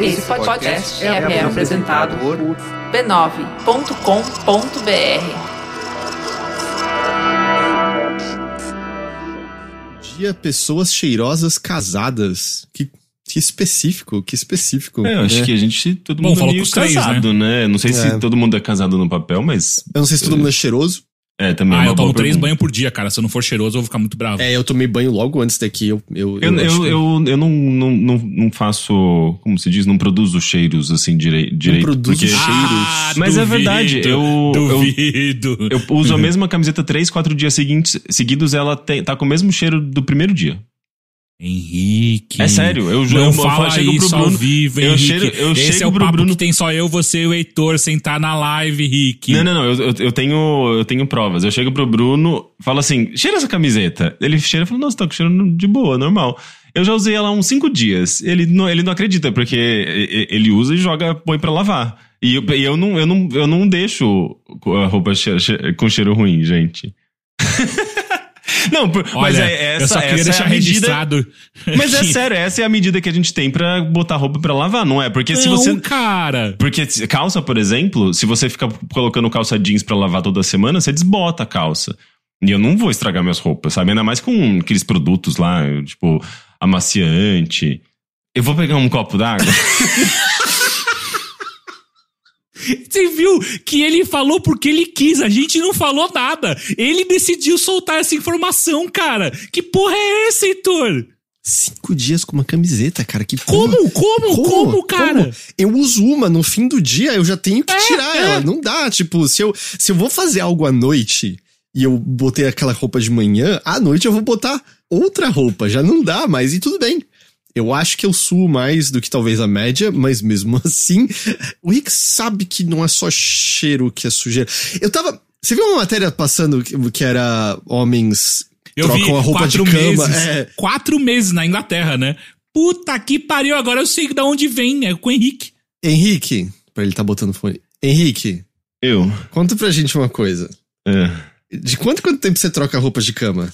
Esse podcast é, é apresentado por b9.com.br. Dia pessoas cheirosas casadas. Que, que específico, que específico. É, eu acho né? que a gente, todo Bom, mundo é falou meio os três, casado, né? Não sei É. se todo mundo é casado no papel, mas Eu não sei se todo mundo é cheiroso. É também é Ah, uma eu tomo três banhos por dia, cara. Se eu não for cheiroso, eu vou ficar muito bravo. É, eu tomei banho logo antes daqui. Eu, eu, Eu, eu, que- eu, eu não, não, não, não faço, como se diz, não produzo cheiros assim direi, direito. produzo porque cheiros. Ah, Mas é verdade, eu- eu- Duvido. eu uso a mesma camiseta três, quatro dias seguintes, seguidos, ela tem, tá com o mesmo cheiro do primeiro dia. Henrique. É sério, eu ju- Não eu- eu fala chego pro isso ao Bruno, vivo, eu Henrique. chego- eu Esse chego é o papo Bruno- que tem só eu, você e o Heitor sentar na live, Rick. Não, não, não, eu, eu, eu tenho, eu tenho provas. Eu chego pro Bruno, falo assim, cheira essa camiseta. Ele cheira e fala, nossa, tá com cheiro de boa, normal. Eu já usei ela há uns cinco dias. Ele não, ele não acredita, porque ele usa e joga, põe pra lavar. E eu, e eu, não, eu, não, eu não deixo a roupa che- che- com cheiro ruim, gente. não, por- mas Olha, é essa, eu só queria essa deixar é a medida. registrado. Mas é que- sério, essa é a medida que a gente tem pra botar roupa pra lavar, não é? Porque se Não, você. cara. Porque se- calça, por exemplo, se você ficar colocando calça jeans pra lavar toda semana, você desbota a calça. E eu não vou estragar minhas roupas, sabe? Ainda mais com aqueles produtos lá, tipo, amaciante. Eu vou pegar um copo d'água. Você viu que ele falou porque ele quis, a gente não falou nada. Ele decidiu soltar essa informação, cara. Que porra é essa, Heitor? Cinco dias com uma camiseta, cara. Que porra. Como? Como? Como, cara? Como? Eu uso uma no fim do dia, eu já tenho que É, tirar é. ela. Não dá, tipo, se eu, se eu vou fazer algo à noite e eu botei aquela roupa de manhã, à noite eu vou botar outra roupa. Já não dá mais e tudo bem. Eu acho que eu suo mais do que talvez a média, mas mesmo assim, o Rick sabe que não é só cheiro que é sujeira. Eu tava. Você viu uma matéria passando que, era homens Eu trocam vi a roupa de quatro cama? meses. É, Quatro meses na Inglaterra, né? Puta que pariu, agora eu sei de onde vem, é com o Henrique. Henrique, pra ele tá botando fone. Henrique, eu. conta pra gente uma coisa. É. De quanto quanto tempo você troca roupas de cama?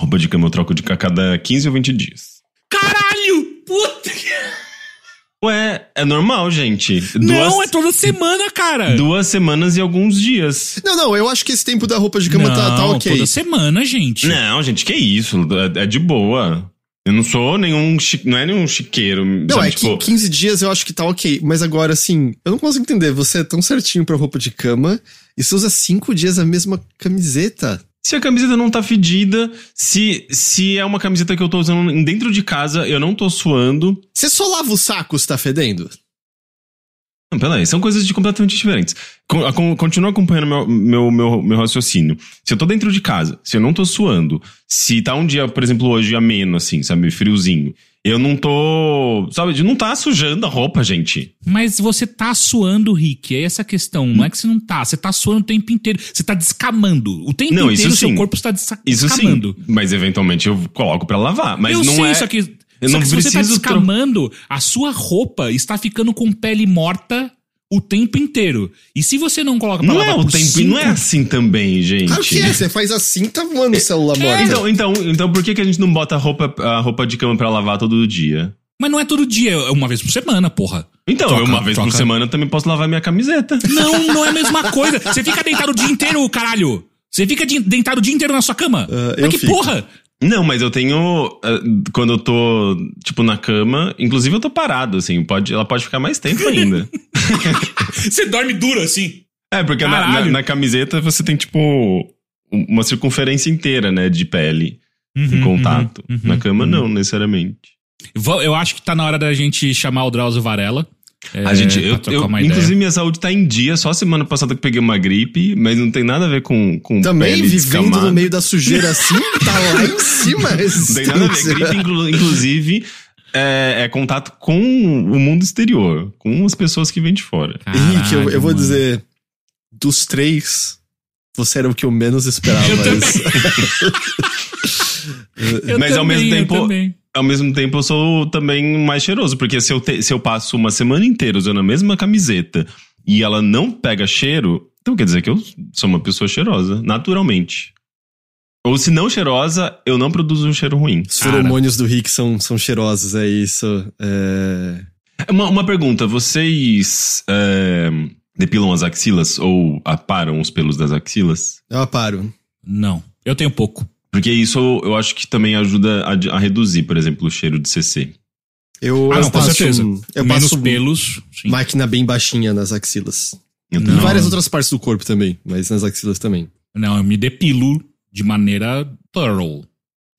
Roupa de cama eu troco de a cada 15 ou 20 dias. Caralho! Puta que... Ué, é normal, gente. Não, duas, é toda semana, cara. duas semanas e alguns dias. Não, não, eu acho que esse tempo da roupa de cama tá, tá Não, ok. toda semana, gente. Não, gente, que isso? É, é de boa. Eu não sou nenhum. chi- Não é nenhum chiqueiro. Não, sabe? é que tipo, 15 dias eu acho que tá ok. Mas agora, assim, eu não consigo entender. Você é tão certinho pra roupa de cama e você usa cinco dias a mesma camiseta. Se a camiseta não tá fedida, se, se é uma camiseta que eu tô usando dentro de casa, eu não tô suando. Você só lava o saco se tá fedendo? Não, peraí, são coisas de completamente diferentes. Continua acompanhando meu, meu, meu, meu raciocínio. Se eu tô dentro de casa, se eu não tô suando, se tá um dia, por exemplo, hoje ameno, assim, sabe, friozinho, eu não tô. Sabe, de não tá sujando a roupa, gente. Mas você tá suando, Rick. É essa a questão. Não é que você não tá. Você tá suando o tempo inteiro. Você tá descamando. O tempo Não, inteiro isso seu corpo está des Isso descamando. sim. Mas eventualmente eu coloco pra lavar. Mas eu não sei, é. só que, eu só não que se você tá descamando, a sua roupa está ficando com pele morta o tempo inteiro. E se você não coloca pra Não lavar é o por tempo, cinco- não é assim também, gente. Claro que é, você faz assim, tá voando célula morta. Então, então, então por que, que a gente não bota a roupa, a roupa de cama pra lavar todo dia? Mas não é todo dia, é uma vez por semana, porra. Então, Troca, eu uma vez troca. por semana também posso lavar minha camiseta. Não, não é a mesma coisa. Você fica deitado o dia inteiro, caralho. Você fica de- deitado o dia inteiro na sua cama. Ah, Mas eu que fico. porra? Não, mas eu tenho. eh, Quando eu tô, tipo, na cama, inclusive eu tô parado, assim, pode, ela pode ficar mais tempo ainda. Você dorme duro assim. é, porque na, na, na camiseta você tem, tipo, um- uma circunferência inteira, né, de pele em contato. uhum, na cama, uhum. não, necessariamente. Eu acho que tá na hora da gente chamar o Drauzio Varela. É, a gente, pra eu, eu- uma ideia. inclusive, minha saúde tá em dia. Só semana passada que eu peguei uma gripe, mas não tem nada a ver com, com Também pele vivendo descamada. no meio da sujeira assim, tá lá em cima. Não tem nada a ver. Gripe, inclu- inclusive, é, é contato com o mundo exterior, com as pessoas que vêm de fora. Henrique, eu, eu vou Caralho, dizer, dos três, você era o que eu menos esperava. Eu também. Eu Mas ao também, mesmo eu tempo- também. Ao mesmo tempo, eu sou também mais cheiroso, porque se eu, te- se eu passo uma semana inteira usando a mesma camiseta e ela não pega cheiro, então quer dizer que eu sou uma pessoa cheirosa, naturalmente. Ou se não cheirosa, eu não produzo um cheiro ruim. Os Cara. feromônios do Rick são, são cheirosos, é isso. É... Uma, uma pergunta, vocês é, depilam as axilas ou aparam os pelos das axilas? Eu aparo. Não. Eu tenho pouco. Porque isso eu acho que também ajuda a, a reduzir, por exemplo, o cheiro de CC. Eu, Ah, eu não, com passo, certeza. Eu Menos passo pelos. Sim. máquina bem baixinha nas axilas. Eu Em várias outras partes do corpo também, mas nas axilas também. Não, eu me depilo de maneira thorough.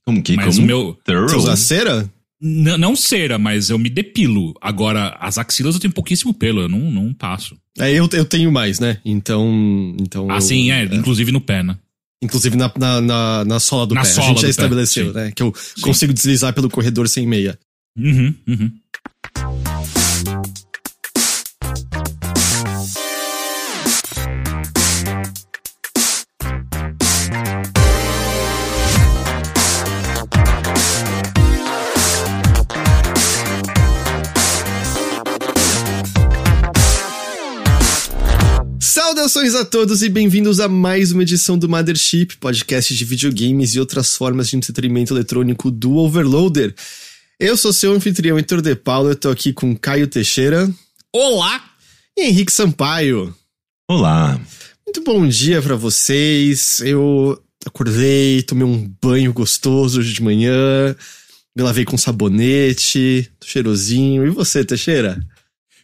Como que? Mas como? o meu. Thorough? Você usa cera? N- não cera, mas eu me depilo. Agora, as axilas eu tenho pouquíssimo pelo, eu não, não passo. É, eu, eu tenho mais, né? Então. então eu- Assim, é, inclusive no pé, né? Inclusive na, na, na, na sola do Na pé. sola a gente já pé, estabeleceu, sim. né? Que eu consigo deslizar pelo corredor sem meia. Uhum, uhum. Saudações a todos e bem-vindos a mais uma edição do Mothership, podcast de videogames e outras formas de entretenimento eletrônico do Overloader. Eu sou seu anfitrião Heitor De Paulo, eu tô aqui com Caio Teixeira Olá! e Henrique Sampaio. Olá. Muito bom dia pra vocês. Eu acordei, tomei um banho gostoso hoje de manhã, me lavei com sabonete, tô cheirosinho. E você, Teixeira?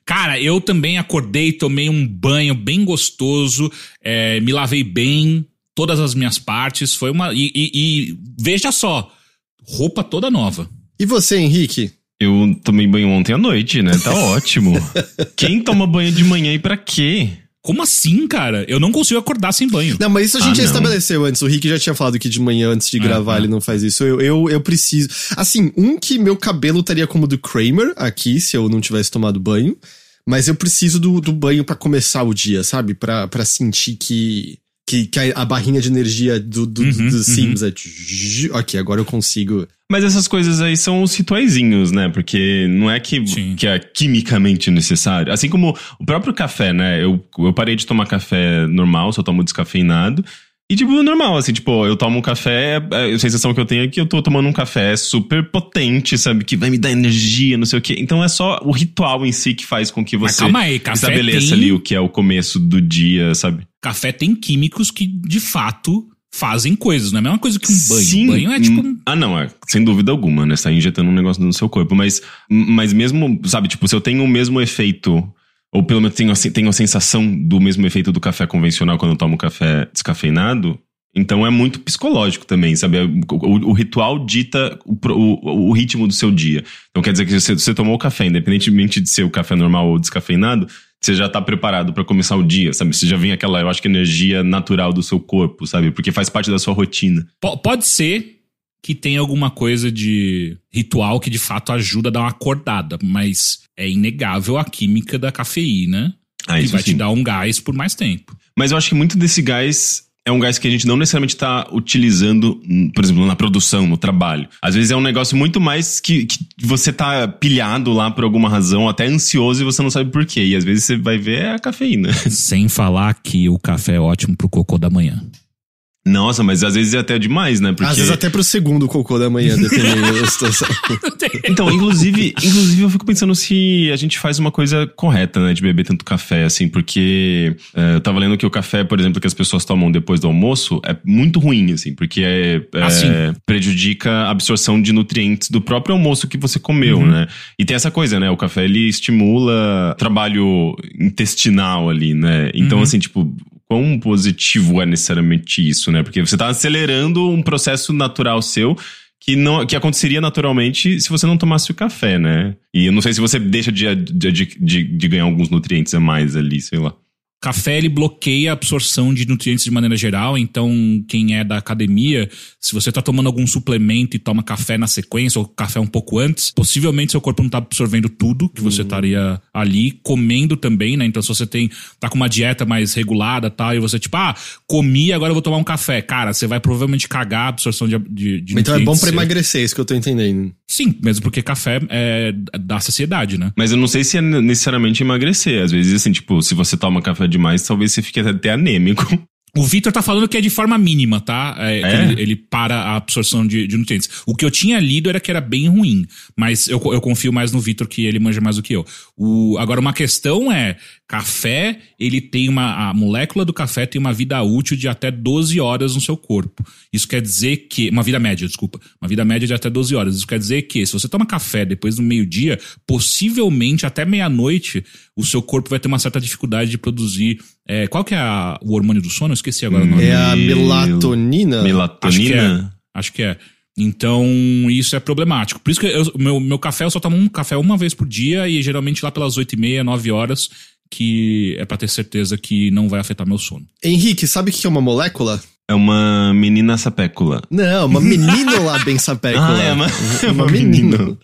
Cara, eu também acordei, tomei um banho bem gostoso, é, me lavei bem, todas as minhas partes. Foi uma. E, e- e veja só, roupa toda nova. E você, Henrique? Eu tomei banho ontem à noite, né? Tá ótimo. Quem toma banho de manhã e pra quê? Como assim, cara? Eu não consigo acordar sem banho. Não, mas isso a gente Ah, já não. estabeleceu antes. O Rick já tinha falado que de manhã, antes de É, gravar, é. ele não faz isso. Eu, eu, eu preciso. Assim, um que meu cabelo estaria como o do Kramer aqui, se eu não tivesse tomado banho. Mas eu preciso do, do banho pra começar o dia, sabe? Pra, pra sentir que. Que, que a, a barrinha de energia do, do, Uhum, do uhum. Sims é. tch- Ok, agora eu consigo. Mas essas coisas aí são os rituaizinhos, né? Porque não é que, Sim. que é quimicamente necessário. Assim como o próprio café, né? Eu, eu parei de tomar café normal, só tomo descafeinado. E, tipo, normal, assim, tipo, eu tomo um café, a sensação que eu tenho é que eu tô tomando um café super potente, sabe? Que vai me dar energia, não sei o quê. Então é só o ritual em si que faz com que você calma aí, café estabeleça tem- ali o que é o começo do dia, sabe? Café tem químicos que, de fato, fazem coisas. Não é a mesma coisa que um banho. Sim. Banho é tipo. Hum, Ah, não, é. Sem dúvida alguma, né? Você tá injetando um negócio no seu corpo. Mas, mas mesmo, sabe, tipo, se eu tenho o mesmo efeito, ou pelo menos tenho, a tenho a sensação do mesmo efeito do café convencional quando eu tomo café descafeinado, então é muito psicológico também, sabe? O, o- o ritual dita o, o- o ritmo do seu dia. Então quer dizer que você, você tomou o café, independentemente de ser o café normal ou descafeinado, você já tá preparado pra começar o dia, sabe? Você já vem aquela, eu acho que energia natural do seu corpo, sabe? Porque faz parte da sua rotina. Po- Pode ser que tenha alguma coisa de ritual que de fato ajuda a dar uma acordada, mas é inegável a química da cafeína Ah, que vai sim. te dar um gás por mais tempo. Mas eu acho que muito desse gás é um gás que a gente não necessariamente está utilizando, hum, por exemplo, na produção, no trabalho. Às vezes é um negócio muito mais que, que você tá pilhado lá por alguma razão, até ansioso e você não sabe por quê. E às vezes você vai ver é a cafeína. Sem falar que o café é ótimo pro cocô da manhã. Nossa, mas às vezes é até demais, né? Porque... Às vezes até pro segundo cocô da manhã, dependendo da situação. Então, inclusive, inclusive eu fico pensando se a gente faz uma coisa correta, né, de beber tanto café, assim, porque é, eu tava lendo que o café, por exemplo, que as pessoas tomam depois do almoço é muito ruim, assim, porque é, é, Ah, sim. prejudica a absorção de nutrientes do próprio almoço que você comeu, Uhum. né? E tem essa coisa, né, o café ele estimula trabalho intestinal ali, né? Então, Uhum. assim, tipo, quão positivo é necessariamente isso, né? Porque você tá acelerando um processo natural seu que não que aconteceria naturalmente se você não tomasse o café, né? E eu não sei se você deixa de, de, de, de ganhar alguns nutrientes a mais ali, sei lá. Café ele bloqueia a absorção de nutrientes de maneira geral, então quem é da academia, se você tá tomando algum suplemento e toma café na sequência ou café um pouco antes, possivelmente seu corpo não tá absorvendo tudo que você estaria ali comendo também, né? Então se você tem tá com uma dieta mais regulada, tal, e você tipo, ah, comi, agora eu vou tomar um café. Cara, você vai provavelmente cagar a absorção de, de, de então é bom seu. emagrecer, é isso que eu tô entendendo. Sim, mesmo porque café é da saciedade, né? Mas eu não sei se é necessariamente emagrecer. Às vezes, assim, tipo, se você toma café demais, talvez você fique até anêmico. O Victor tá falando que é de forma mínima, tá? É, É? Ele, ele para a absorção de, de nutrientes. O que eu tinha lido era que era bem ruim, mas eu, eu confio mais no Victor, que ele manja mais do que eu. O, agora, uma questão é: café, ele tem uma. A molécula do café tem uma vida útil de até 12 horas no seu corpo. Isso quer dizer que. Uma vida média, desculpa. Uma vida média de até 12 horas. Isso quer dizer que, se você toma café depois do meio-dia, possivelmente até meia-noite, o seu corpo vai ter uma certa dificuldade de produzir. é, qual que é a- o hormônio do sono? Eu esqueci agora o nome. É a Mel- melatonina. Acho que é. Melatonina? Acho que é. Então, isso é problemático. Por isso que eu- meu, meu café, eu só tomo um café uma vez por dia e geralmente lá pelas 8 e meia, 9 horas, que é pra ter certeza que não vai afetar meu sono. Henrique, sabe o que é uma molécula? É uma menina sapécula. Não, uma menina lá bem sapécula. Ah, é uma- uma uma menina. menina.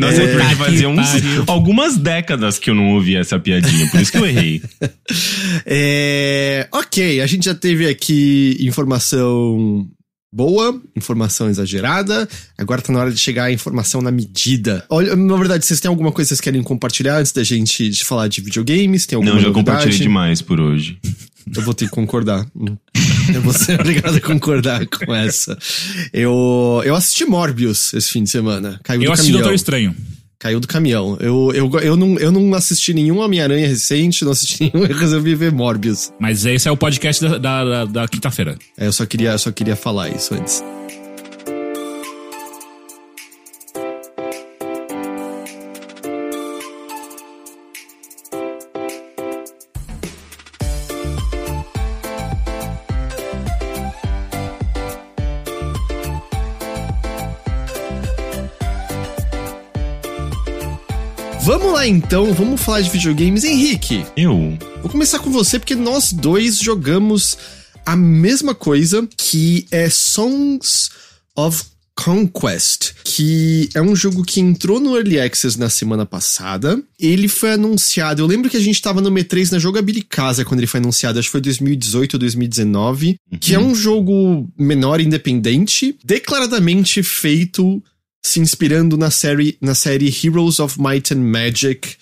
Nossa, É, porque que fazia uns, pariu. algumas décadas que eu não ouvia essa piadinha, por isso que eu errei. É, ok, a gente já teve aqui informação boa, informação exagerada. Agora tá na hora de chegar a informação na medida. Olha, na verdade, vocês têm alguma coisa que vocês querem compartilhar antes da gente de falar de videogames? Tem alguma Não, já novidade? compartilhei demais por hoje. Eu vou ter que concordar. Eu vou ser obrigado a concordar com essa. Eu, eu assisti Morbius esse fim de semana. Caiu Eu do assisti. Doutor Estranho. Caiu do caminhão. Eu, eu, eu, não, eu não assisti nenhum Homem-Aranha recente, não assisti nenhum, eu resolvi ver Morbius. Mas esse é o podcast da, da, da- da quinta-feira. É, eu só queria, eu só queria falar isso antes. Vamos lá então, vamos falar de videogames. Henrique, Eu? Vou começar com você porque nós dois jogamos a mesma coisa que é Songs of Conquest, que é um jogo que entrou no Early Access na semana passada. Ele foi anunciado. Eu lembro que a gente tava no M3 na Jogabilicasa quando ele foi anunciado, acho que foi 2018 ou 2019, que é um jogo menor independente, declaradamente feito se inspirando na série, na série Heroes of Might and Magic,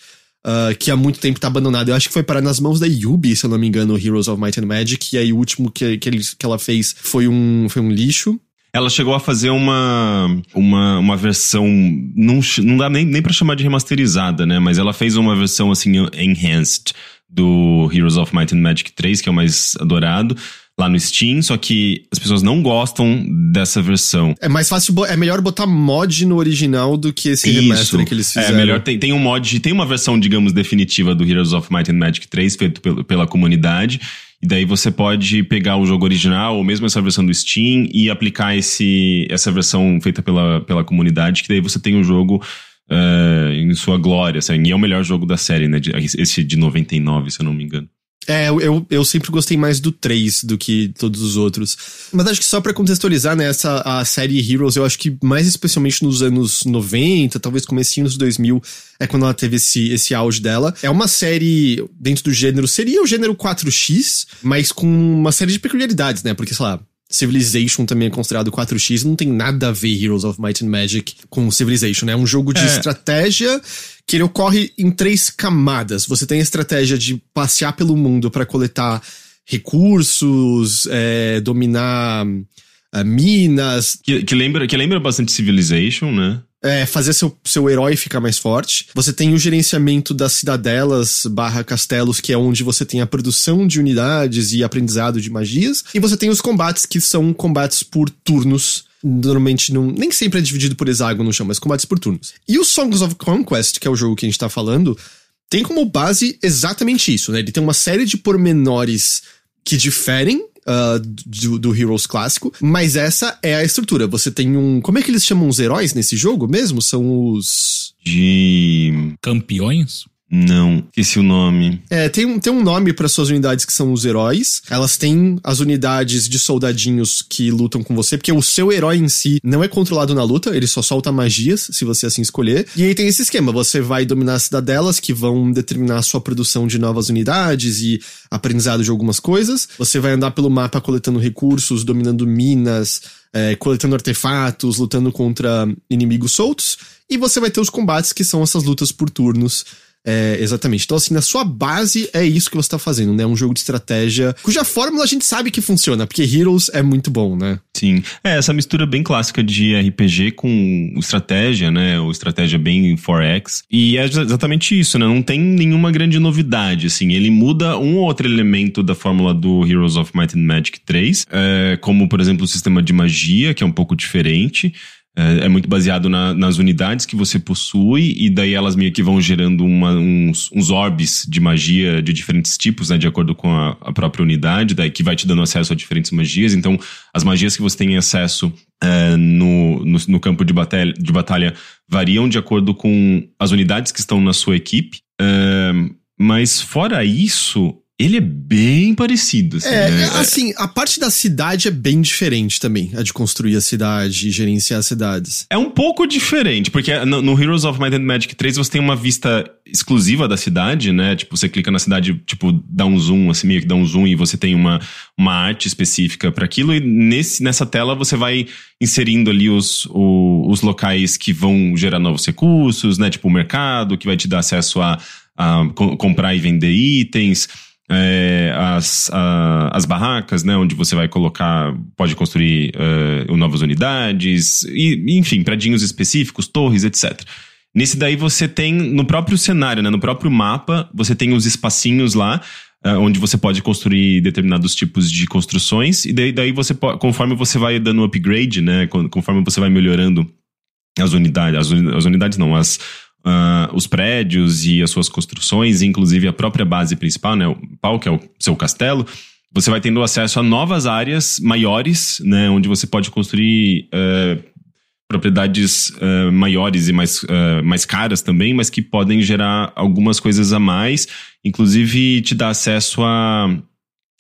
uh, que há muito tempo tá abandonada. Eu acho que foi parar nas mãos da Yubi, se eu não me engano, Heroes of Might and Magic, e aí o último que, que, ele, que ela fez foi um, foi um lixo. Ela chegou a fazer uma, uma, uma versão. Não, não dá nem, nem pra chamar de remasterizada, né? Mas ela fez uma versão assim, enhanced do Heroes of Might and Magic 3, que é o mais adorado, lá no Steam. Só que as pessoas não gostam dessa versão. É mais fácil, é melhor botar mod no original do que esse remaster que eles fizeram. É melhor. Tem, tem um mod, tem uma versão, digamos, definitiva do Heroes of Might and Magic 3 feito pelo, pela comunidade. E daí você pode pegar o jogo original, ou mesmo essa versão do Steam, e aplicar esse, essa versão feita pela, pela comunidade, que daí você tem o jogo eh, em sua glória. Assim, e é o melhor jogo da série, né? de- Esse de 99, se eu não me engano. É, eu, eu, sempre gostei mais do 3 do que todos os outros. Mas acho que só pra contextualizar, né, essa, a série Heroes, eu acho que mais especialmente nos anos 90, talvez comecinho dos 2000, é quando ela teve esse, esse auge dela. É uma série dentro do gênero, seria o gênero 4X, mas com uma série de peculiaridades, né, porque, sei lá, Civilization também é considerado 4X, não tem nada a ver Heroes of Might and Magic com Civilization, né? É um jogo de É. estratégia que ele ocorre em três camadas. Você tem a estratégia de passear pelo mundo para coletar recursos, é, dominar ah, minas, Que, que, lembra, que lembra bastante Civilization, né? É, fazer seu, seu herói ficar mais forte. Você tem o gerenciamento das cidadelas barra castelos, que é onde você tem a produção de unidades e aprendizado de magias. E você tem os combates, que são combates por turnos. Normalmente, não, nem sempre é dividido por hexágono no chão, mas combates por turnos. E o Songs of Conquest, que é o jogo que a gente tá falando, tem como base exatamente isso, né? Ele tem uma série de pormenores que diferem ah, do, do Heroes clássico, mas essa é a estrutura. Você tem um. Como é que eles chamam os heróis nesse jogo mesmo? São os. De. Campeões? Não, esqueci o nome. É, tem tem um nome para suas unidades que são os heróis. Elas têm as unidades de soldadinhos que lutam com você, porque o seu herói em si não é controlado na luta, ele só solta magias, se você assim escolher. E aí tem esse esquema: você vai dominar as cidadelas que vão determinar a sua produção de novas unidades e aprendizado de algumas coisas. Você vai andar pelo mapa coletando recursos, dominando minas, é, coletando artefatos, lutando contra inimigos soltos. E você vai ter os combates, que são essas lutas por turnos É, exatamente. Então, assim, na sua base é isso que você tá fazendo, né? Um jogo de estratégia cuja fórmula a gente sabe que funciona, porque Heroes é muito bom, né? Sim. É, essa mistura bem clássica de RPG com estratégia, né? Ou estratégia bem 4X. E é exatamente isso, né? Não tem nenhuma grande novidade, assim. Ele muda um ou outro elemento da fórmula do Heroes of Might and Magic 3, é, como, por exemplo, o sistema de magia, que é um pouco diferente. É, é muito baseado na, nas unidades que você possui, e daí elas meio que vão gerando uma, uns, uns orbes de magia de diferentes tipos, né? De acordo com a, a, própria unidade, daí que vai te dando acesso a diferentes magias. Então, as magias que você tem acesso é, no, no, no, campo de batalha, de batalha variam de acordo com as unidades que estão na sua equipe. É, mas fora isso, ele é bem parecido. Assim, é, né? assim, a parte da cidade é bem diferente também. A de construir a cidade e gerenciar as cidades. É um pouco diferente, porque no, no, Heroes of Might and Magic 3 você tem uma vista exclusiva da cidade, né? Tipo, você clica na cidade, tipo, dá um zoom, assim, meio que dá um zoom e você tem uma, uma arte específica para aquilo. E nesse, nessa tela você vai inserindo ali os, os, os locais que vão gerar novos recursos, né? Tipo, o mercado, que vai te dar acesso a, a comprar e vender itens é, as, a, as barracas, né, onde você vai colocar, pode construir uh, novas unidades, e, enfim, predinhos específicos, torres, etc. Nesse daí você tem, no próprio cenário, né, no próprio mapa, você tem os espacinhos lá, uh, onde você pode construir determinados tipos de construções, e daí, daí você, conforme você vai dando upgrade, né, conforme você vai melhorando as unidades, as unidades não, as uh, os prédios e as suas construções, inclusive a própria base principal, né, o pau, que é o seu castelo, você vai tendo acesso a novas áreas maiores, né, onde você pode construir uh, propriedades uh, maiores e mais, uh, mais caras também, mas que podem gerar algumas coisas a mais, inclusive te dá acesso a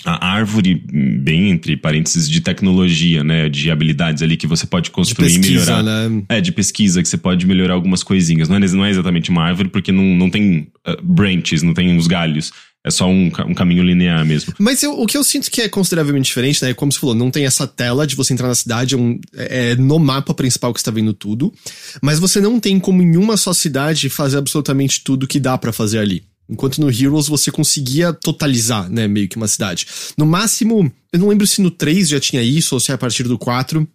a árvore, bem entre parênteses, de tecnologia, né? De habilidades ali que você pode construir pesquisa, e melhorar. Né? É, de pesquisa, que você pode melhorar algumas coisinhas. Não é, não é exatamente uma árvore, porque não, não tem uh, branches, não tem os galhos. É só um, um caminho linear mesmo. Mas eu, o que eu sinto que é consideravelmente diferente, né? Como você falou, não tem essa tela de você entrar na cidade, é, um, é, é no mapa principal que você tá vendo tudo. Mas você não tem como em uma só cidade fazer absolutamente tudo que dá para fazer ali. Enquanto no Heroes você conseguia totalizar, né, meio que uma cidade. No máximo, eu não lembro se no 3 já tinha isso ou se é a partir do 4.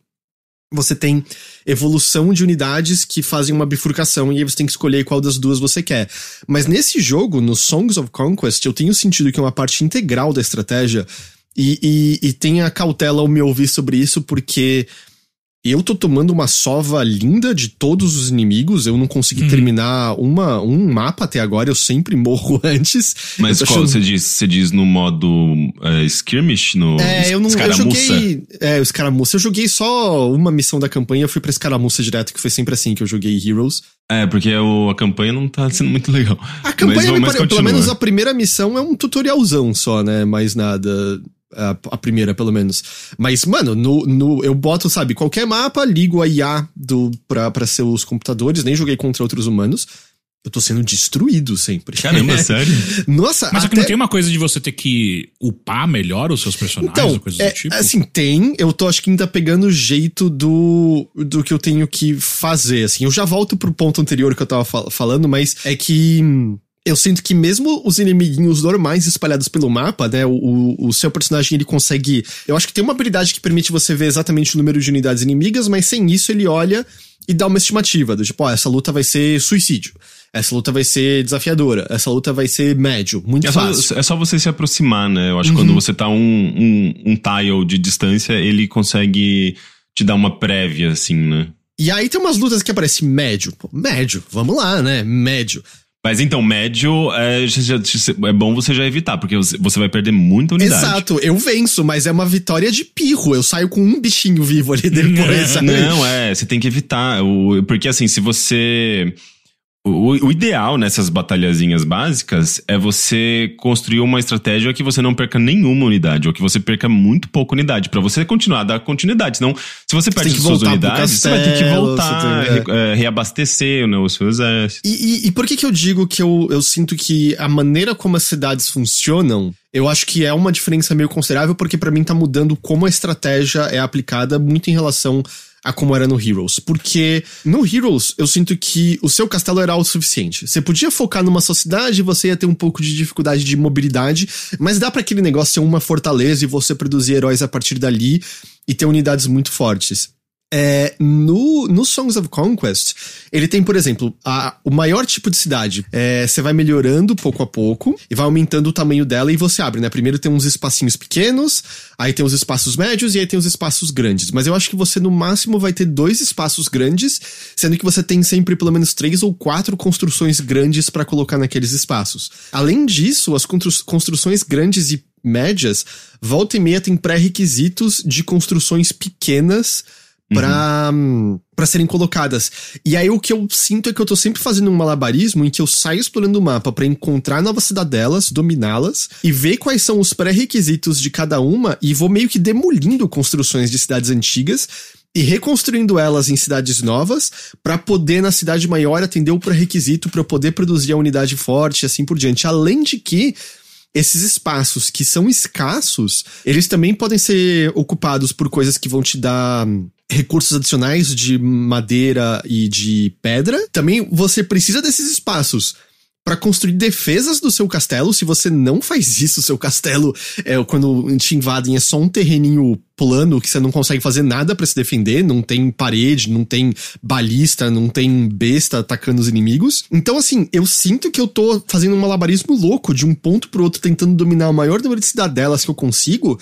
Você tem evolução de unidades que fazem uma bifurcação e aí você tem que escolher qual das duas você quer. Mas nesse jogo, no Songs of Conquest, eu tenho sentido que é uma parte integral da estratégia e, e, e tenha cautela ao me ouvir sobre isso, porque eu tô tomando uma sova linda de todos os inimigos. Eu não consegui uhum. terminar uma, um mapa até agora. Eu sempre morro antes. Mas qual achando... você diz? Você diz no modo uh, skirmish? No é, eu não eu joguei. É, o escaramuça. Eu joguei só uma missão da campanha. Eu fui pra escaramuça direto, que foi sempre assim que eu joguei Heroes. É, porque o, a campanha não tá sendo muito legal. A campanha, mas, mas pare... pelo menos a primeira missão é um tutorialzão só, né? Mais nada a, a, primeira, pelo menos. Mas, mano, no, no, eu boto, sabe, qualquer mapa, ligo a IA do, pra, pra seus computadores, nem joguei contra outros humanos. Eu tô sendo destruído sempre. Caramba, sério? Nossa, Mas até... não tem uma coisa de você ter que upar melhor os seus personagens então, coisas é, do tipo? Assim, tem. Eu tô acho que ainda pegando o jeito do, do que eu tenho que fazer. Assim, eu já volto pro ponto anterior que eu tava fal falando, mas é que eu sinto que mesmo os inimiguinhos normais espalhados pelo mapa, né, o, o seu personagem ele consegue, eu acho que tem uma habilidade que permite você ver exatamente o número de unidades inimigas, mas sem isso ele olha e dá uma estimativa do tipo, ó, essa luta vai ser suicídio. Essa luta vai ser desafiadora. Essa luta vai ser médio. Muito é fácil. Só, é só você se aproximar, né? Eu acho uhum. que quando você tá um, um, um tile de distância, ele consegue te dar uma prévia, assim, né? E aí tem umas lutas que aparecem médio. Pô, médio, vamos lá, né? Médio. Mas então, médio é, é, bom você já evitar, porque você vai perder muita unidade. Exato, eu venço, mas é uma vitória de pirro. Eu saio com um bichinho vivo ali depois. Não, é, você tem que evitar. Porque assim, se você o, o, ideal nessas batalhazinhas básicas é você construir uma estratégia que você não perca nenhuma unidade, ou que você perca muito pouca unidade, para você continuar a dar continuidade. Senão, se você perde você suas unidades, castelo, você vai ter que voltar, tem, é. É, reabastecer né, o seu exército. E, e, e, por que que eu digo que eu, eu sinto que a maneira como as cidades funcionam, eu acho que é uma diferença meio considerável, porque para mim tá mudando como a estratégia é aplicada muito em relação a como era no Heroes. Porque no Heroes, eu sinto que o seu castelo era autossuficiente. Você podia focar numa só cidade, você ia ter um pouco de dificuldade de mobilidade, mas dá para aquele negócio ser uma fortaleza e você produzir heróis a partir dali e ter unidades muito fortes. É, no, no Songs of Conquest, ele tem, por exemplo, a, o maior tipo de cidade. É, você vai melhorando pouco a pouco e vai aumentando o tamanho dela e você abre, né? Primeiro tem uns espacinhos pequenos, aí tem os espaços médios e aí tem os espaços grandes. Mas eu acho que você no máximo vai ter dois espaços grandes, sendo que você tem sempre pelo menos três ou quatro construções grandes para colocar naqueles espaços. Além disso, as constru construções grandes e médias, volta e meia tem pré-requisitos de construções pequenas para uhum. para serem colocadas. E aí o que eu sinto é que eu tô sempre fazendo um malabarismo em que eu saio explorando o mapa para encontrar novas cidadelas, dominá-las e ver quais são os pré-requisitos de cada uma e vou meio que demolindo construções de cidades antigas e reconstruindo elas em cidades novas para poder na cidade maior atender o pré-requisito para poder produzir a unidade forte e assim por diante. Além de que esses espaços que são escassos, eles também podem ser ocupados por coisas que vão te dar recursos adicionais de madeira e de pedra. Também você precisa desses espaços para construir defesas do seu castelo. Se você não faz isso, seu castelo, é, quando te invadem, é só um terreninho plano que você não consegue fazer nada para se defender. Não tem parede, não tem balista, não tem besta atacando os inimigos. Então, assim, eu sinto que eu tô fazendo um malabarismo louco de um ponto pro outro, tentando dominar o maior número de cidadelas que eu consigo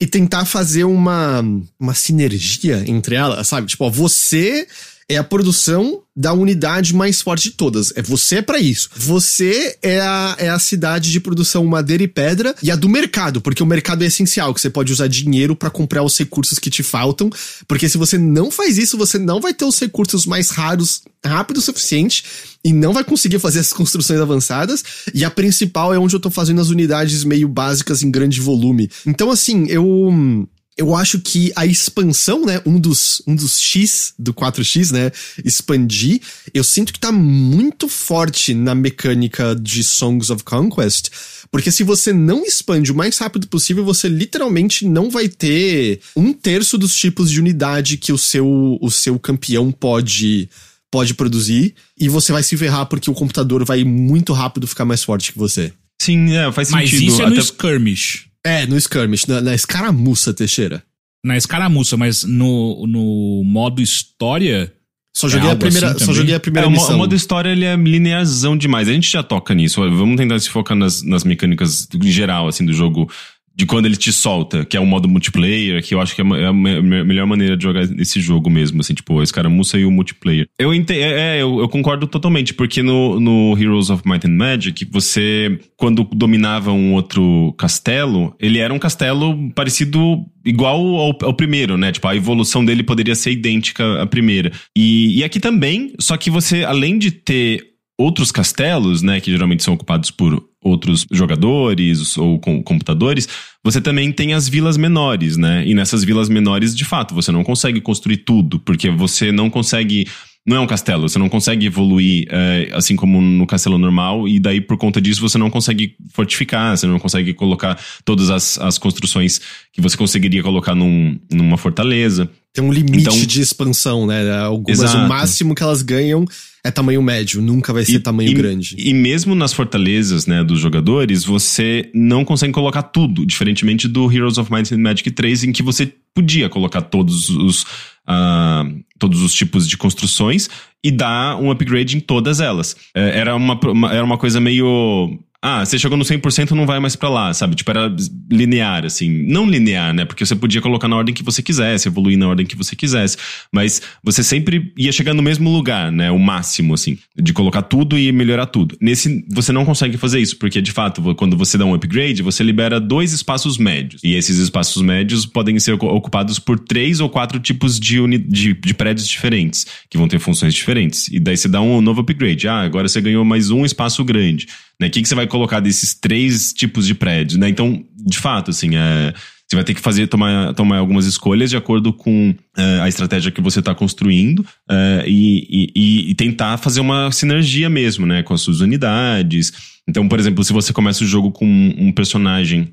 e tentar fazer uma, uma sinergia entre elas, sabe? Tipo, ó, você é a produção da unidade mais forte de todas. É você para isso. Você é a, é a cidade de produção madeira e pedra e a do mercado, porque o mercado é essencial, que você pode usar dinheiro para comprar os recursos que te faltam, porque se você não faz isso, você não vai ter os recursos mais raros rápido o suficiente e não vai conseguir fazer as construções avançadas. E a principal é onde eu tô fazendo as unidades meio básicas em grande volume. Então, assim, eu eu acho que a expansão, né, um dos, um dos X do 4X, né, expandir, eu sinto que tá muito forte na mecânica de Songs of Conquest, porque se você não expande o mais rápido possível, você literalmente não vai ter um terço dos tipos de unidade que o seu, o seu campeão pode pode produzir, e você vai se ferrar porque o computador vai muito rápido ficar mais forte que você. Sim, é, faz Mas sentido. isso é no até- skirmish. É, no skirmish, na, na escaramuça, Teixeira. Na escaramuça, mas no, no modo história. Só joguei, a algo primeira, assim só joguei a É, primeira o, mo- missão. o modo história ele é linearzão demais. A gente já toca nisso. Vamos tentar se focar nas, nas mecânicas em geral, assim, do jogo. De quando ele te solta, que é o modo multiplayer, que eu acho que é a, é melhor maneira de jogar esse jogo mesmo, assim, tipo, a escaramuça e o multiplayer. Eu ente, é, é, eu, eu concordo totalmente, porque no, no Heroes of Might and Magic, você, quando dominava um outro castelo, ele era um castelo parecido, igual ao, ao primeiro, né? Tipo, a evolução dele poderia ser idêntica à primeira. E, e aqui também, só que você, além de ter outros castelos, né, que geralmente são ocupados por outros jogadores ou com computadores, você também tem as vilas menores, né? E nessas vilas menores, de fato, você não consegue construir tudo, porque você não consegue. Não é um castelo, você não consegue evoluir é, assim como no castelo normal, e daí por conta disso você não consegue fortificar, você não consegue colocar todas as, as construções que você conseguiria colocar num, numa fortaleza. Tem um limite Então- de expansão, né? Algumas, o Exato. máximo que elas ganham é tamanho médio, nunca vai ser tamanho e, grande. E mesmo nas fortalezas, né, dos jogadores, você não consegue colocar tudo, diferentemente do Heroes of Might and Magic 3, em que você podia colocar todos os ah, todos os tipos de construções e dar um upgrade em todas elas. É, era, uma, uma- era uma coisa meio ah, você chegou no 100% não vai mais pra lá, sabe? Tipo, era linear, assim. Não linear, né? Porque você podia colocar na ordem que você quisesse, evoluir na ordem que você quisesse. Mas você sempre ia chegar no mesmo lugar, né? O máximo, assim. De colocar tudo e melhorar tudo. Nesse, você não consegue fazer isso, porque, de fato, quando você dá um upgrade, você libera dois espaços médios. E esses espaços médios podem ser ocu- ocupados por três ou quatro tipos de, uni, de, de prédios diferentes, que vão ter funções diferentes. E daí você dá um novo upgrade. Ah, agora você ganhou mais um espaço grande né? O que, que você vai colocar desses três tipos de prédios, né? Então, de fato, assim, é, você vai ter que fazer, tomar, tomar algumas escolhas de acordo com é, a estratégia que você está construindo é, e, e, e tentar fazer uma sinergia mesmo, né? Com as suas unidades. Então, por exemplo, se você começa o jogo com um personagem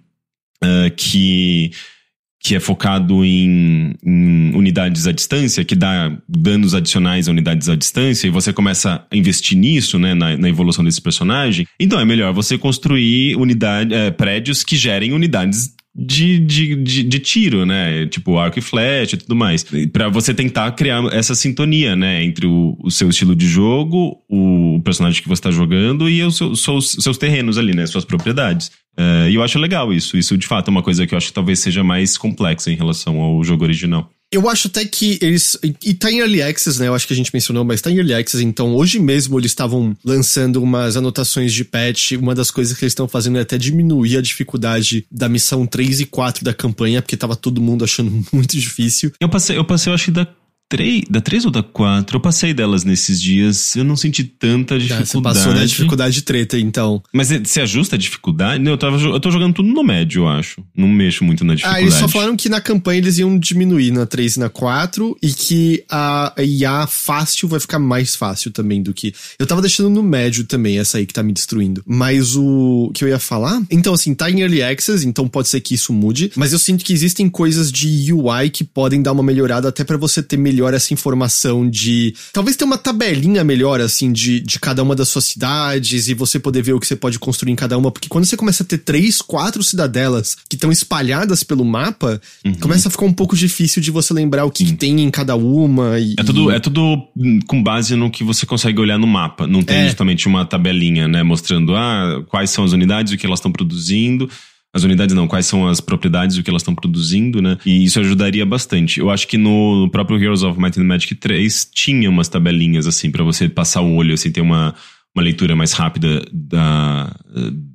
é, que que é focado em, em, unidades à distância, que dá danos adicionais a unidades à distância, e você começa a investir nisso, né, na, na evolução desse personagem, então é melhor você construir unidade, é, prédios que gerem unidades de, de, de, de, tiro, né? Tipo arco e flecha e tudo mais. para você tentar criar essa sintonia, né? Entre o, o seu estilo de jogo, o personagem que você tá jogando e os seus, seus, seus terrenos ali, né? Suas propriedades. É, e eu acho legal isso. Isso, de fato, é uma coisa que eu acho que talvez seja mais complexa em relação ao jogo original. Eu acho até que eles. E tá em Early Access, né? Eu acho que a gente mencionou, mas tá em Early Access. Então, hoje mesmo eles estavam lançando umas anotações de patch. Uma das coisas que eles estão fazendo é até diminuir a dificuldade da missão 3 e 4 da campanha, porque tava todo mundo achando muito difícil. Eu passei, eu passei, eu acho que da 3, da 3 ou da 4? Eu passei delas nesses dias, eu não senti tanta dificuldade. Você passou da dificuldade treta, então. Mas você ajusta a dificuldade? Não, eu, tava, eu tô jogando tudo no médio, eu acho. Não mexo muito na dificuldade. Ah, eles só falaram que na campanha eles iam diminuir na 3 e na 4 e que a IA fácil vai ficar mais fácil também do que. Eu tava deixando no médio também, essa aí que tá me destruindo. Mas o que eu ia falar? Então, assim, tá em Early Access, então pode ser que isso mude. Mas eu sinto que existem coisas de UI que podem dar uma melhorada até para você ter melhor melhor essa informação de. Talvez ter uma tabelinha melhor, assim, de, de cada uma das suas cidades e você poder ver o que você pode construir em cada uma. Porque quando você começa a ter três, quatro cidadelas que estão espalhadas pelo mapa, uhum. começa a ficar um pouco difícil de você lembrar o que, que tem em cada uma. E, é, tudo, é tudo com base no que você consegue olhar no mapa. Não tem é. justamente uma tabelinha, né? Mostrando ah, quais são as unidades, o que elas estão produzindo as unidades não, quais são as propriedades, o que elas estão produzindo, né? E isso ajudaria bastante. Eu acho que no próprio Heroes of Might and Magic 3 tinha umas tabelinhas, assim, para você passar o olho, assim, ter uma, uma leitura mais rápida da,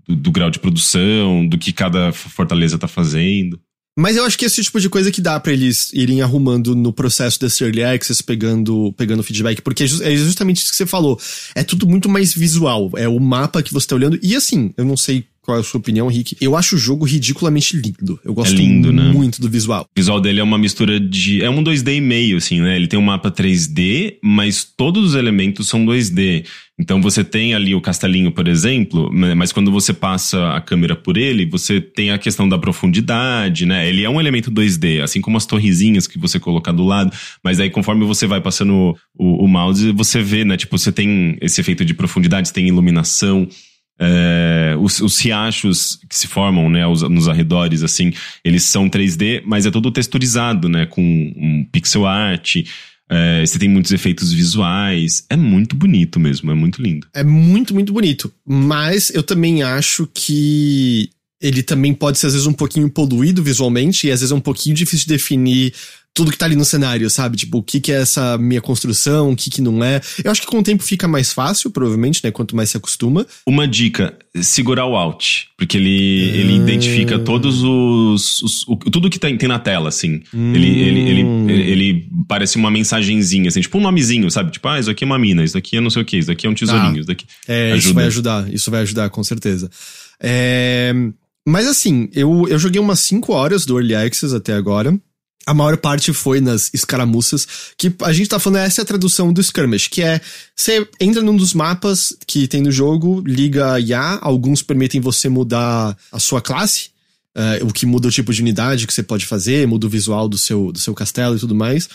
do, do, grau de produção, do que cada fortaleza tá fazendo. Mas eu acho que esse tipo de coisa que dá para eles irem arrumando no processo desse early access, pegando, pegando feedback, porque é, é justamente isso que você falou. É tudo muito mais visual. É o mapa que você tá olhando. E assim, eu não sei qual é a sua opinião, Rick? Eu acho o jogo ridiculamente lindo. Eu gosto é lindo, né? muito do visual. O visual dele é uma mistura de. É um 2D e meio, assim, né? Ele tem um mapa 3D, mas todos os elementos são 2D. Então você tem ali o castelinho, por exemplo, né? mas quando você passa a câmera por ele, você tem a questão da profundidade, né? Ele é um elemento 2D, assim como as torrezinhas que você coloca do lado, mas aí conforme você vai passando o, o mouse, você vê, né? Tipo, você tem esse efeito de profundidade, você tem iluminação. É, os, os, riachos que se formam, né, os, nos arredores, assim, eles são 3D, mas é todo texturizado, né, com um pixel art. É, você tem muitos efeitos visuais. É muito bonito mesmo, é muito lindo. É muito, muito bonito. Mas eu também acho que ele também pode ser, às vezes, um pouquinho poluído visualmente, e às vezes é um pouquinho difícil de definir tudo que tá ali no cenário, sabe? Tipo, o que que é essa minha construção, o que que não é. Eu acho que com o tempo fica mais fácil, provavelmente, né? Quanto mais se acostuma. Uma dica, segurar o Alt. Porque ele, ele ah. identifica todos os, os o, tudo que tem, tem na tela, assim. Hum. Ele, ele, ele, ele, ele, parece uma mensagenzinha, assim, tipo um nomezinho, sabe? Tipo, ah, isso aqui é uma mina, isso aqui é não sei o que, isso daqui é um tesourinho, ah. isso daqui. É, ajuda. isso vai ajudar, isso vai ajudar, com certeza. É... Mas assim, eu, eu joguei umas 5 horas do Early Access até agora a maior parte foi nas escaramuças, que a gente tá falando, essa é a tradução do skirmish, que é, você entra num dos mapas que tem no jogo, liga IA, alguns permitem você mudar a sua classe, uh, o que muda o tipo de unidade que você pode fazer, muda o visual do seu, do seu castelo e tudo mais.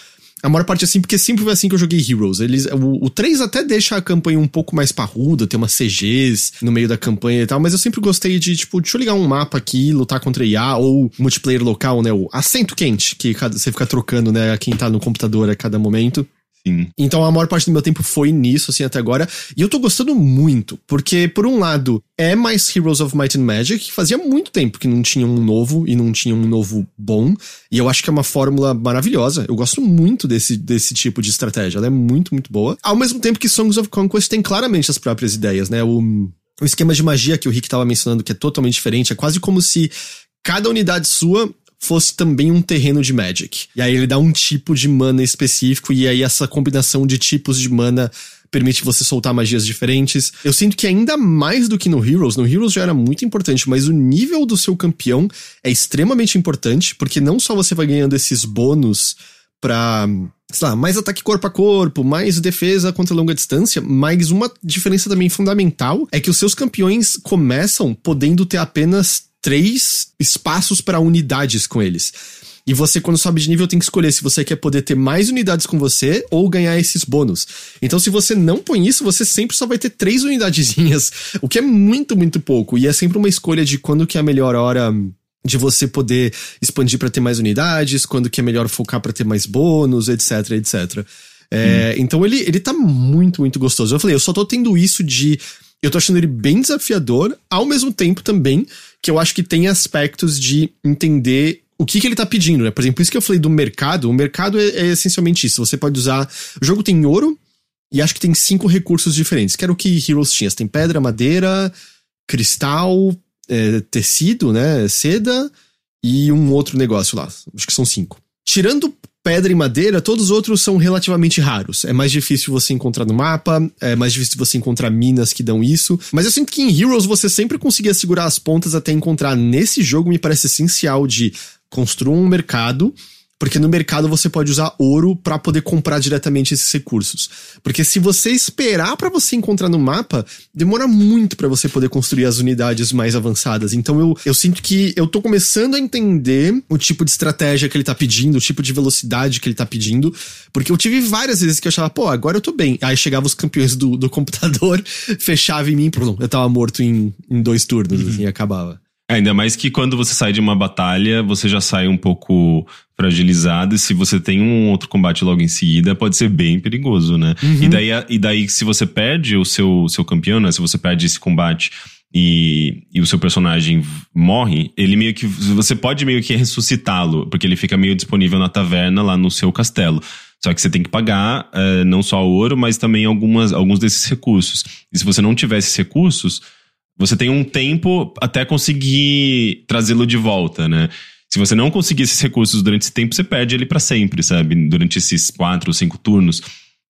A maior parte é assim, porque sempre foi assim que eu joguei Heroes. Eles, o, o 3 até deixa a campanha um pouco mais parruda, tem umas CGs no meio da campanha e tal, mas eu sempre gostei de, tipo, deixa eu ligar um mapa aqui, lutar contra IA, ou multiplayer local, né? O assento quente, que você fica trocando, né? Quem tá no computador a cada momento. Sim. Então a maior parte do meu tempo foi nisso, assim, até agora. E eu tô gostando muito, porque, por um lado, é mais Heroes of Might and Magic, que fazia muito tempo que não tinha um novo e não tinha um novo bom. E eu acho que é uma fórmula maravilhosa. Eu gosto muito desse, desse tipo de estratégia. Ela é muito, muito boa. Ao mesmo tempo que Songs of Conquest tem claramente as próprias ideias, né? O, o esquema de magia que o Rick tava mencionando, que é totalmente diferente. É quase como se cada unidade sua fosse também um terreno de Magic. E aí ele dá um tipo de mana específico, e aí essa combinação de tipos de mana permite você soltar magias diferentes. Eu sinto que ainda mais do que no Heroes, no Heroes já era muito importante, mas o nível do seu campeão é extremamente importante, porque não só você vai ganhando esses bônus pra, sei lá, mais ataque corpo a corpo, mais defesa contra longa distância, mas uma diferença também fundamental é que os seus campeões começam podendo ter apenas três espaços para unidades com eles. E você, quando sobe de nível, tem que escolher se você quer poder ter mais unidades com você ou ganhar esses bônus. Então, se você não põe isso, você sempre só vai ter três unidadezinhas, o que é muito, muito pouco. E é sempre uma escolha de quando que é a melhor hora de você poder expandir para ter mais unidades, quando que é melhor focar para ter mais bônus, etc, etc. É, hum. Então ele, ele tá muito, muito gostoso. Eu falei, eu só tô tendo isso de. Eu tô achando ele bem desafiador, ao mesmo tempo também que eu acho que tem aspectos de entender o que, que ele tá pedindo, né? Por exemplo, isso que eu falei do mercado, o mercado é, é essencialmente isso. Você pode usar. O jogo tem ouro e acho que tem cinco recursos diferentes, que era o que Heroes tinha. Você tem pedra, madeira, cristal, é, tecido, né? Seda e um outro negócio lá. Acho que são cinco. Tirando pedra e madeira, todos os outros são relativamente raros. É mais difícil você encontrar no mapa, é mais difícil você encontrar minas que dão isso. Mas eu sinto que em Heroes você sempre conseguia segurar as pontas até encontrar. Nesse jogo me parece essencial de construir um mercado porque no mercado você pode usar ouro para poder comprar diretamente esses recursos. Porque se você esperar para você encontrar no mapa, demora muito para você poder construir as unidades mais avançadas. Então eu, eu sinto que eu tô começando a entender o tipo de estratégia que ele tá pedindo, o tipo de velocidade que ele tá pedindo. Porque eu tive várias vezes que eu achava, pô, agora eu tô bem. Aí chegava os campeões do, do computador, fechava em mim, pronto, eu tava morto em, em dois turnos, uhum. assim, e acabava. Ainda mais que quando você sai de uma batalha, você já sai um pouco fragilizado, e se você tem um outro combate logo em seguida, pode ser bem perigoso, né? Uhum. E, daí, e daí, se você perde o seu, seu campeão, né? Se você perde esse combate e, e o seu personagem morre, ele meio que. Você pode meio que ressuscitá-lo, porque ele fica meio disponível na taverna lá no seu castelo. Só que você tem que pagar uh, não só o ouro, mas também algumas, alguns desses recursos. E se você não tiver esses recursos você tem um tempo até conseguir trazê-lo de volta, né? Se você não conseguir esses recursos durante esse tempo, você perde ele para sempre, sabe? Durante esses quatro ou cinco turnos.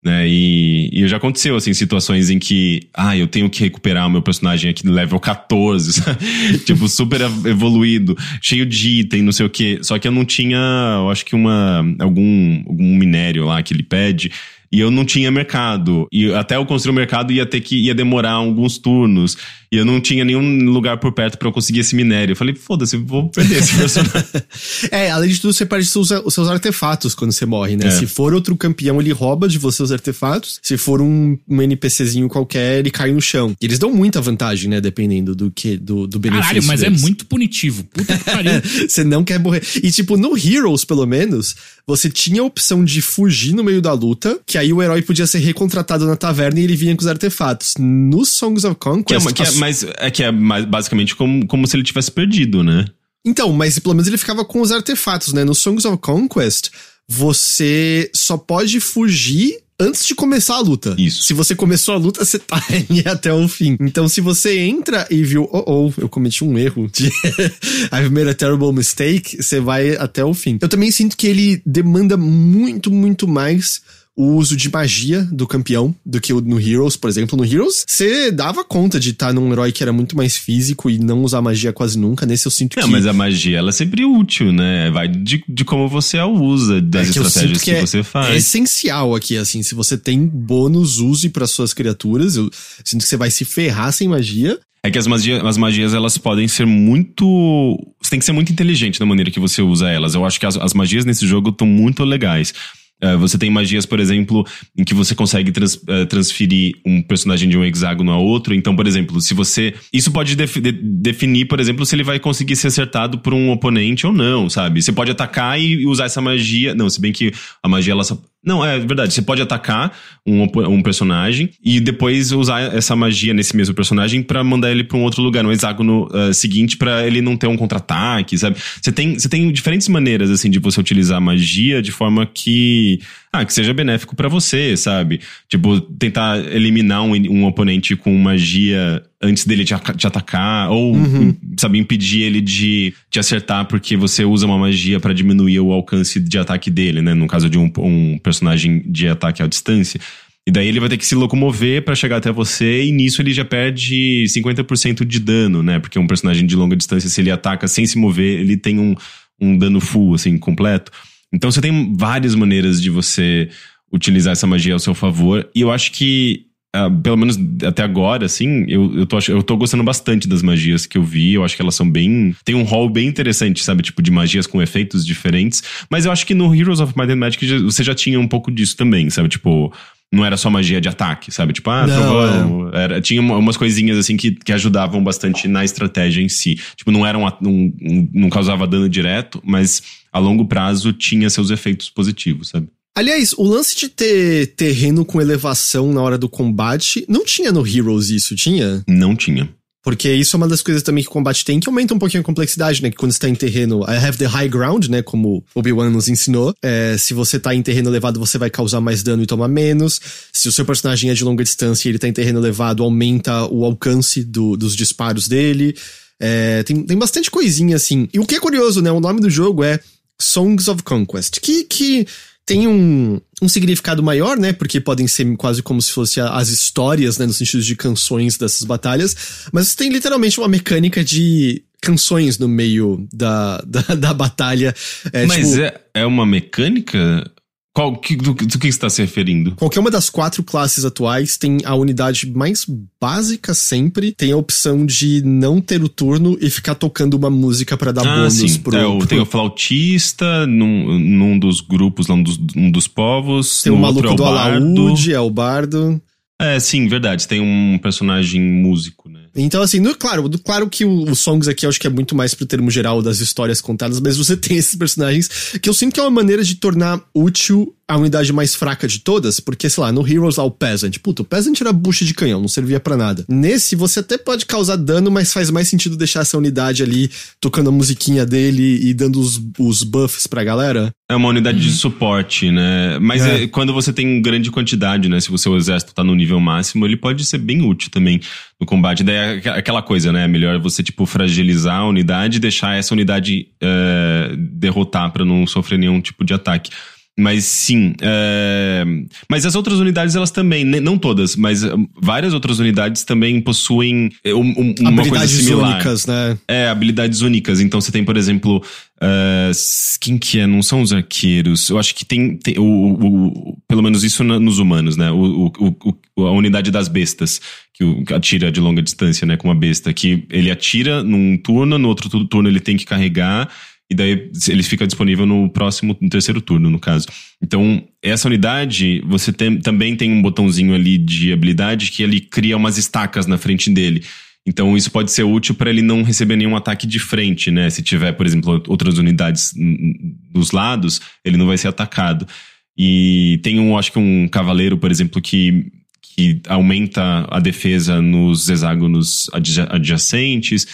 Né? E, e já aconteceu, assim, situações em que, ah, eu tenho que recuperar o meu personagem aqui no level 14, sabe? tipo, super evoluído, cheio de item, não sei o quê. Só que eu não tinha, eu acho que uma, algum, algum minério lá que ele pede e eu não tinha mercado. E até eu construir o mercado ia ter que ia demorar alguns turnos. E eu não tinha nenhum lugar por perto para eu conseguir esse minério. Eu falei, foda-se, vou perder esse personagem. é, além de tudo, você perde os, os seus artefatos quando você morre, né? É. Se for outro campeão, ele rouba de você os artefatos. Se for um, um NPCzinho qualquer, ele cai no chão. E eles dão muita vantagem, né? Dependendo do que do, do benefício. Caralho, mas deles. é muito punitivo. Puta que pariu. você não quer morrer. E tipo, no Heroes, pelo menos, você tinha a opção de fugir no meio da luta, que aí o herói podia ser recontratado na taverna e ele vinha com os artefatos. No Songs of Conquest. Que é, uma, que é mas é que é basicamente como, como se ele tivesse perdido, né? Então, mas pelo menos ele ficava com os artefatos, né? No Songs of Conquest, você só pode fugir antes de começar a luta. Isso. Se você começou a luta, você tá aí até o fim. Então, se você entra e viu, oh, oh, eu cometi um erro, de I've made a terrible mistake, você vai até o fim. Eu também sinto que ele demanda muito, muito mais o uso de magia do campeão do que no Heroes, por exemplo. No Heroes, você dava conta de estar tá num herói que era muito mais físico e não usar magia quase nunca. Nesse eu sinto não, que. Não, mas a magia, ela é sempre útil, né? Vai de, de como você a usa, das é que estratégias que, que é, você faz. É essencial aqui, assim. Se você tem bônus, use para suas criaturas. Eu sinto que você vai se ferrar sem magia. É que as magias, as magias, elas podem ser muito. Você tem que ser muito inteligente na maneira que você usa elas. Eu acho que as, as magias nesse jogo estão muito legais. Uh, você tem magias, por exemplo, em que você consegue trans, uh, transferir um personagem de um hexágono a outro. Então, por exemplo, se você. Isso pode de, definir, por exemplo, se ele vai conseguir ser acertado por um oponente ou não, sabe? Você pode atacar e usar essa magia. Não, se bem que a magia ela só, não, é verdade. Você pode atacar um, um personagem e depois usar essa magia nesse mesmo personagem para mandar ele para um outro lugar, no hexágono uh, seguinte, para ele não ter um contra-ataque, sabe? Você tem, você tem diferentes maneiras, assim, de você utilizar a magia de forma que ah, que seja benéfico para você, sabe? Tipo, tentar eliminar um, um oponente com magia antes dele te, te atacar, ou, uhum. sabe, impedir ele de te acertar porque você usa uma magia para diminuir o alcance de ataque dele, né? No caso de um, um personagem de ataque à distância. E daí ele vai ter que se locomover para chegar até você, e nisso ele já perde 50% de dano, né? Porque um personagem de longa distância, se ele ataca sem se mover, ele tem um, um dano full, assim, completo. Então você tem várias maneiras de você utilizar essa magia ao seu favor. E eu acho que ah, pelo menos até agora, assim, eu, eu, tô, eu tô gostando bastante das magias que eu vi. Eu acho que elas são bem. Tem um rol bem interessante, sabe? Tipo, de magias com efeitos diferentes. Mas eu acho que no Heroes of Might and Magic você já tinha um pouco disso também, sabe? Tipo. Não era só magia de ataque, sabe? Tipo, ah, Não, trovão. Era, tinha uma- umas coisinhas assim que, que ajudavam bastante na estratégia em si. Tipo, não era um, um- um- não causava dano direto, mas a longo prazo tinha seus efeitos positivos, sabe? Aliás, o lance de ter terreno com elevação na hora do combate, não tinha no Heroes isso, tinha? Não tinha. Porque isso é uma das coisas também que o combate tem, que aumenta um pouquinho a complexidade, né? Que quando você tá em terreno, I have the high ground, né? Como Obi-Wan nos ensinou. É, se você tá em terreno elevado, você vai causar mais dano e tomar menos. Se o seu personagem é de longa distância e ele tá em terreno elevado, aumenta o alcance do- dos disparos dele. É, tem, tem bastante coisinha assim. E o que é curioso, né? O nome do jogo é Songs of Conquest, que, que tem um, um significado maior, né? Porque podem ser quase como se fossem as histórias, né? No sentido de canções dessas batalhas. Mas tem literalmente uma mecânica de canções no meio da, da, da batalha. É, Mas tipo, é, é uma mecânica? Qual, que, do, do que você está se referindo? Qualquer uma das quatro classes atuais tem a unidade mais básica sempre, tem a opção de não ter o turno e ficar tocando uma música pra dar ah, bônus sim. pro, É, o- pro- Tem o flautista num, num dos grupos, lá, um dos, um dos povos. tem o no outro maluco é do bardo. alaúde, é o bardo. É, sim, verdade. Tem um personagem músico, né? Então, assim, no, claro, do- claro que os songs aqui eu acho que é muito mais pro termo geral das histórias contadas, mas você tem esses personagens que eu sinto que é uma maneira de tornar útil a unidade mais fraca de todas, porque, sei lá, no Heroes lá o Peasant, puta, o Peasant era bucha de canhão, não servia pra nada. Nesse, você até pode causar dano, mas faz mais sentido deixar essa unidade ali tocando a musiquinha dele e dando os, os buffs pra galera. É uma unidade de suporte, né? Mas É. é, quando você tem grande quantidade, né? Se o seu exército tá no nível máximo, ele pode ser bem útil também no combate. Daí é aqu- aquela coisa, né? É melhor você, tipo, fragilizar a unidade e deixar essa unidade é, derrotar pra não sofrer nenhum tipo de ataque. Mas sim, é, mas as outras unidades, elas também, não todas, mas hum, várias outras unidades também possuem é, um- um- uma coisa Habilidades similar. únicas, né? É, habilidades únicas. Então você tem, por exemplo, s- quem que é? Não são os arqueiros. Eu acho que tem, tem o, o- o- pelo menos isso na- nos humanos, né? A unidade das bestas, que, que atira de longa distância, né? Com uma besta, que ele atira num turno, no outro tu- turno ele tem que carregar. E daí ele fica disponível no próximo, no terceiro turno, no caso. Então, essa unidade, você tem- também tem um botãozinho ali de habilidade que ele cria umas estacas na frente dele. Então isso pode ser útil para ele não receber nenhum ataque de frente, né? Se tiver, por exemplo, outras unidades dos lados, ele não vai ser atacado. E tem um, acho que um cavaleiro, por exemplo, que, que aumenta a defesa nos hexágonos adja- adjacentes.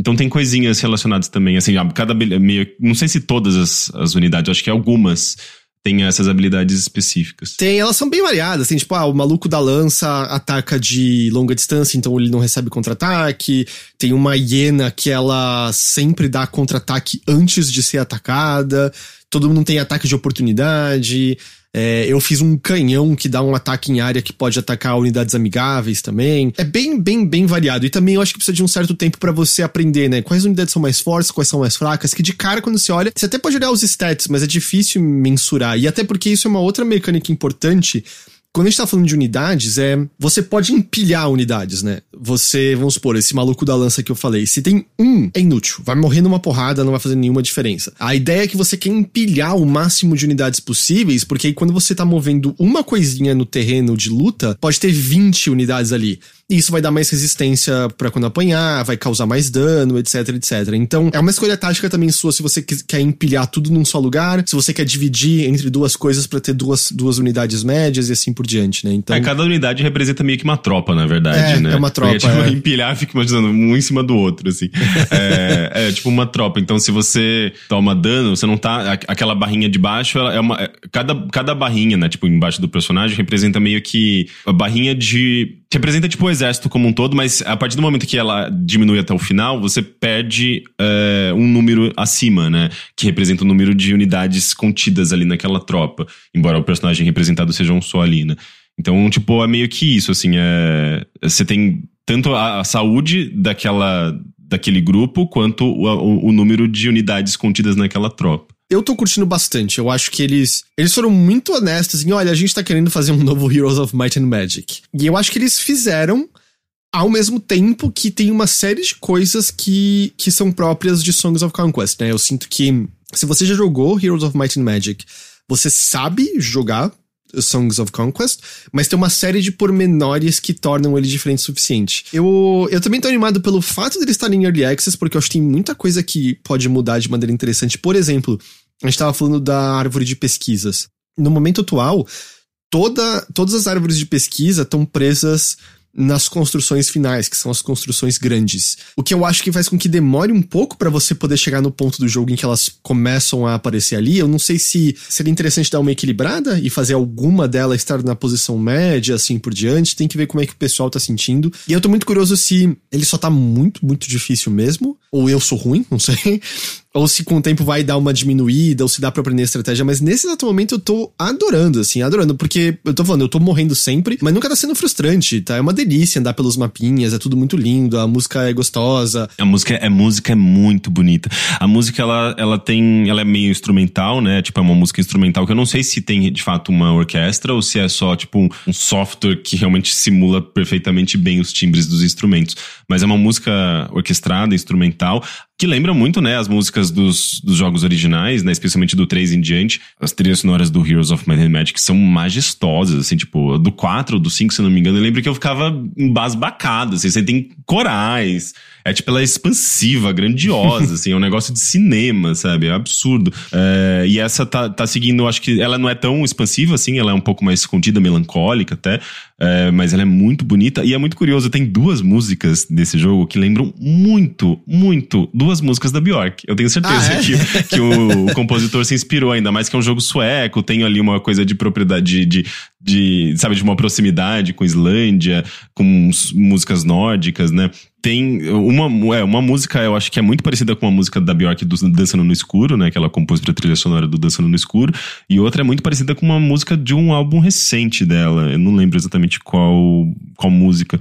Então tem coisinhas relacionadas também, assim, cada meio, não sei se todas as, as unidades, acho que algumas têm essas habilidades específicas. Tem, elas são bem variadas, assim, tipo, ah, o maluco da lança ataca de longa distância, então ele não recebe contra-ataque. Tem uma hiena que ela sempre dá contra-ataque antes de ser atacada. Todo mundo tem ataque de oportunidade. É, eu fiz um canhão que dá um ataque em área que pode atacar unidades amigáveis também. É bem, bem, bem variado. E também eu acho que precisa de um certo tempo pra você aprender, né? Quais unidades são mais fortes, quais são mais fracas. Que de cara, quando você olha, você até pode olhar os stats, mas é difícil mensurar. E até porque isso é uma outra mecânica importante. Quando a gente tá falando de unidades, é. Você pode empilhar unidades, né? Você, vamos supor, esse maluco da lança que eu falei. Se tem um, é inútil. Vai morrer numa porrada, não vai fazer nenhuma diferença. A ideia é que você quer empilhar o máximo de unidades possíveis, porque aí quando você tá movendo uma coisinha no terreno de luta, pode ter 20 unidades ali. E isso vai dar mais resistência pra quando apanhar, vai causar mais dano, etc, etc. Então, é uma escolha tática também sua se você quer empilhar tudo num só lugar, se você quer dividir entre duas coisas pra ter duas, duas unidades médias e assim por diante, né? Então, É, cada unidade representa meio que uma tropa, na verdade, É, né? é uma tropa, Porque, tipo, é. empilhar, fica imaginando um em cima do outro, assim. é, é tipo uma tropa. Então, se você toma dano, você não tá. Aquela barrinha de baixo, ela é uma. é- cada, cada barrinha, né? Tipo, embaixo do personagem, representa meio que a barrinha de. Representa, tipo, exército como um todo, mas a partir do momento que ela diminui até o final, você perde é, um número acima, né? Que representa o número de unidades contidas ali naquela tropa. Embora o personagem representado seja um só ali, né? Então, tipo, é meio que isso, assim, é... Você tem tanto a, a saúde daquela, daquele grupo, quanto o, o- o número de unidades contidas naquela tropa. Eu tô curtindo bastante. Eu acho que eles eles foram muito honestos em, olha, a gente tá querendo fazer um novo Heroes of Might and Magic. E eu acho que eles fizeram ao mesmo tempo que tem uma série de coisas que, que são próprias de Songs of Conquest, né? Eu sinto que se você já jogou Heroes of Might and Magic, você sabe jogar Songs of Conquest, mas tem uma série de pormenores que tornam ele diferente o suficiente. Eu, eu também tô animado pelo fato dele estar em Early Access, porque eu acho que tem muita coisa que pode mudar de maneira interessante. Por exemplo, a gente tava falando da árvore de pesquisas. No momento atual, toda, todas as árvores de pesquisa estão presas nas construções finais, que são as construções grandes. O que eu acho que faz com que demore um pouco para você poder chegar no ponto do jogo em que elas começam a aparecer ali. Eu não sei se seria interessante dar uma equilibrada e fazer alguma delas estar na posição média, assim por diante. Tem que ver como é que o pessoal tá sentindo. E eu tô muito curioso se ele só tá muito, muito difícil mesmo, ou eu sou ruim, não sei ou se com o tempo vai dar uma diminuída, ou se dá pra aprender estratégia, mas nesse exato momento eu tô adorando, assim, adorando, porque eu tô falando, eu tô morrendo sempre, mas nunca tá sendo frustrante, tá? É uma delícia andar pelos mapinhas, é tudo muito lindo, a música é gostosa. A música, a música é muito bonita. A música, ela, ela tem, ela é meio instrumental, né? Tipo, é uma música instrumental que eu não sei se tem, de fato, uma orquestra ou se é só, tipo, um software que realmente simula perfeitamente bem os timbres dos instrumentos. Mas é uma música orquestrada, instrumental que lembra muito, né, as músicas dos, dos jogos originais, né, especialmente do 3 em diante. As trilhas sonoras do Heroes of Might and Magic são majestosas, assim, tipo, do 4 ou do 5, se não me engano, eu lembro que eu ficava embasbacado, assim, você tem corais, é tipo, ela é expansiva, grandiosa, assim, é um negócio de cinema, sabe? É absurdo. É, e essa tá, tá seguindo, acho que ela não é tão expansiva, assim, ela é um pouco mais escondida, melancólica até, é, mas ela é muito bonita e é muito curioso. Tem duas músicas desse jogo que lembram muito, muito duas músicas da Bjork. Eu tenho certeza ah, é? que, que o, o, compositor se inspirou, ainda mais que é um jogo sueco, tem ali uma coisa de propriedade, de, de, sabe, de uma proximidade com Islândia, com músicas nórdicas, né? Tem uma, é, uma música, eu acho que é muito parecida com a música da Bjork do Dançando no Escuro, né? Que ela compôs pra trilha sonora do Dançando no Escuro. E outra é muito parecida com uma música de um álbum recente dela. Eu não lembro exatamente qual, qual música.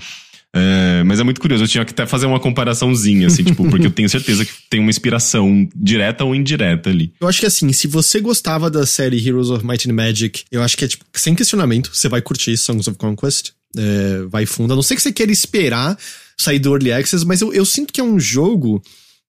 É, mas é muito curioso, eu tinha que até fazer uma comparaçãozinha, assim, tipo, porque eu tenho certeza que tem uma inspiração direta ou indireta ali. Eu acho que assim, se você gostava da série Heroes of Might and Magic, eu acho que é, tipo, sem questionamento, você vai curtir Songs of Conquest. É, vai fundo. A não ser que você queira esperar sair do Early Access, mas eu, eu sinto que é um jogo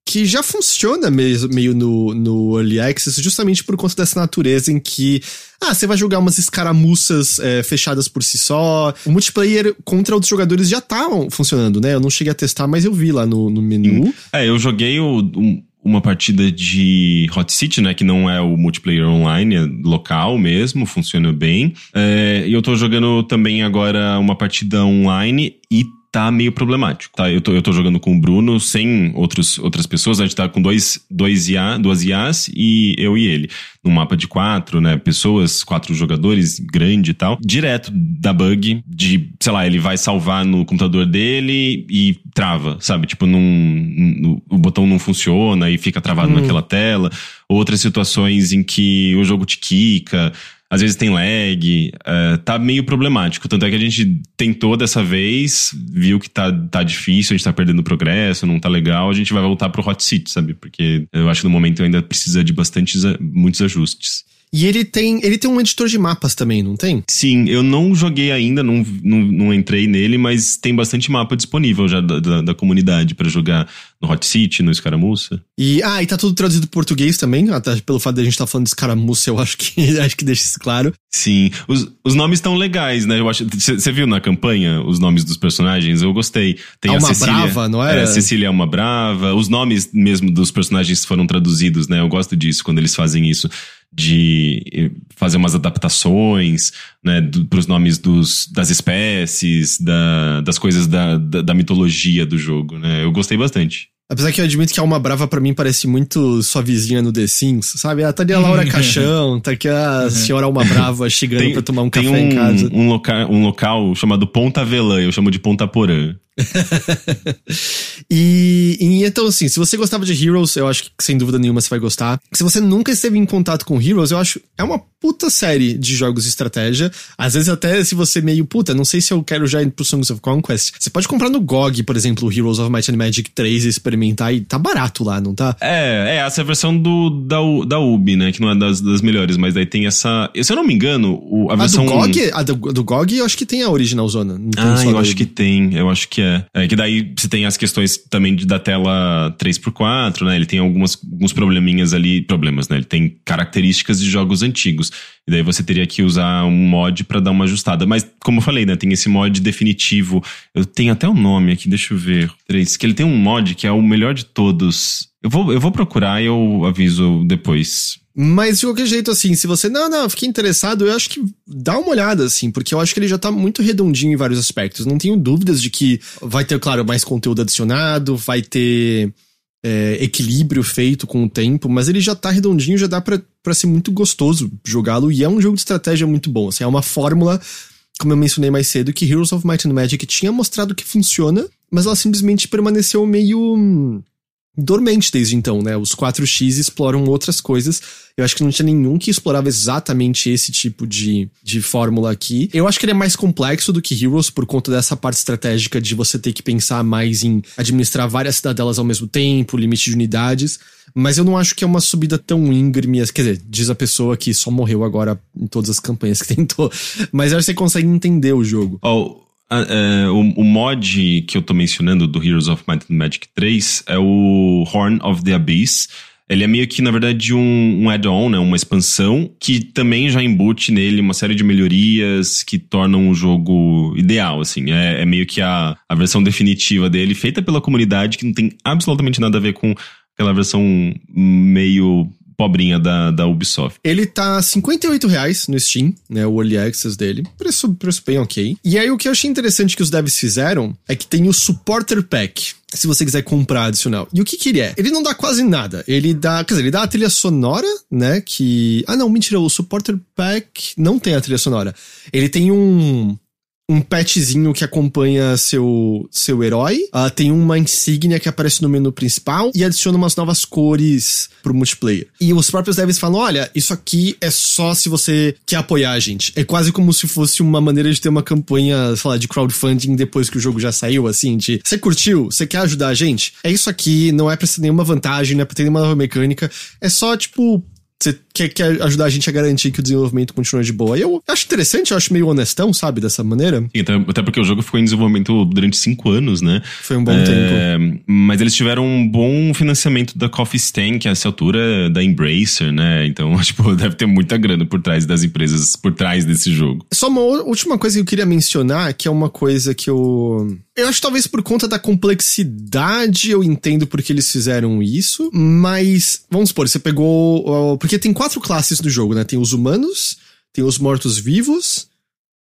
que já funciona meio, meio no, no Early Access, justamente por conta dessa natureza em que, ah, você vai jogar umas escaramuças é, fechadas por si só. O multiplayer contra outros jogadores já tá funcionando, né? Eu não cheguei a testar, mas eu vi lá no, no menu. É, eu joguei o, um, uma partida de Hot City, né? Que não é o multiplayer online, é local mesmo, funciona bem. É, e eu tô jogando também agora uma partida online e tá meio problemático, tá? Eu tô, eu tô jogando com o Bruno sem outros, outras pessoas, a gente tá com dois, dois IA, duas IAs e eu e ele. Num mapa de quatro, né? Pessoas, quatro jogadores, grande e tal. Direto da bug de, sei lá, ele vai salvar no computador dele e trava, sabe? Tipo, num, o botão não funciona e fica travado hum. naquela tela. Outras situações em que o jogo te quica às vezes tem lag, uh, tá meio problemático. Tanto é que a gente tentou dessa vez, viu que tá, tá difícil, a gente tá perdendo progresso, não tá legal, a gente vai voltar pro Hot Seat, sabe? Porque eu acho que no momento ainda precisa de bastantes, muitos ajustes. E ele tem, ele tem um editor de mapas também, não tem? Sim, eu não joguei ainda, não, não, não entrei nele, mas tem bastante mapa disponível já da, da, da comunidade para jogar no Hot City, no Escaramuça. E, ah, e tá tudo traduzido para português também, até pelo fato de a gente estar tá falando de Escaramuça, eu acho que, acho que deixa isso claro. Sim, os, os nomes estão legais, né? Eu acho. Você viu na campanha os nomes dos personagens? Eu gostei. Tem Alma a Cecília, Brava, não é? É, Cecília é uma brava. Os nomes mesmo dos personagens foram traduzidos, né? Eu gosto disso quando eles fazem isso de eh, fazer umas adaptações né, para os nomes dos, das espécies, da, das coisas da, da, da, mitologia do jogo. Né? Eu gostei bastante. Apesar que eu admito que a Alma Brava para mim parece muito sua vizinha no The Sims, sabe? Ah, tá ali a Laura Caixão, tá aqui a uhum. senhora Alma Brava chegando tem, pra tomar um café um, em casa. Um local, um local chamado Ponta Velã, eu chamo de Ponta Porã. e, e, então, assim, se você gostava de Heroes, eu acho que sem dúvida nenhuma você vai gostar. Se você nunca esteve em contato com Heroes, eu acho é uma puta série de jogos de estratégia. Às vezes, até se você meio puta, não sei se eu quero já ir pro Songs of Conquest. Você pode comprar no GOG, por exemplo, Heroes of Might and Magic 3 e experimentar, e tá barato lá, não tá? É, é, essa é a versão do, da, da Ubi, né? Que não é das, das melhores, mas daí tem essa. Se eu não me engano, o, a, A versão. do GOG, a do, do GOG, eu acho que tem a original zona. Ah, eu acho que tem, eu acho que é. É que daí você tem as questões também da tela 3x4, né? Ele tem algumas, alguns probleminhas ali, problemas, né? Ele tem características de jogos antigos. E daí você teria que usar um mod pra dar uma ajustada. Mas, como eu falei, né? Tem esse mod definitivo. Eu tenho até o nome aqui, deixa eu ver. Três, que ele tem um mod que é o melhor de todos. Eu vou, eu vou procurar e eu aviso depois. Mas de qualquer jeito, assim, se você. Não, não, fiquei interessado, eu acho que dá uma olhada, assim, porque eu acho que ele já tá muito redondinho em vários aspectos. Não tenho dúvidas de que vai ter, claro, mais conteúdo adicionado, vai ter é, equilíbrio feito com o tempo, mas ele já tá redondinho, já dá pra ser muito gostoso jogá-lo. E é um jogo de estratégia muito bom. Assim, é uma fórmula, como eu mencionei mais cedo, que Heroes of Might and Magic tinha mostrado que funciona, mas ela simplesmente permaneceu meio. Dormente desde então, né? Os 4X exploram outras coisas. Eu acho que não tinha nenhum que explorava exatamente esse tipo de, de fórmula aqui. Eu acho que ele é mais complexo do que Heroes por conta dessa parte estratégica de você ter que pensar mais em administrar várias cidadelas ao mesmo tempo, limite de unidades. Mas eu não acho que é uma subida tão íngreme. Quer dizer, diz a pessoa que só morreu agora em todas as campanhas que tentou. Mas eu acho que você consegue entender o jogo. Ó, a- é, o, o mod que eu tô mencionando do Heroes of Might and Magic 3 é o Horn of the Abyss. Ele é meio que, na verdade, um, um add-on, né? Uma expansão que também já embute nele uma série de melhorias que tornam o jogo ideal, assim. É, é meio que a, a versão definitiva dele, feita pela comunidade, que não tem absolutamente nada a ver com aquela versão meio pobrinha da, da Ubisoft. Ele tá 58 reais no Steam, né? O Early Access dele. Preço, preço bem ok. E aí o que eu achei interessante que os devs fizeram é que tem o Supporter Pack. Se você quiser comprar adicional. E o que que ele é? Ele não dá quase nada. Ele dá, quer dizer, ele dá a trilha sonora, né? Que. Ah, não, mentira. O Supporter Pack não tem a trilha sonora. Ele tem um um patchzinho que acompanha seu, seu herói. Ah, tem uma insígnia que aparece no menu principal e adiciona umas novas cores pro multiplayer. E os próprios devs falam: olha, isso aqui é só se você quer apoiar a gente. É quase como se fosse uma maneira de ter uma campanha, sei lá, de crowdfunding depois que o jogo já saiu, assim, de você curtiu? Você quer ajudar a gente? É isso aqui, não é pra ter nenhuma vantagem, não é pra ter nenhuma nova mecânica. É só, tipo, você quer, quer ajudar a gente a garantir que o desenvolvimento continua de boa. E eu acho interessante, eu acho meio honestão, sabe, dessa maneira. Sim, até, porque o jogo ficou em desenvolvimento durante cinco anos, né? Foi um bom É, tempo. Mas eles tiveram um bom financiamento da Coffee Stain, que a essa altura é da Embracer, né? Então, tipo, deve ter muita grana por trás das empresas, por trás desse jogo. Só uma última coisa que eu queria mencionar, que é uma coisa que eu. Eu acho que talvez por conta da complexidade eu entendo porque eles fizeram isso, mas vamos supor, você pegou. Porque tem quatro classes no jogo, né? Tem os humanos, tem os mortos-vivos,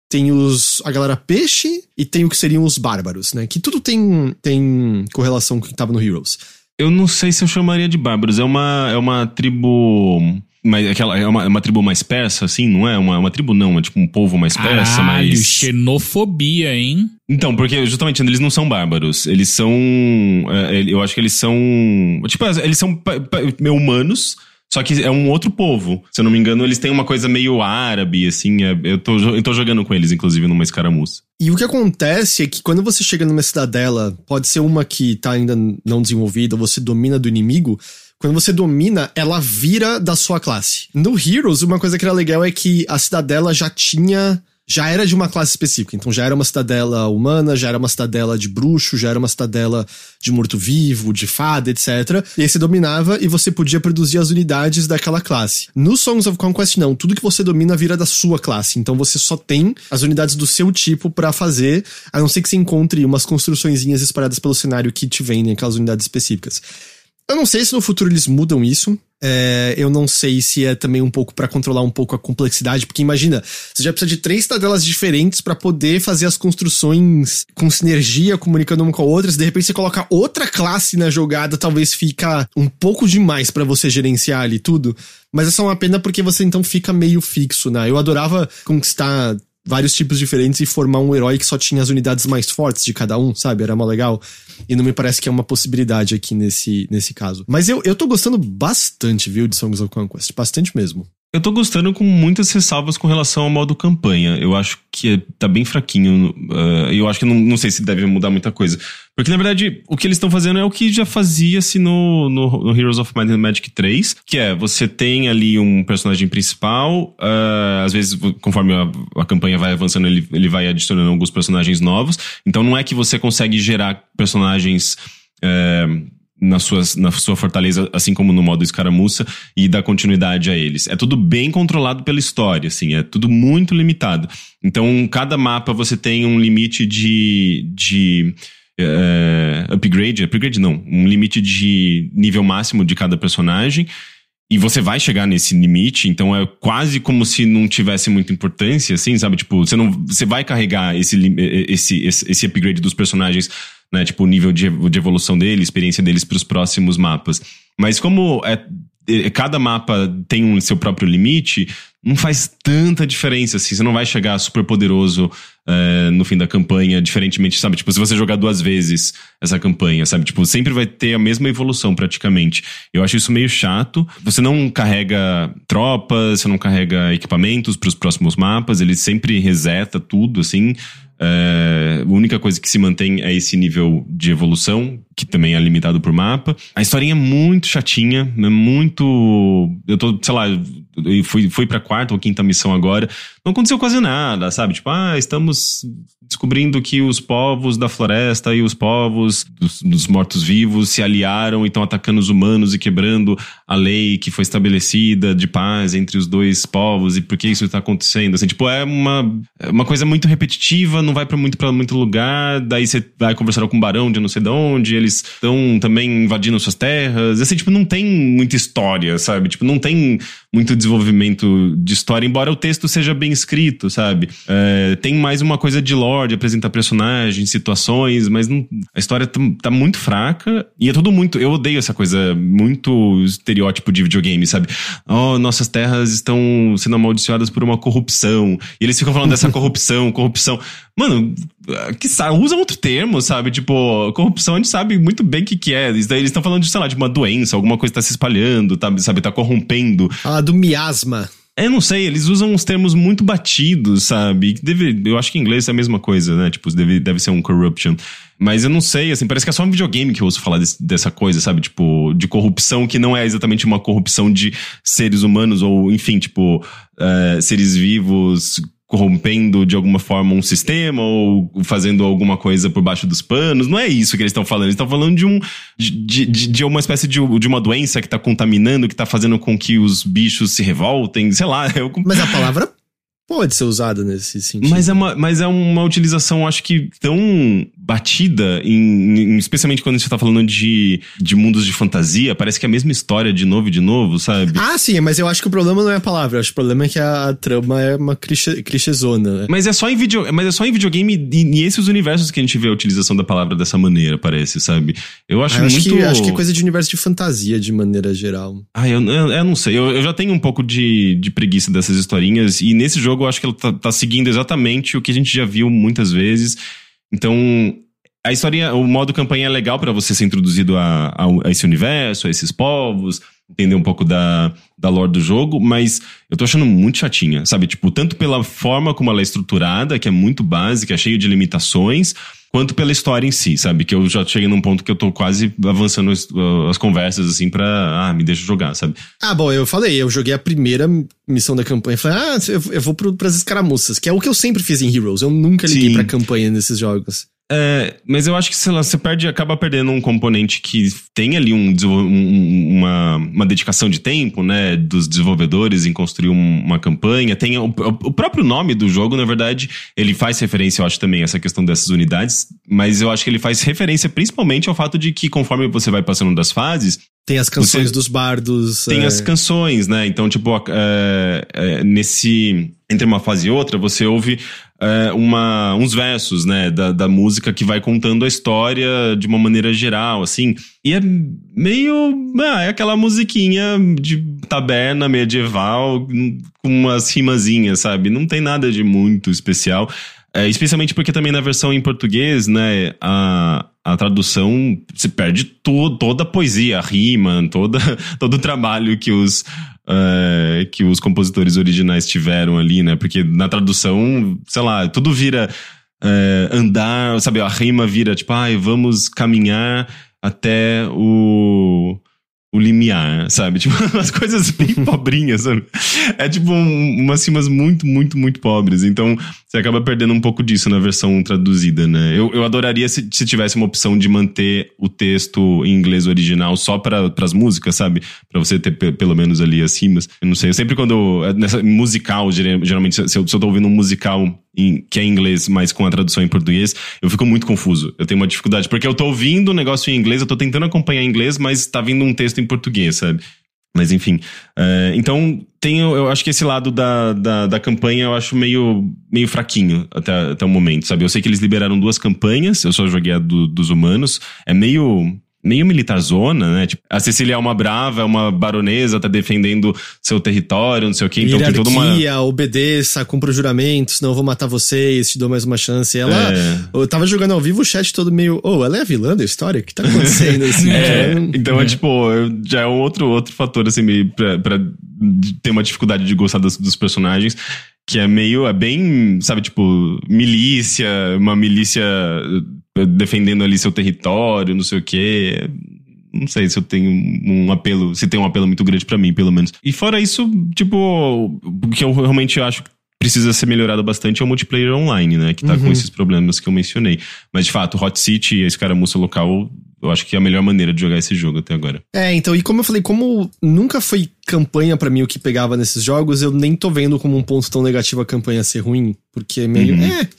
tem os a galera peixe e tem o que seriam os bárbaros, né? Que tudo tem, tem correlação com o que tava no Heroes. Eu não sei se eu chamaria de bárbaros. É uma, é uma tribo. Mas aquela, é, uma, é uma tribo mais persa, assim, não é? Uma, uma tribo não, é tipo um povo mais persa, Caralho, mas. xenofobia, hein? Então, porque justamente eles não são bárbaros. Eles são. é, eu acho que eles são. Tipo, eles são humanos. Só que é um outro povo. Se eu não me engano, eles têm uma coisa meio árabe, assim. é- eu, tô, eu tô jogando com eles, inclusive, numa escaramuça. E o que acontece é que quando você chega numa cidadela, pode ser uma que tá ainda não desenvolvida, você domina do inimigo. Quando você domina, ela vira da sua classe. No Heroes, uma coisa que era legal é que a cidadela já tinha. Já era de uma classe específica. Então já era uma cidadela humana, já era uma cidadela de bruxo, já era uma cidadela de morto-vivo, de fada, etc. E aí você dominava e você podia produzir as unidades daquela classe. No Songs of Conquest, não. Tudo que você domina vira da sua classe. Então você só tem as unidades do seu tipo pra fazer, a não ser que você encontre umas construçõezinhas espalhadas pelo cenário que te vendem aquelas unidades específicas. Eu não sei se no futuro eles mudam isso. É, eu não sei se é também um pouco pra controlar um pouco a complexidade, porque imagina, você já precisa de três tabelas diferentes pra poder fazer as construções com sinergia, comunicando uma com a outra. Se de repente você coloca outra classe na jogada, talvez fica um pouco demais pra você gerenciar ali tudo. Mas é só uma pena porque você então fica meio fixo, né? Eu adorava conquistar vários tipos diferentes e formar um herói que só tinha as unidades mais fortes de cada um, sabe? Era mó legal. E não me parece que é uma possibilidade aqui nesse, nesse caso. Mas eu, eu tô gostando bastante, viu, de Songs of Conquest. Bastante mesmo. Eu tô gostando com muitas ressalvas com relação ao modo campanha. Eu acho que tá bem fraquinho. Uh, eu acho que não, não sei se deve mudar muita coisa. Porque, na verdade, o que eles estão fazendo é o que já fazia-se no, no, no, Heroes of Might and Magic 3, que é, você tem ali um personagem principal, uh, às vezes, conforme a, a, campanha vai avançando, ele, ele vai adicionando alguns personagens novos. Então, não é que você consegue gerar personagens... Uh, na, suas, na sua fortaleza, assim como no modo escaramuça, e dar continuidade a eles. É tudo bem controlado pela história, assim, é tudo muito limitado. Então, cada mapa você tem um limite de. de é, upgrade, upgrade não, um limite de nível máximo de cada personagem. E você vai chegar nesse limite, então é quase como se não tivesse muita importância, assim, sabe? Tipo, você não, você vai carregar esse, esse, esse, upgrade dos personagens né? Tipo, o nível de, de evolução dele, experiência deles para os próximos mapas. Mas como é, cada mapa tem um seu próprio limite, não faz tanta diferença, assim. Você não vai chegar super poderoso é, no fim da campanha, diferentemente, sabe? Tipo, se você jogar duas vezes essa campanha, sabe? Tipo, sempre vai ter a mesma evolução, praticamente. Eu acho isso meio chato. Você não carrega tropas, você não carrega equipamentos para os próximos mapas, ele sempre reseta tudo, assim. É, a única coisa que se mantém é esse nível de evolução, que também é limitado por mapa. A historinha é muito chatinha, é muito. Eu tô, sei lá, fui, fui pra quarta ou quinta missão agora. Não aconteceu quase nada, sabe? Tipo, ah, estamos descobrindo que os povos da floresta e os povos dos, dos mortos-vivos se aliaram e estão atacando os humanos e quebrando a lei que foi estabelecida de paz entre os dois povos e por que isso está acontecendo. Assim, tipo, é uma, é uma coisa muito repetitiva, não vai para muito para muito lugar, daí você vai conversar com um barão de não sei de onde, eles estão também invadindo suas terras. Assim, tipo, não tem muita história, sabe? Tipo, não tem muito desenvolvimento de história, embora o texto seja bem escrito, sabe? É, tem mais uma coisa de lore, de apresentar personagens, situações, mas não, a história tá, tá, muito fraca e é tudo muito. Eu odeio essa coisa muito estereótipo de videogame, sabe? Oh, nossas terras estão sendo amaldiçoadas por uma corrupção. E eles ficam falando dessa corrupção, corrupção. Mano, que usa outro termo, sabe? Tipo, corrupção a gente sabe muito bem o que, que é. Eles estão falando de, sei lá, de uma doença, alguma coisa tá se espalhando, tá, sabe? Tá corrompendo. Ah, do miasma. É, eu não sei, eles usam uns termos muito batidos, sabe? Deve, eu acho que em inglês é a mesma coisa, né? Tipo, deve, deve ser um corruption. Mas eu não sei, assim, parece que é só um videogame que eu ouço falar desse, dessa coisa, sabe? Tipo, de corrupção que não é exatamente uma corrupção de seres humanos ou, enfim, tipo, uh, seres vivos corrompendo de alguma forma um sistema ou fazendo alguma coisa por baixo dos panos. Não é isso que eles estão falando. Eles estão falando de um de, de, de, uma espécie de, de uma doença que está contaminando, que está fazendo com que os bichos se revoltem, sei lá. Eu... Mas a palavra pode ser usada nesse sentido. Mas é uma, mas é uma utilização, acho que, tão batida, em, em, especialmente quando você tá falando de, de mundos de fantasia, parece que é a mesma história de novo e de novo, sabe? Ah, sim, mas eu acho que o problema não é a palavra, acho que o problema é que a trama é uma clichê, clichêzona, né? Mas é só em video, mas é só em videogame e, e esses universos que a gente vê a utilização da palavra dessa maneira, parece, sabe? Eu acho ah, eu muito... Acho que, acho que é coisa de universo de fantasia, de maneira geral. Ah, eu, eu, eu não sei, eu, eu já tenho um pouco de, de preguiça dessas historinhas, e nesse jogo jogo, eu acho que ela tá, tá seguindo exatamente o que a gente já viu muitas vezes. Então, a história, o modo campanha é legal para você ser introduzido a, a, a, esse universo, a esses povos, entender um pouco da, da lore do jogo, mas eu tô achando muito chatinha, sabe? Tipo, tanto pela forma como ela é estruturada, que é muito básica, é cheia de limitações, quanto pela história em si, sabe? Que eu já cheguei num ponto que eu tô quase avançando as, as conversas, assim, pra. Ah, me deixa jogar, sabe? Ah, bom, eu falei, eu joguei a primeira missão da campanha. Falei, ah, eu vou pro, pras escaramuças, que é o que eu sempre fiz em Heroes. Eu nunca liguei Sim. pra campanha nesses jogos. É, mas eu acho que sei lá, você perde, acaba perdendo um componente que tem ali um, um, uma, uma dedicação de tempo, né, dos desenvolvedores em construir um, uma campanha. Tem o, o, próprio nome do jogo, na verdade, ele faz referência, eu acho também, a essa questão dessas unidades, mas eu acho que ele faz referência principalmente ao fato de que conforme você vai passando das fases, Tem as canções Você- dos bardos. Tem é, as canções, né? Então, tipo, é, é, nesse. Entre uma fase e outra, você ouve é, uma, uns versos, né? Da, da música que vai contando a história de uma maneira geral, assim. E é meio. Ah, é aquela musiquinha de taberna medieval com umas rimazinhas, sabe? Não tem nada de muito especial. É, especialmente porque também na versão em português, né, a, a tradução se perde to, toda a poesia, a rima, toda, todo o trabalho que os, é, que os compositores originais tiveram ali, né? Porque na tradução, sei lá, tudo vira é, andar, sabe? A rima vira tipo, ai, vamos caminhar até o o limiar, sabe? Tipo, umas coisas bem pobrinhas, sabe? É tipo um, umas rimas muito, muito, muito pobres. Então, você acaba perdendo um pouco disso na versão traduzida, né? Eu, eu adoraria se, se tivesse uma opção de manter o texto em inglês original só para as músicas, sabe? Pra você ter pe- pelo menos ali as rimas. Eu não sei, eu sempre quando. eu- Nessa musical, geral- geralmente, se eu, se eu tô ouvindo um musical em- que é em inglês, mas com a tradução em português, eu fico muito confuso. Eu tenho uma dificuldade. Porque eu tô ouvindo o negócio em inglês, eu tô tentando acompanhar em inglês, mas tá vindo um texto em português, sabe? Mas enfim. é, então, tenho, eu acho que esse lado da, da, da campanha eu acho meio, meio fraquinho até, até o momento, sabe? Eu sei que eles liberaram duas campanhas, eu só joguei a do- dos humanos. É meio. Meio militar zona, né? Tipo, a Cecília é uma brava, é uma baronesa, tá defendendo seu território, não sei o quê. Então tem toda uma. Hierarquia, obedeça, cumpra o juramento, senão eu vou matar vocês, te dou mais uma chance. Ela. É. Eu tava jogando ao vivo o chat todo meio. Oh, ela é a vilã da história? O que tá acontecendo? Assim, É, então é tipo, eu- já é um outro, outro fator, assim, meio pra, pra ter uma dificuldade de gostar dos, dos personagens, que é meio, é bem, sabe, tipo, milícia, uma milícia defendendo ali seu território, não sei o quê. Não sei se eu tenho um apelo, se tem um apelo muito grande pra mim, pelo menos. E fora isso, tipo, o que eu realmente acho que precisa ser melhorado bastante é o multiplayer online, né? Que tá com esses problemas que eu mencionei. Mas, de fato, Hot City e a escaramuça local, eu acho que é a melhor maneira de jogar esse jogo até agora. É, então, e como eu falei, como nunca foi campanha pra mim o que pegava nesses jogos, eu nem tô vendo como um ponto tão negativo a campanha ser ruim, porque é meio, Uhum. é,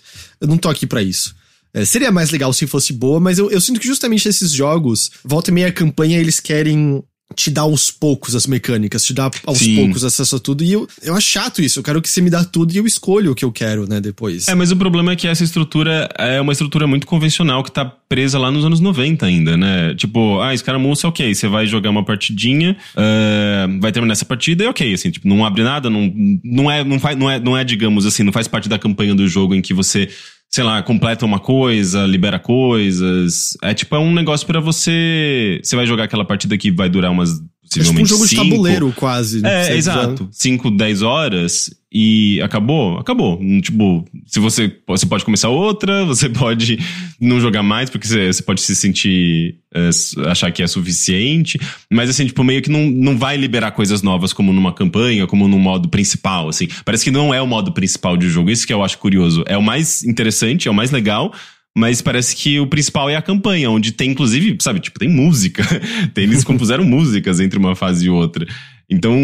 eu não tô aqui pra isso. É, seria mais legal se fosse boa, mas eu, eu sinto que justamente esses jogos, volta e meia a campanha, eles querem te dar aos poucos as mecânicas, te dar aos Sim. poucos acesso a tudo, e eu, eu acho chato isso, eu quero que você me dá tudo e eu escolho o que eu quero, né, depois. É, mas o problema é que essa estrutura é uma estrutura muito convencional que tá presa lá nos anos 90 ainda, né? Tipo, ah, escaramuça, ok, você vai jogar uma partidinha, eh, vai terminar essa partida e ok, assim, tipo, não abre nada, não, não, é, não, faz, não, é, não é, digamos assim, não faz parte da campanha do jogo em que você, sei lá, completa uma coisa, libera coisas. É tipo, é um negócio pra você. Você vai jogar aquela partida que vai durar umas. É tipo um Possivelmente jogo de cinco, tabuleiro, quase. é, Sei exato. 5, 10 horas e acabou? Acabou. Tipo, se você, você pode começar outra, você pode não jogar mais, porque você, você pode se sentir, é, achar que é suficiente, mas assim, tipo, meio que não, não vai liberar coisas novas como numa campanha, como no modo principal, assim. Parece que não é o modo principal de jogo, isso que eu acho curioso. É o mais interessante, é o mais legal, mas parece que o principal é a campanha, onde tem, inclusive, sabe, tipo, tem música. Eles compuseram músicas entre uma fase e outra. Então,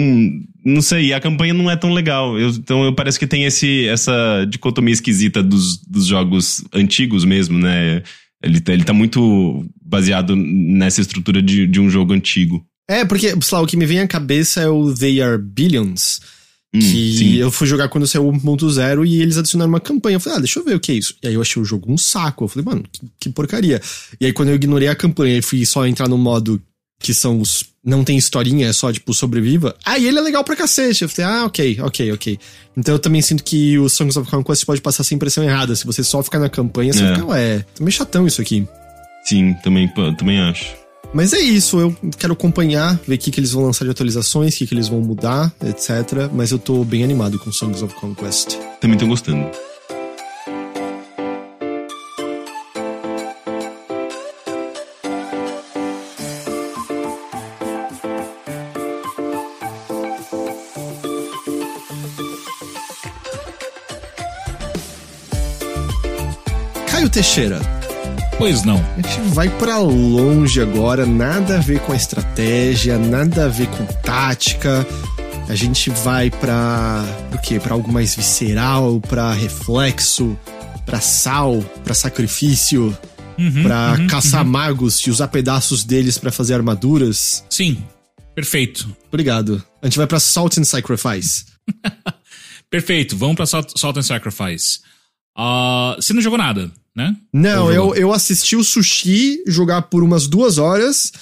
não sei, a campanha não é tão legal. Eu- então, eu parece que tem esse, essa dicotomia esquisita dos, dos jogos antigos mesmo, né? Ele, tá- ele tá muito baseado nessa estrutura de, de um jogo antigo. É, porque, sei lá, o que me vem à cabeça é o They Are Billions. Hum, que sim. eu fui jogar quando saiu o 1.0 e eles adicionaram uma campanha. Eu falei, ah, deixa eu ver o que é isso. E aí eu achei o jogo um saco. Eu falei, mano, que, que porcaria. E aí quando eu ignorei a campanha e fui só entrar no modo que são os. Não tem historinha, é só tipo sobreviva. Aí ele é legal pra cacete. Eu falei, ah, ok, ok, ok. Então eu também sinto que o Songs of Conquest pode passar sem impressão errada. Se você só ficar na campanha, você É. fica, ué, tá meio chatão isso aqui. Sim, também, também acho. Mas é isso, eu quero acompanhar, ver o que, que eles vão lançar de atualizações, o que, que eles vão mudar, etc. Mas eu tô bem animado com Songs of Conquest. Também tô gostando. Caio Teixeira, Pois não. a gente vai pra longe agora, nada a ver com a estratégia, nada a ver com tática. A gente vai pra. Pro quê? Pra algo mais visceral, pra reflexo, pra sal, pra sacrifício. Uhum, pra uhum, caçar uhum. magos e usar pedaços deles pra fazer armaduras. Sim, perfeito. Obrigado. A gente vai pra Salt and Sacrifice. Perfeito, vamos pra Salt, Salt and Sacrifice. Ah, você não jogou nada, né? Não, eu, eu assisti o Sushi jogar por umas duas horas.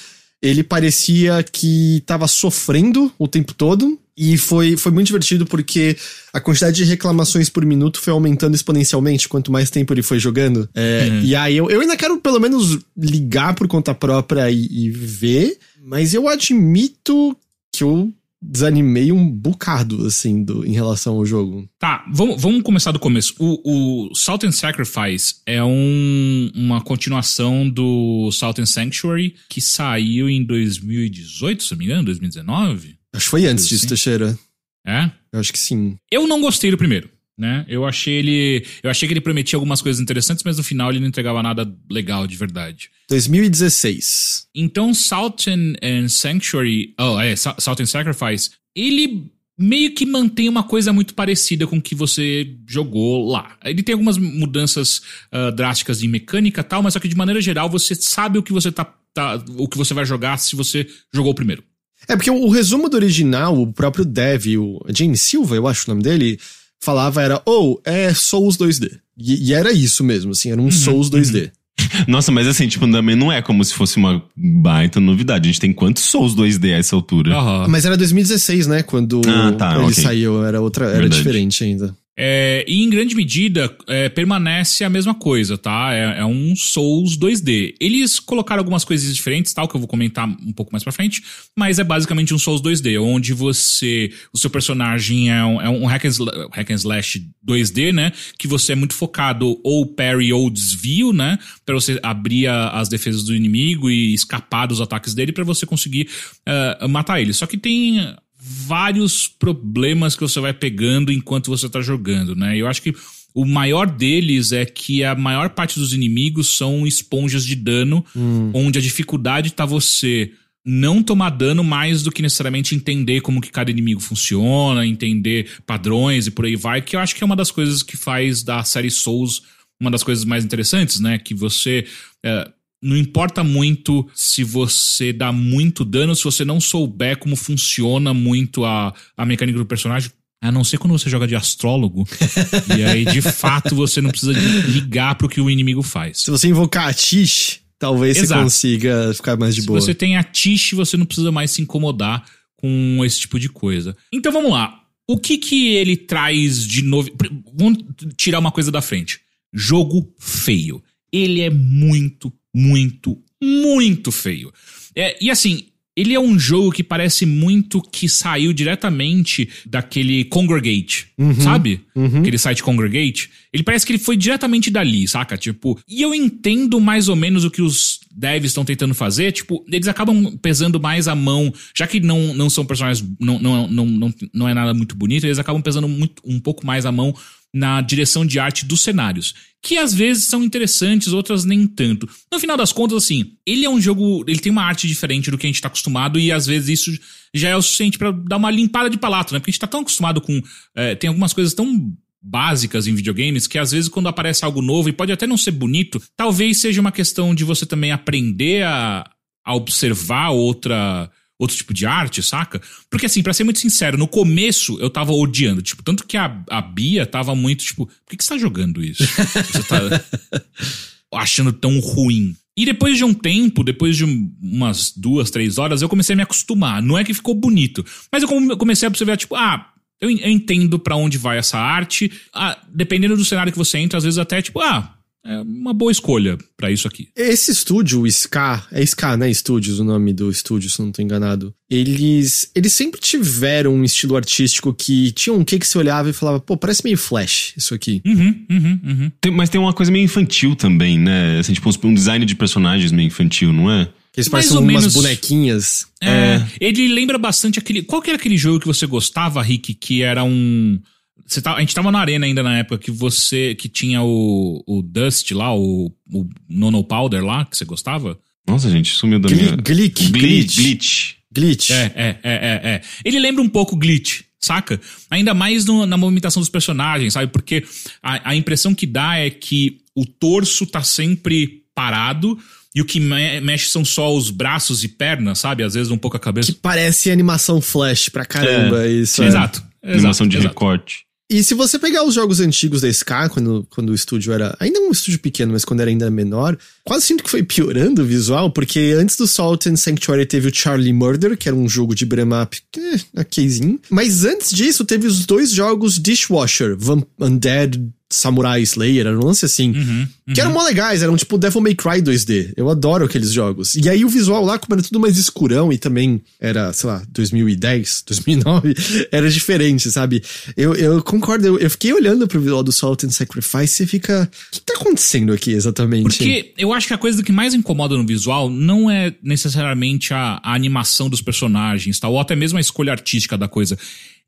Ele parecia que tava sofrendo o tempo todo. E foi, foi muito divertido porque a quantidade de reclamações por minuto foi aumentando exponencialmente quanto mais tempo ele foi jogando. É, Uhum. E aí eu, eu ainda quero pelo menos ligar por conta própria e, e ver. Mas eu admito que eu desanimei um bocado, assim, do, em relação ao jogo. Tá, vamos, vamos começar do começo. O, o Salt and Sacrifice é um- uma continuação do Salt and Sanctuary que saiu em 2018, se não me engano, 2019. Acho que foi antes disso, Teixeira. É? Eu acho que sim. Eu não gostei do primeiro, né? Eu achei ele, eu achei que ele prometia algumas coisas interessantes, mas no final ele não entregava nada legal de verdade. 2016. Então, Salt and, and Sanctuary, oh, é, Sa- Salt and Sacrifice, ele meio que mantém uma coisa muito parecida com o que você jogou lá. Ele tem algumas mudanças ah, drásticas em mecânica e tal, mas só que de maneira geral você sabe o que você tá, tá- o que você vai jogar se você jogou o primeiro. É porque o, o resumo do original, o próprio dev, o James Silva, eu acho o nome dele, falava era, oh, é Souls 2D. E, e era isso mesmo, assim, era um Souls 2D. Nossa, mas assim, tipo, também não é como se fosse uma baita novidade. A gente tem quantos Souls 2D a essa altura? Aham. Mas era 2016, né, quando Ah, tá, ele ok. saiu, era outra, era Verdade. diferente ainda. É, e em grande medida é, permanece a mesma coisa, tá? É, é um Souls 2D. Eles colocaram algumas coisas diferentes, tal, que eu vou comentar um pouco mais pra frente, mas é basicamente um Souls 2D, onde você, o seu personagem é um, é um hack, and sla- hack and slash 2D, né? Que você é muito focado ou parry ou desvio, né? Pra você abrir as defesas do inimigo e escapar dos ataques dele pra você conseguir eh, matar ele. Só que tem vários problemas que você vai pegando enquanto você tá jogando, né? Eu acho que o maior deles é que a maior parte dos inimigos são esponjas de dano, onde a dificuldade tá você não tomar dano mais do que necessariamente entender como que cada inimigo funciona, entender padrões e por aí vai, que eu acho que é uma das coisas que faz da série Souls uma das coisas mais interessantes, né? Que você é, não importa muito se você dá muito dano, se você não souber como funciona muito a, a mecânica do personagem. A não ser quando você joga de astrólogo. e aí, de fato, você não precisa ligar pro que o inimigo faz. Se você invocar a Tish, talvez Exato. você consiga ficar mais de Se boa. você tem a Tish, você não precisa mais se incomodar com esse tipo de coisa. Então vamos lá. O que que ele traz de novo? Vamos tirar uma coisa da frente. Jogo feio. Ele é muito, muito, muito feio. É, e assim, ele é um jogo que parece muito que saiu diretamente daquele Congregate, sabe? Aquele site Congregate. Ele parece que ele foi diretamente dali, saca? Tipo, e eu entendo mais ou menos o que os devs estão tentando fazer. Tipo, eles acabam pesando mais a mão, já que não, não são personagens, não, não, não, não, não é nada muito bonito, eles acabam pesando muito, um pouco mais a mão na direção de arte dos cenários, que às vezes são interessantes, outras nem tanto. No final das contas, assim, ele é um jogo, ele tem uma arte diferente do que a gente tá acostumado e às vezes isso já é o suficiente pra dar uma limpada de palato, né? Porque a gente tá tão acostumado com, eh, tem algumas coisas tão básicas em videogames que às vezes quando aparece algo novo e pode até não ser bonito, talvez seja uma questão de você também aprender a, a observar outra outro tipo de arte, saca? Porque assim, pra ser muito sincero, no começo eu tava odiando, tipo, tanto que a, a Bia tava muito tipo, por que, que você tá jogando isso? Você tá achando tão ruim. E depois de um tempo, depois de um- umas duas, três horas, eu comecei a me acostumar. Não é que ficou bonito, mas eu come- comecei a observar, tipo, ah, eu, en- eu entendo pra onde vai essa arte. Ah, dependendo do cenário que você entra, às vezes até, tipo, ah, é uma boa escolha pra isso aqui. Esse estúdio, o Ska, é Ska, né? Studios, o nome do estúdio, se eu não tô enganado. Eles, eles sempre tiveram um estilo artístico que tinha um que que você olhava e falava, pô, parece meio Flash isso aqui. Uhum, uhum, uhum. Tem- mas tem uma coisa meio infantil também, né? Assim, tipo, um design de personagens meio infantil, não é? Que eles Mais parecem ou umas menos. bonequinhas. É, ele lembra bastante aquele. Qual que era aquele jogo que você gostava, Rick? Que era um. Você tá, a gente tava na arena ainda na época que você. que tinha o, o Dust lá, o, o Nono Powder lá, que você gostava? Nossa, gente, sumiu da Gli- minha... Glick, Glitch. glitch. Glitch. Glitch. É, é, é, é, é. Ele lembra um pouco Glitch, saca? Ainda mais no- na movimentação dos personagens, sabe? Porque a, a impressão que dá é que o torso tá sempre parado e o que me mexe são só os braços e pernas, sabe? Às vezes um pouco a cabeça. Que parece animação flash pra caramba, isso. é. Exato. Animação exato, de exato. recorte. E se você pegar os jogos antigos da SK, quando, quando o estúdio era. Ainda um estúdio pequeno, mas quando era ainda menor, quase sinto que foi piorando o visual, porque antes do Salt and Sanctuary teve o Charlie Murder, que era um jogo de beat'em up, eh, okzinho. Mas antes disso, teve os dois jogos Dishwasher, Vamp Undead Samurai Slayer, era um lance assim. Uhum, Que eram mó legais, eram tipo Devil May Cry 2D. Eu adoro aqueles jogos. E aí o visual lá, como era tudo mais escurão e também era, sei lá, 2010, 2009, era diferente, sabe? Eu, eu concordo, eu, eu fiquei olhando pro visual do Salt and Sacrifice e fica. O que tá acontecendo aqui exatamente? Porque eu acho que a coisa que mais incomoda no visual não é necessariamente a, a animação dos personagens, tal, ou até mesmo a escolha artística da coisa.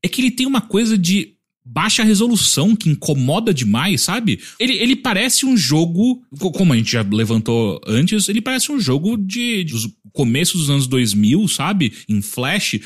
É que ele tem uma coisa de baixa resolução que incomoda demais, sabe? Ele, ele parece um jogo, co- como a gente já levantou antes, ele parece um jogo de, de dos começos dos anos 2000, sabe? Em Flash,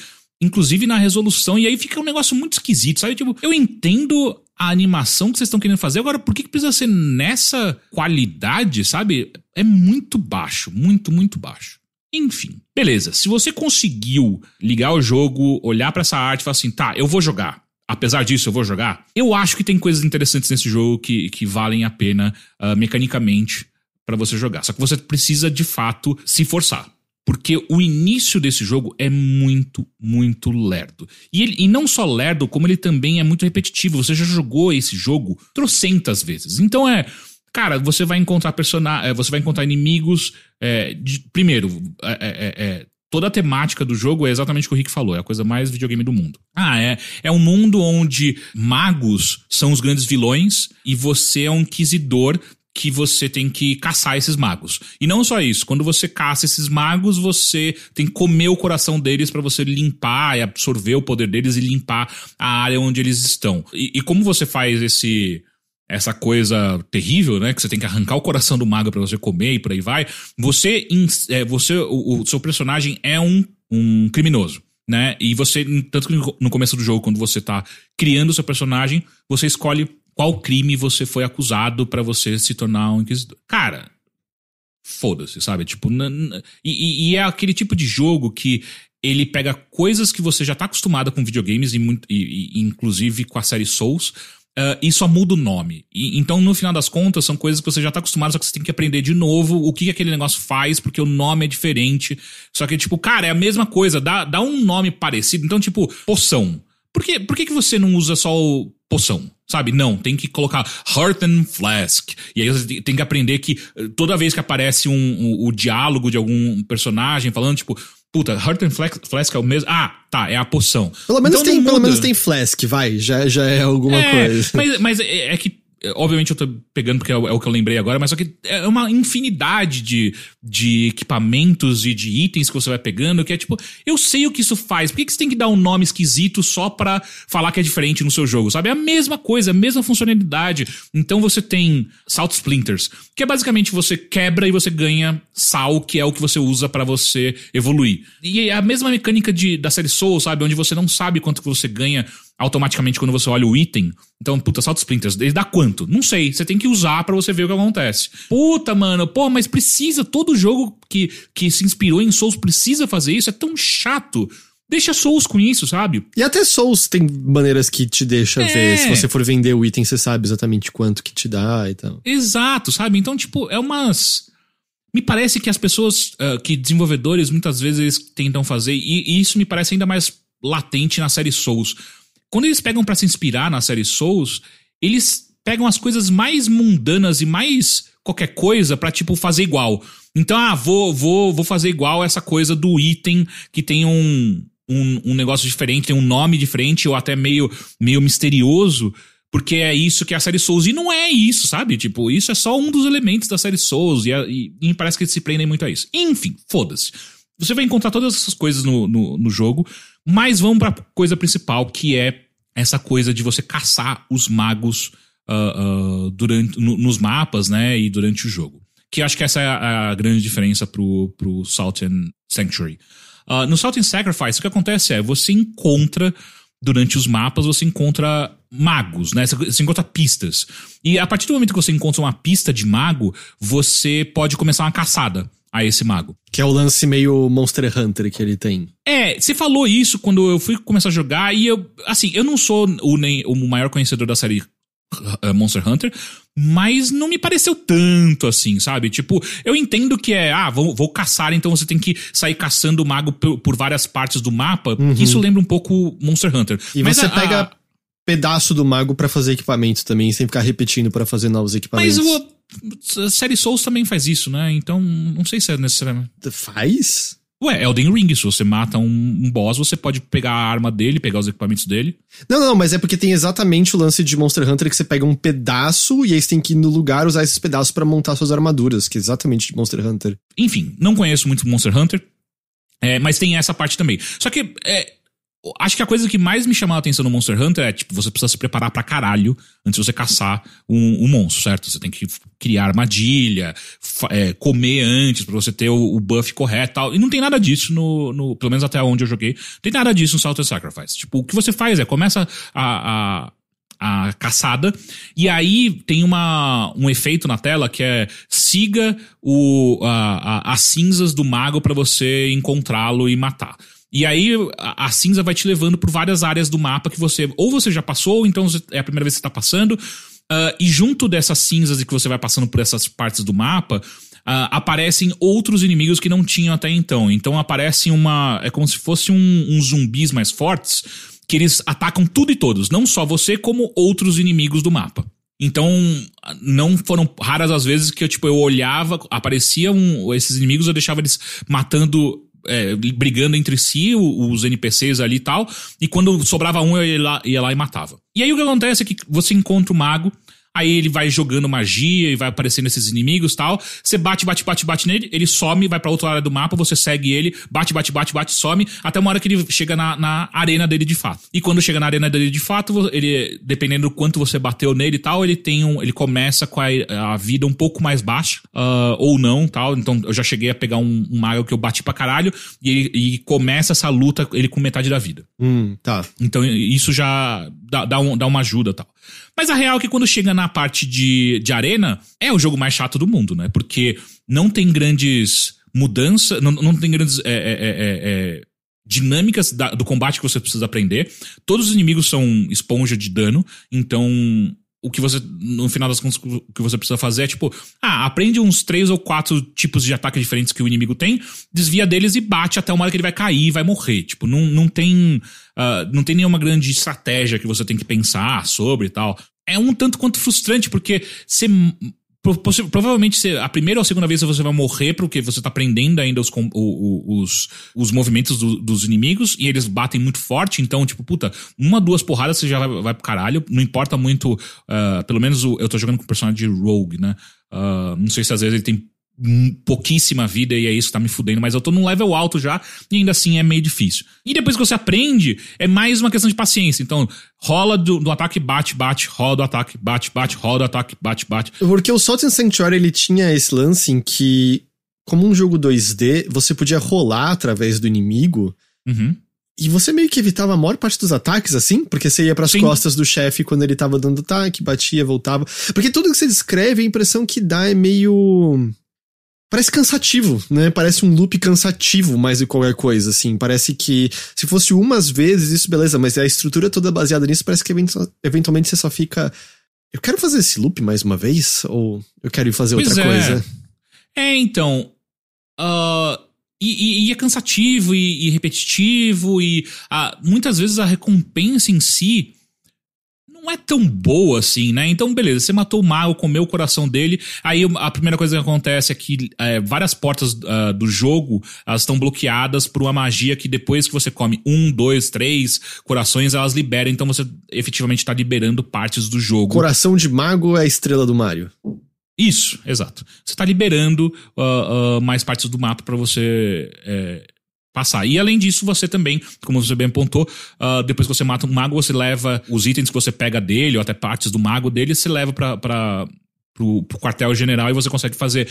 inclusive na resolução, e aí fica um negócio muito esquisito, sabe? Tipo, eu entendo a animação que vocês estão querendo fazer, agora por que, que precisa ser nessa qualidade, sabe? É muito baixo, muito, muito baixo. Enfim, beleza. Se você conseguiu ligar o jogo, olhar pra essa arte e falar assim, tá, eu vou jogar. Apesar disso, eu vou jogar. Eu acho que tem coisas interessantes nesse jogo que, que valem a pena ah, mecanicamente pra você jogar. Só que você precisa de fato se forçar. Porque o início desse jogo é muito, muito lerdo. E, ele, e não só lerdo, como ele também é muito repetitivo. Você já jogou esse jogo trocentas vezes. Então é. Cara, você vai encontrar personagens. Você vai encontrar inimigos. é, de- primeiro, é, é, é, toda a temática do jogo é exatamente o que o Rick falou. É a coisa mais videogame do mundo. Ah, é. É um mundo onde magos são os grandes vilões e você é um inquisidor que você tem que caçar esses magos. E não só isso, quando você caça esses magos, você tem que comer o coração deles pra você limpar e absorver o poder deles e limpar a área onde eles estão. E, e como você faz esse essa coisa terrível, né, que você tem que arrancar o coração do mago pra você comer e por aí vai, você é, você o, o seu personagem é um um criminoso. Né? E você, tanto que no começo do jogo, quando você tá criando o seu personagem, você escolhe qual crime você foi acusado pra você se tornar um inquisidor. Cara, foda-se, sabe? Tipo, e, e- é aquele tipo de jogo que ele pega coisas que você já tá acostumado com videogames, e, e- e- inclusive com a série Souls, ah, e só muda o nome. E- então, no final das contas, são coisas que você já tá acostumado, só que você tem que aprender de novo o que, que aquele negócio faz, porque o nome é diferente. Só que, tipo, cara, é a mesma coisa, dá, dá um nome parecido. Então, tipo, poção. Por que, por que, que você não usa só o poção? Sabe? Não, tem que colocar Heart and Flask. E aí você tem- tem que aprender que eh, toda vez que aparece um, um- o diálogo de algum personagem falando, tipo, puta, Heart and Flask, Flask é o mesmo. Ah, tá, é a poção. Pelo menos, Então tem, pelo menos tem Flask, vai. Já, já é alguma É, coisa. Mas, mas é, é que, obviamente, eu tô pegando porque é o, é o que eu lembrei agora, mas só que é uma infinidade de, de equipamentos e de itens que você vai pegando, que é tipo, eu sei o que isso faz, por que, que você tem que dar um nome esquisito só pra falar que é diferente no seu jogo, sabe? É a mesma coisa, a mesma funcionalidade. Então você tem Salt Splinters, que é basicamente você quebra e você ganha sal, que é o que você usa pra você evoluir. E é a mesma mecânica de, da série Soul, sabe? Onde você não sabe quanto que você ganha automaticamente quando você olha o item. Então, puta, Salt Splinters, ele dá quanto? Não sei, você tem que usar pra você ver o que acontece. Puta, mano, pô, mas precisa, todo jogo que, que se inspirou em Souls precisa fazer isso, é tão chato. Deixa Souls com isso, sabe? E até Souls tem maneiras que te deixa É. ver. Se você for vender o item, você sabe exatamente quanto que te dá e tal. Exato, sabe? Então, tipo, é umas. Me parece que as pessoas, ah, que desenvolvedores, muitas vezes tentam fazer, e, e isso me parece ainda mais latente na série Souls. Quando eles pegam pra se inspirar na série Souls, eles pegam as coisas mais mundanas e mais qualquer coisa pra, tipo, fazer igual. Então, ah, vou, vou, vou fazer igual essa coisa do item que tem um, um, um negócio diferente, tem um nome diferente, ou até meio, meio misterioso. Porque é isso que é a série Souls. E não é isso, sabe? Tipo, isso é só um dos elementos da série Souls. E, e- e parece que eles se prendem muito a isso. Enfim, foda-se. Você vai encontrar todas essas coisas no, no, no jogo. Mas vamos pra coisa principal, que é essa coisa de você caçar os magos ah, ah, durante, no- nos mapas, né? E durante o jogo. Que acho que essa é a, a grande diferença pro, pro Salt and Sanctuary. Ah, no Salt and Sacrifice, o que acontece é você encontra durante os mapas você encontra magos, né? Você encontra pistas. E a partir do momento que você encontra uma pista de mago, você pode começar uma caçada a esse mago. Que é o lance meio Monster Hunter que ele tem. É, você falou isso quando eu fui começar a jogar e eu, assim, eu não sou o, nem, o maior conhecedor da série uh, Monster Hunter, mas não me pareceu tanto assim, sabe? Tipo, eu entendo que é, ah, vou, vou caçar, então você tem que sair caçando o mago por, por várias partes do mapa. Uhum. Isso lembra um pouco Monster Hunter. E mas você a- pega a- pedaço do mago pra fazer equipamento também, sem ficar repetindo pra fazer novos equipamentos. Mas o, a série Souls também faz isso, né? Então, não sei se é necessariamente. Faz? Ué, Elden Ring, se você mata um, um boss, você pode pegar a arma dele, pegar os equipamentos dele. Não, não, mas é porque tem exatamente o lance de Monster Hunter que você pega um pedaço e aí você tem que ir no lugar usar esses pedaços pra montar suas armaduras, que é exatamente de Monster Hunter. Enfim, não conheço muito Monster Hunter, é, mas tem essa parte também. Só que é, acho que a coisa que mais me chamou a atenção no Monster Hunter é, tipo, você precisa se preparar pra caralho antes de você caçar um, um monstro, certo? Você tem que criar armadilha, é, comer antes pra você ter o, o buff correto e tal. E não tem nada disso no, no- Pelo menos até onde eu joguei, não tem nada disso no Salt and Sacrifice. Tipo, o que você faz é, começa a- a a caçada. E aí tem uma, um efeito na tela que é siga o, a- a- as cinzas do mago pra você encontrá-lo e matar. E aí a, a cinza vai te levando por várias áreas do mapa que você ou você já passou, ou então é a primeira vez que você tá passando. Ah, e junto dessas cinzas e que você vai passando por essas partes do mapa, ah, aparecem outros inimigos que não tinham até então. Então aparece uma. É como se fosse um, uns zumbis mais fortes que eles atacam tudo e todos, não só você, como outros inimigos do mapa. Então, não foram raras as vezes que eu, tipo, eu olhava, apareciam esses inimigos, eu deixava eles matando, é, brigando entre si, os NPCs ali e tal, e quando sobrava um, eu ia lá, ia lá e matava. E aí o que acontece é que você encontra o mago, Aí ele vai jogando magia e vai aparecendo esses inimigos e tal. Você bate, bate, bate, bate nele, ele some, vai pra outra área do mapa, você segue ele, bate, bate, bate, bate, some, até uma hora que ele chega na, na arena dele de fato. E quando chega na arena dele de fato, ele, dependendo do quanto você bateu nele e tal, ele tem um. Ele começa com a, a vida um pouco mais baixa, ah, ou não, tal. Então eu já cheguei a pegar um, um mago que eu bati pra caralho, e, ele, e começa essa luta, ele com metade da vida. Hum, tá. Então isso já dá, dá, um- dá uma ajuda tal. Mas a real é que quando chega na parte de, de arena, é o jogo mais chato do mundo, né? Porque não tem grandes mudanças, não, não tem grandes é, é, é, é, dinâmicas da- do combate que você precisa aprender. Todos os inimigos são esponja de dano, então o que você, no final das contas, o que você precisa fazer é tipo, ah, aprende uns três ou quatro tipos de ataque diferentes que o inimigo tem, desvia deles e bate até uma hora que ele vai cair e vai morrer. Tipo, não, não tem. ah, não tem nenhuma grande estratégia que você tem que pensar sobre e tal. É um tanto quanto frustrante, porque você. Provavelmente a primeira ou a segunda vez você vai morrer porque você tá aprendendo ainda os, os, os movimentos do- dos inimigos e eles batem muito forte, então, tipo, puta, uma, duas porradas você já vai, vai pro caralho. Não importa muito. ah, pelo menos eu tô jogando com o personagem de Rogue, né? Ah, não sei se às vezes ele tem pouquíssima vida e é isso que tá me fudendo, mas eu tô num level alto já e ainda assim é meio difícil. E depois que você aprende, é mais uma questão de paciência. Então, rola do, do ataque, bate, bate, rola do ataque, bate, bate, rola do ataque, bate, bate. Porque o Salt and Sanctuary ele tinha esse lance em que, como um jogo 2D, você podia rolar através do inimigo Uhum. e você meio que evitava a maior parte dos ataques, assim, porque você ia pras Sim. costas do chefe quando ele tava dando ataque, batia, voltava. Porque tudo que você descreve, a impressão que dá é meio. Parece cansativo, né? Parece um loop cansativo mais do que qualquer coisa, assim. Parece que se fosse umas vezes, isso beleza, mas a estrutura toda baseada nisso parece que eventu- eventualmente você só fica. Eu quero fazer esse loop mais uma vez? Ou eu quero ir fazer Pois outra é. coisa? É, então. ah, e, e- e é cansativo e, e repetitivo, e ah, muitas vezes a recompensa em si não é tão boa assim, né? Então, beleza, você matou o mago, comeu o coração dele, aí a primeira coisa que acontece é que é, várias portas ah, do jogo elas estão bloqueadas por uma magia que depois que você come um, dois, três corações, elas liberam, então você efetivamente tá liberando partes do jogo. Coração de Mago é a estrela do Mario. Isso, exato. Você tá liberando ah, ah, mais partes do mapa pra você é, passar. E além disso, você também, como você bem apontou, ah, depois que você mata um mago, você leva os itens que você pega dele, ou até partes do mago dele, você leva pra, pro, pro quartel general e você consegue fazer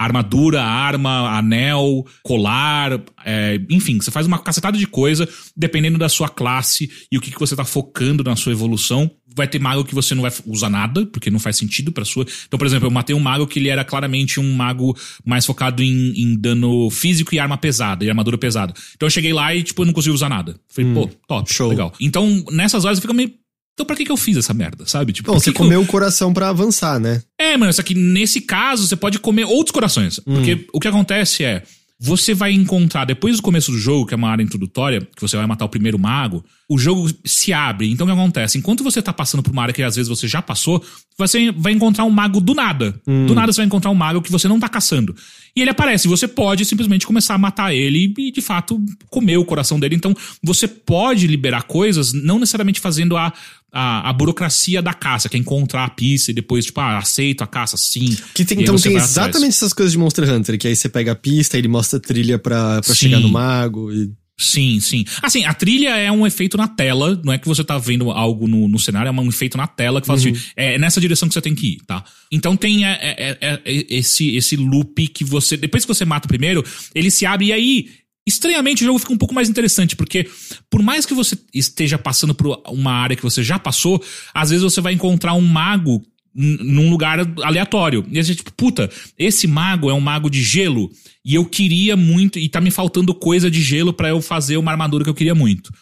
armadura, arma, anel, colar, é, enfim, você faz uma cacetada de coisa, dependendo da sua classe e o que, que você tá focando na sua evolução. Vai ter mago que você não vai usar nada, porque não faz sentido pra sua. Então, por exemplo, eu matei um mago que ele era claramente um mago mais focado em, em dano físico e arma pesada, e armadura pesada. Então eu cheguei lá e, tipo, eu não consegui usar nada. Falei, pô, top, show. legal. Então, nessas horas eu fico meio. Então, pra que, que eu fiz essa merda, sabe? Tipo, Bom, você que eu- comeu o coração pra avançar, né? é, mano, só que nesse caso você pode comer outros corações. Porque o que acontece é. Você vai encontrar, depois do começo do jogo, que é uma área introdutória, que você vai matar o primeiro mago, o jogo se abre. Então o que acontece? Enquanto você tá passando por uma área que às vezes você já passou, você vai encontrar um mago do nada. Do nada você vai encontrar um mago que você não tá caçando. E ele aparece, você pode simplesmente começar a matar ele e, de fato, comer o coração dele. Então, você pode liberar coisas, não necessariamente fazendo a, a, a burocracia da caça, que é encontrar a pista e depois, tipo, ah, aceito a caça, sim. Que tem- então tem vai atrás. exatamente essas coisas de Monster Hunter, que aí você pega a pista, ele mostra a trilha pra, pra Sim. chegar no mago. E... Sim, sim. Assim, a trilha é um efeito na tela, não é que você tá vendo algo no, no cenário, é um efeito na tela que fala assim, é nessa direção que você tem que ir, tá? Então tem é, é, é, é, esse, esse loop que você, depois que você mata o primeiro, ele se abre e aí, estranhamente, o jogo fica um pouco mais interessante, porque por mais que você esteja passando por uma área que você já passou, às vezes você vai encontrar um mago num lugar aleatório. E aí você, tipo, puta, esse mago é um mago de gelo e eu queria muito, e tá me faltando coisa de gelo pra eu fazer uma armadura que eu queria muito.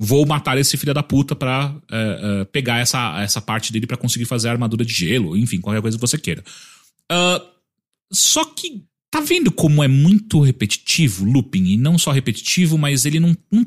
Vou matar esse filho da puta pra é, é, pegar essa, essa parte dele pra conseguir fazer a armadura de gelo, enfim, qualquer coisa que você queira. Ah, só que tá vendo como é muito repetitivo looping? E não só repetitivo, mas ele não, não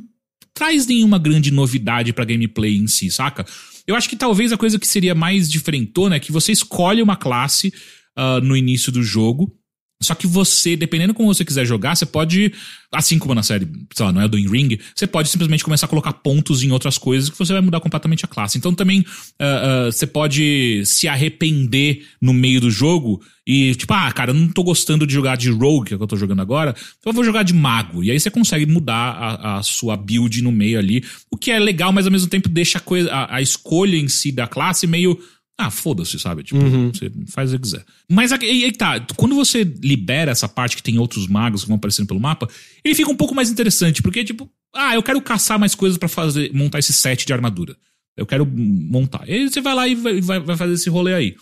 traz nenhuma grande novidade pra gameplay em si, saca? Eu acho que talvez a coisa que seria mais diferentona é que você escolhe uma classe ah, no início do jogo. Só que você, dependendo como você quiser jogar, você pode, assim como na série, sei lá, não é do In Ring, você pode simplesmente começar a colocar pontos em outras coisas que você vai mudar completamente a classe. Então também ah, ah, você pode se arrepender no meio do jogo e, tipo, ah, cara, eu não tô gostando de jogar de Rogue, que é o que eu tô jogando agora, então eu vou jogar de Mago. E aí você consegue mudar a, a sua build no meio ali, o que é legal, mas ao mesmo tempo deixa a, coisa, a, a escolha em si da classe meio. Ah, foda-se, sabe? Tipo, você faz o que quiser. Mas aí, aí tá, quando você libera essa parte que tem outros magos que vão aparecendo pelo mapa, ele fica um pouco mais interessante, porque, tipo, ah, eu quero caçar mais coisas pra fazer, montar esse set de armadura. Eu quero montar. E aí você vai lá e vai, vai, vai fazer esse rolê aí.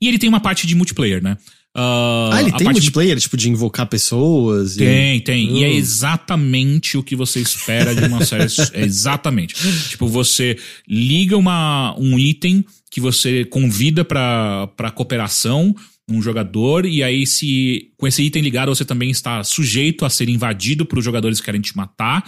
E ele tem uma parte de multiplayer, né? Ah, Ah, ele tem parte de- multiplayer, tipo, de invocar pessoas? e- tem, tem. E é exatamente o que você espera de uma série. é exatamente. Tipo, você liga uma, um item que você convida pra, pra cooperação, um jogador, e aí se com esse item ligado você também está sujeito a ser invadido por jogadores que querem te matar.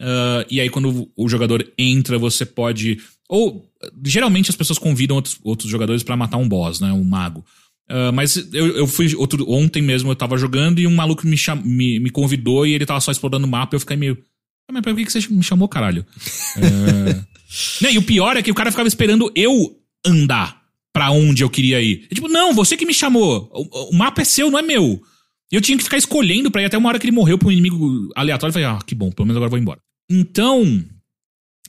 Ah, e aí quando o jogador entra, você pode... Ou, geralmente as pessoas convidam outros, outros jogadores pra matar um boss, né? Um mago. Ah, mas eu, eu fui outro, ontem mesmo, eu tava jogando e um maluco me, cham, me, me convidou e ele tava só explorando o mapa e eu fiquei meio. "Ah, Mas por que você me chamou, caralho? É... Não, e o pior é que o cara ficava esperando eu andar pra onde eu queria ir. Eu, tipo, não, você que me chamou. O, o mapa é seu, não é meu. E eu tinha que ficar escolhendo pra ir até uma hora que ele morreu pra um inimigo aleatório. Eu falei, ah, que bom, pelo menos agora eu vou embora. Então,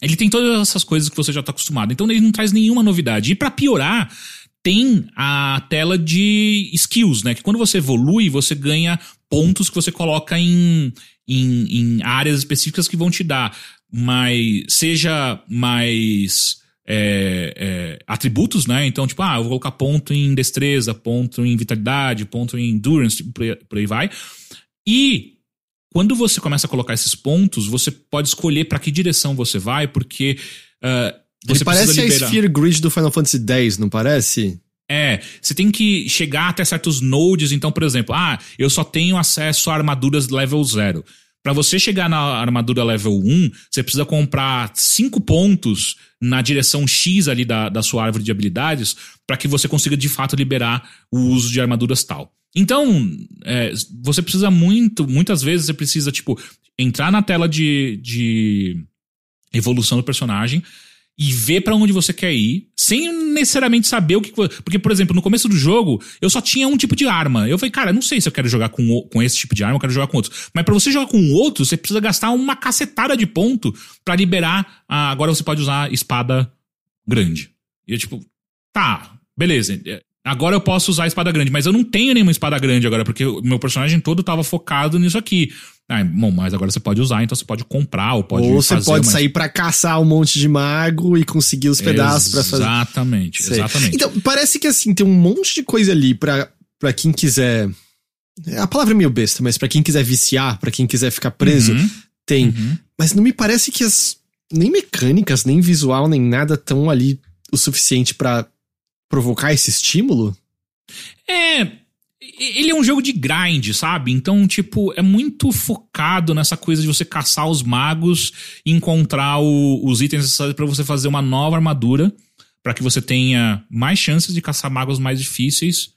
ele tem todas essas coisas que você já tá acostumado. Então ele não traz nenhuma novidade. E pra piorar, tem a tela de skills, né? Que quando você evolui, você ganha pontos que você coloca em, em, em áreas específicas que vão te dar mais. Seja mais. é, é, atributos, né? Então, tipo, ah, eu vou colocar ponto em destreza, ponto em vitalidade, ponto em endurance, por aí vai. E quando você começa a colocar esses pontos, você pode escolher pra que direção você vai, porque Ele você parece precisa a liberar. Sphere Grid do Final Fantasy X, não parece? É, você tem que chegar até certos nodes. Então, por exemplo, ah, eu só tenho acesso a armaduras level 0. Pra você chegar na armadura level 1, você precisa comprar 5 pontos na direção X ali da, da sua árvore de habilidades pra que você consiga de fato liberar o uso de armaduras tal. Então, é, você precisa muito, muitas vezes você precisa, tipo, entrar na tela de, de evolução do personagem e ver pra onde você quer ir, sem necessariamente saber o que. Porque, por exemplo, no começo do jogo, eu só tinha um tipo de arma. Eu falei, cara, não sei se eu quero jogar com, com esse tipo de arma, eu quero jogar com outros. Mas pra você jogar com outro, você precisa gastar uma cacetada de ponto pra liberar. agora você pode usar espada grande. E eu, tipo, tá, beleza. Agora eu posso usar a espada grande, mas eu não tenho nenhuma espada grande agora, porque o meu personagem todo tava focado nisso aqui. Ah, bom, mas agora você pode usar, então você pode comprar ou pode Ou você pode uma- sair pra caçar um monte de mago e conseguir os pedaços pra fazer. Exatamente, Sei. exatamente. Então, parece que assim, tem um monte de coisa ali pra, pra quem quiser. A palavra é meio besta, mas pra quem quiser viciar, pra quem quiser ficar preso, Uhum, tem. uhum. Mas não me parece que as. Nem mecânicas, nem visual, nem nada tão ali o suficiente pra provocar esse estímulo. É. Ele é um jogo de grind, sabe? Então, tipo, é muito focado nessa coisa de você caçar os magos e encontrar o- os itens necessários pra você fazer uma nova armadura, pra que você tenha mais chances de caçar magos mais difíceis,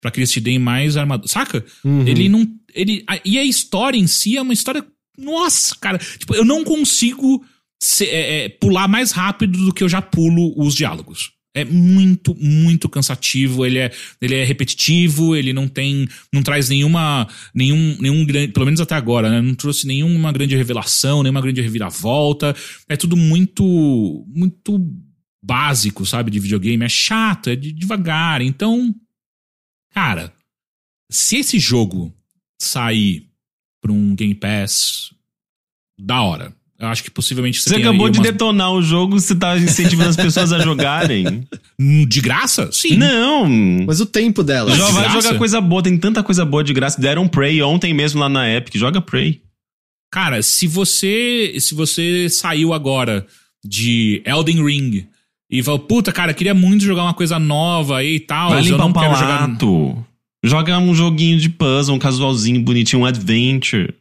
pra que eles te deem mais armadura. Saca? Uhum. Ele não. Ele, a- e a história em si é uma história. Nossa, cara. Tipo, eu não consigo se- é, é, pular mais rápido do que eu já pulo os diálogos. É muito, muito cansativo. Ele é, ele é repetitivo, ele não tem. Não traz nenhuma. Nenhum, nenhum grande. Pelo menos até agora, né? Não trouxe nenhuma grande revelação, nenhuma grande reviravolta. É tudo muito. Muito básico, sabe? De videogame. É chato, é de- devagar. Então. Cara, se esse jogo sair pra um Game Pass da hora, eu acho que possivelmente Você tem acabou de umas- detonar o jogo, você tá incentivando as pessoas a jogarem. Hum, de graça? Sim. Não! Mas o tempo dela. Já de vai graça? jogar coisa boa, tem tanta coisa boa de graça. Deram Prey ontem mesmo lá na Epic. Joga Prey. Cara, se você se você saiu agora de Elden Ring e falou, puta, cara, queria muito jogar uma coisa nova aí e tal, Vai eu limpar não o quero jogar palato. Joga um joguinho de puzzle, um casualzinho bonitinho, um adventure.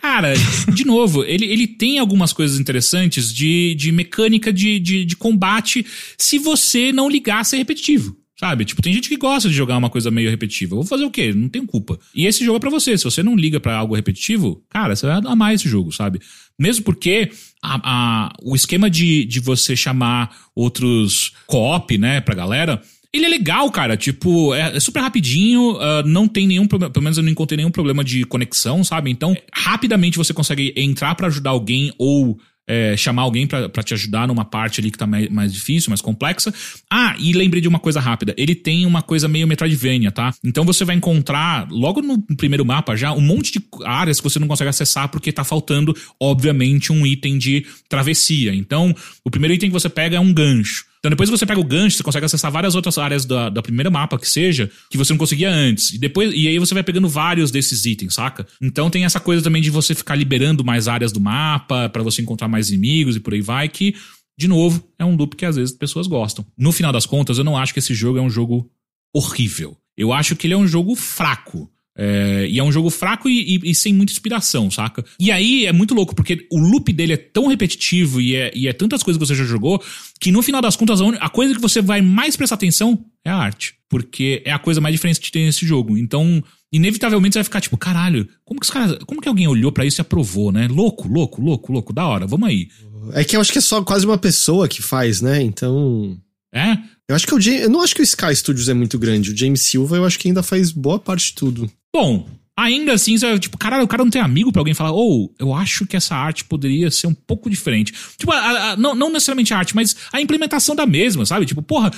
Cara, de novo, ele, ele tem algumas coisas interessantes de, de mecânica de, de, de combate se você não ligar a ser repetitivo. Sabe? Tipo, tem gente que gosta de jogar uma coisa meio repetitiva. Vou fazer o quê? Não tenho culpa. E esse jogo é pra você. Se você não liga pra algo repetitivo, cara, você vai amar esse jogo, sabe? Mesmo porque a- a- o esquema de, de você chamar outros co-op, né, pra galera, ele é legal, cara. Tipo, é, é super rapidinho, ah, não tem nenhum problema. Pelo menos eu não encontrei nenhum problema de conexão, sabe? Então, rapidamente você consegue entrar pra ajudar alguém ou. é, chamar alguém pra te ajudar numa parte ali que tá mais, mais difícil, mais complexa. Ah, e lembrei de uma coisa rápida. Ele tem uma coisa meio Metroidvania, tá? Então você vai encontrar, logo no primeiro mapa já, um monte de áreas que você não consegue acessar porque tá faltando, obviamente, um item de travessia. Então, o primeiro item que você pega é um gancho. Então, depois você pega o gancho, você consegue acessar várias outras áreas da, da primeira mapa que seja, que você não conseguia antes. E depois e aí você vai pegando vários desses itens, saca? Então tem essa coisa também de você ficar liberando mais áreas do mapa pra você encontrar mais inimigos e por aí vai, que, de novo, é um loop que às vezes as pessoas gostam. No final das contas, eu não acho que esse jogo é um jogo horrível. Eu acho que ele é um jogo fraco. É, e é um jogo fraco e, e- e sem muita inspiração, saca? E aí é muito louco, porque o loop dele é tão repetitivo e é, e é tantas coisas que você já jogou, que no final das contas, a, uni- a coisa que você vai mais prestar atenção é a arte. Porque é a coisa mais diferente que tem nesse jogo. Então, inevitavelmente você vai ficar tipo, caralho, como que os caras. Como que alguém olhou pra isso e aprovou, né? Louco, louco, louco, louco, da hora, vamos aí. É que eu acho que é só quase uma pessoa que faz, né? Então. É? Eu acho que o James, Eu não acho que o Sky Studios é muito grande. O James Silva, eu acho que ainda faz boa parte de tudo. Bom, ainda assim, tipo, caralho, o cara não tem amigo pra alguém falar, ou eu acho que essa arte poderia ser um pouco diferente. Tipo, a- a- não, não necessariamente a arte, mas a implementação da mesma, sabe? Tipo, porra.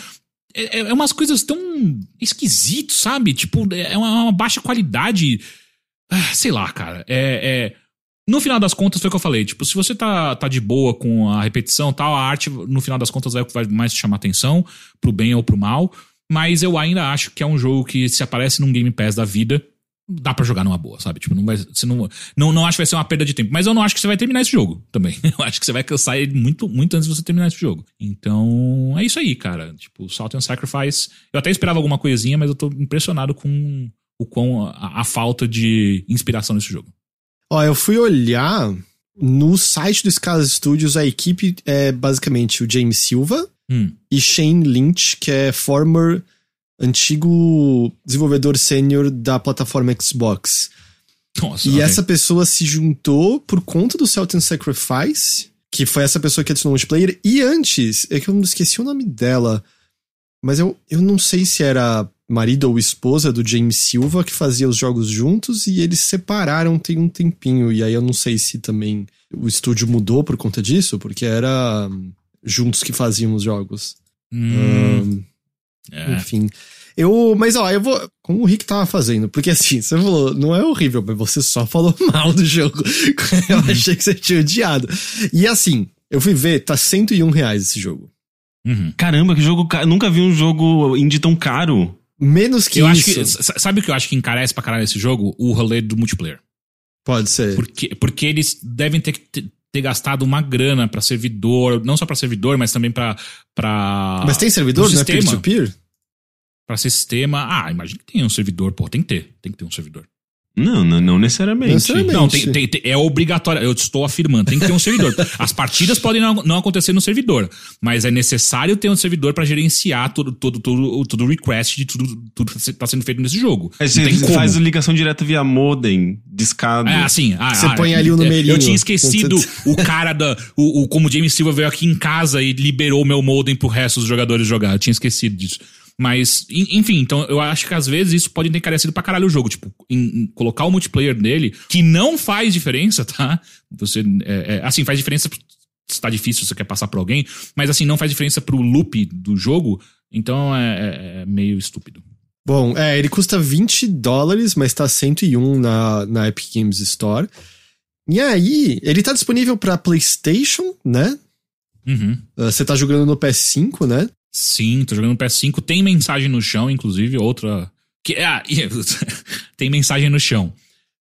É, é umas coisas tão esquisitas, sabe? Tipo, é uma, uma baixa qualidade. Ah, sei lá, cara. É, é- No final das contas, foi o que eu falei. Tipo, se você tá, tá de boa com a repetição tal, a arte, no final das contas, é o que vai mais te chamar atenção, pro bem ou pro mal. Mas eu ainda acho que é um jogo que, se aparece num Game Pass da vida, dá pra jogar numa boa, sabe? Tipo, não vai. Você não, não, não acho que vai ser uma perda de tempo. Mas eu não acho que você vai terminar esse jogo também. Eu acho que você vai cansar ele muito, muito antes de você terminar esse jogo. Então, é isso aí, cara. Tipo, Salt and Sacrifice. Eu até esperava alguma coisinha, mas eu tô impressionado com o quão a, a falta de inspiração nesse jogo. Ó, eu fui olhar no site do Scala Studios, a equipe é basicamente o James Silva Hum. e Shane Lynch, que é former antigo desenvolvedor sênior da plataforma Xbox. Nossa, E ok. essa pessoa se juntou por conta do Celtic Sacrifice, que foi essa pessoa que adicionou o multiplayer. E antes, é que eu não esqueci o nome dela, mas eu, eu não sei se era marido ou esposa do James Silva que fazia os jogos juntos e eles se separaram tem um tempinho. E aí eu não sei se também o estúdio mudou por conta disso, porque era hum, juntos que faziam os jogos. Hum, Hum, é. enfim. Eu, mas ó, eu vou. Como o Rick tava fazendo, porque assim, você falou, não é horrível, mas você só falou mal do jogo. Eu achei que você tinha odiado. E assim, eu fui ver, tá 101 reais esse jogo. Uhum. Caramba, que jogo caro. Nunca vi um jogo indie tão caro. Menos que Eu isso. acho que. Sabe o que eu acho que encarece pra caralho esse jogo? O rolê do multiplayer. Pode ser. Porque, porque eles devem ter que ter, gastado uma grana pra servidor, não só pra servidor, mas também pra. pra Mas tem servidor, né? sistema. Peer-to-peer? Pra sistema. Ah, imagina que tem um servidor, pô, tem que ter. Tem que ter um servidor. Não, não, não necessariamente. Não necessariamente. Não, tem, tem- tem- é obrigatório. Eu estou afirmando, tem que ter um servidor. As partidas podem não, não acontecer no servidor, mas é necessário ter um servidor pra gerenciar todo, todo, todo, todo o request de tudo, tudo que tá sendo feito nesse jogo. Não você tem como. faz ligação direta via modem, discado. É assim, ah, Você ah, põe ali o numerinho. Eu tinha esquecido o cara da. O, o, como o James Silva veio aqui em casa e liberou o meu modem pro resto dos jogadores jogar. Eu tinha esquecido disso. Mas, en- enfim, então eu acho que às vezes isso pode ter encarecido pra caralho o jogo. Tipo, em, em colocar o multiplayer dele, que não faz diferença, tá? Você. é, é, assim, faz diferença se tá difícil, você quer passar pra alguém, mas assim, não faz diferença pro loop do jogo, então é, é- é meio estúpido. Bom, é, ele custa 20 dólares, mas tá 101 na, na Epic Games Store. E aí, ele tá disponível pra PlayStation, né? Uhum. Uh, Você tá jogando no PS5, né? Sim, tô jogando no PS5. Tem mensagem no chão, inclusive, outra. Que, ah, tem mensagem no chão.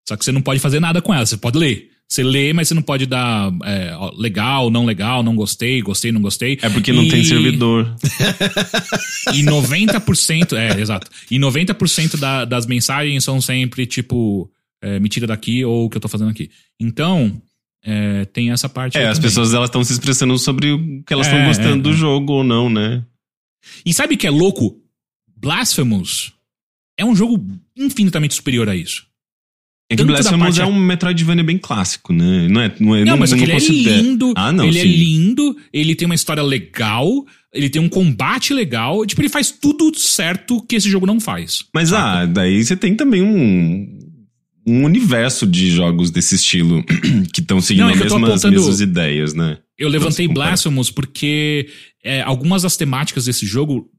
Só que você não pode fazer nada com ela, você pode ler. Você lê, mas você não pode dar é, legal, não legal, não gostei, gostei, não gostei. É porque não E- tem servidor. E 90%, é, exato. E 90% da, das mensagens são sempre tipo, é, me tira daqui ou o que eu tô fazendo aqui. Então, é, tem essa parte. É, as também. pessoas elas estão se expressando sobre o que elas estão É, gostando é, do é. jogo ou não, né? E sabe o que é louco? Blasphemous é um jogo infinitamente superior a isso. É que Blasphemous é um Metroidvania bem clássico, né? Não é, não é, Não, mas não ele é lindo, Ah, não, ele é sim. lindo, ele tem uma história legal, ele tem um combate legal, tipo, ele faz tudo certo que esse jogo não faz. Mas ah, daí você tem também um, um universo de jogos desse estilo que estão seguindo Não, é as que apontando- mesmas ideias, né? Eu levantei. Blasphemous porque é, algumas das temáticas desse jogo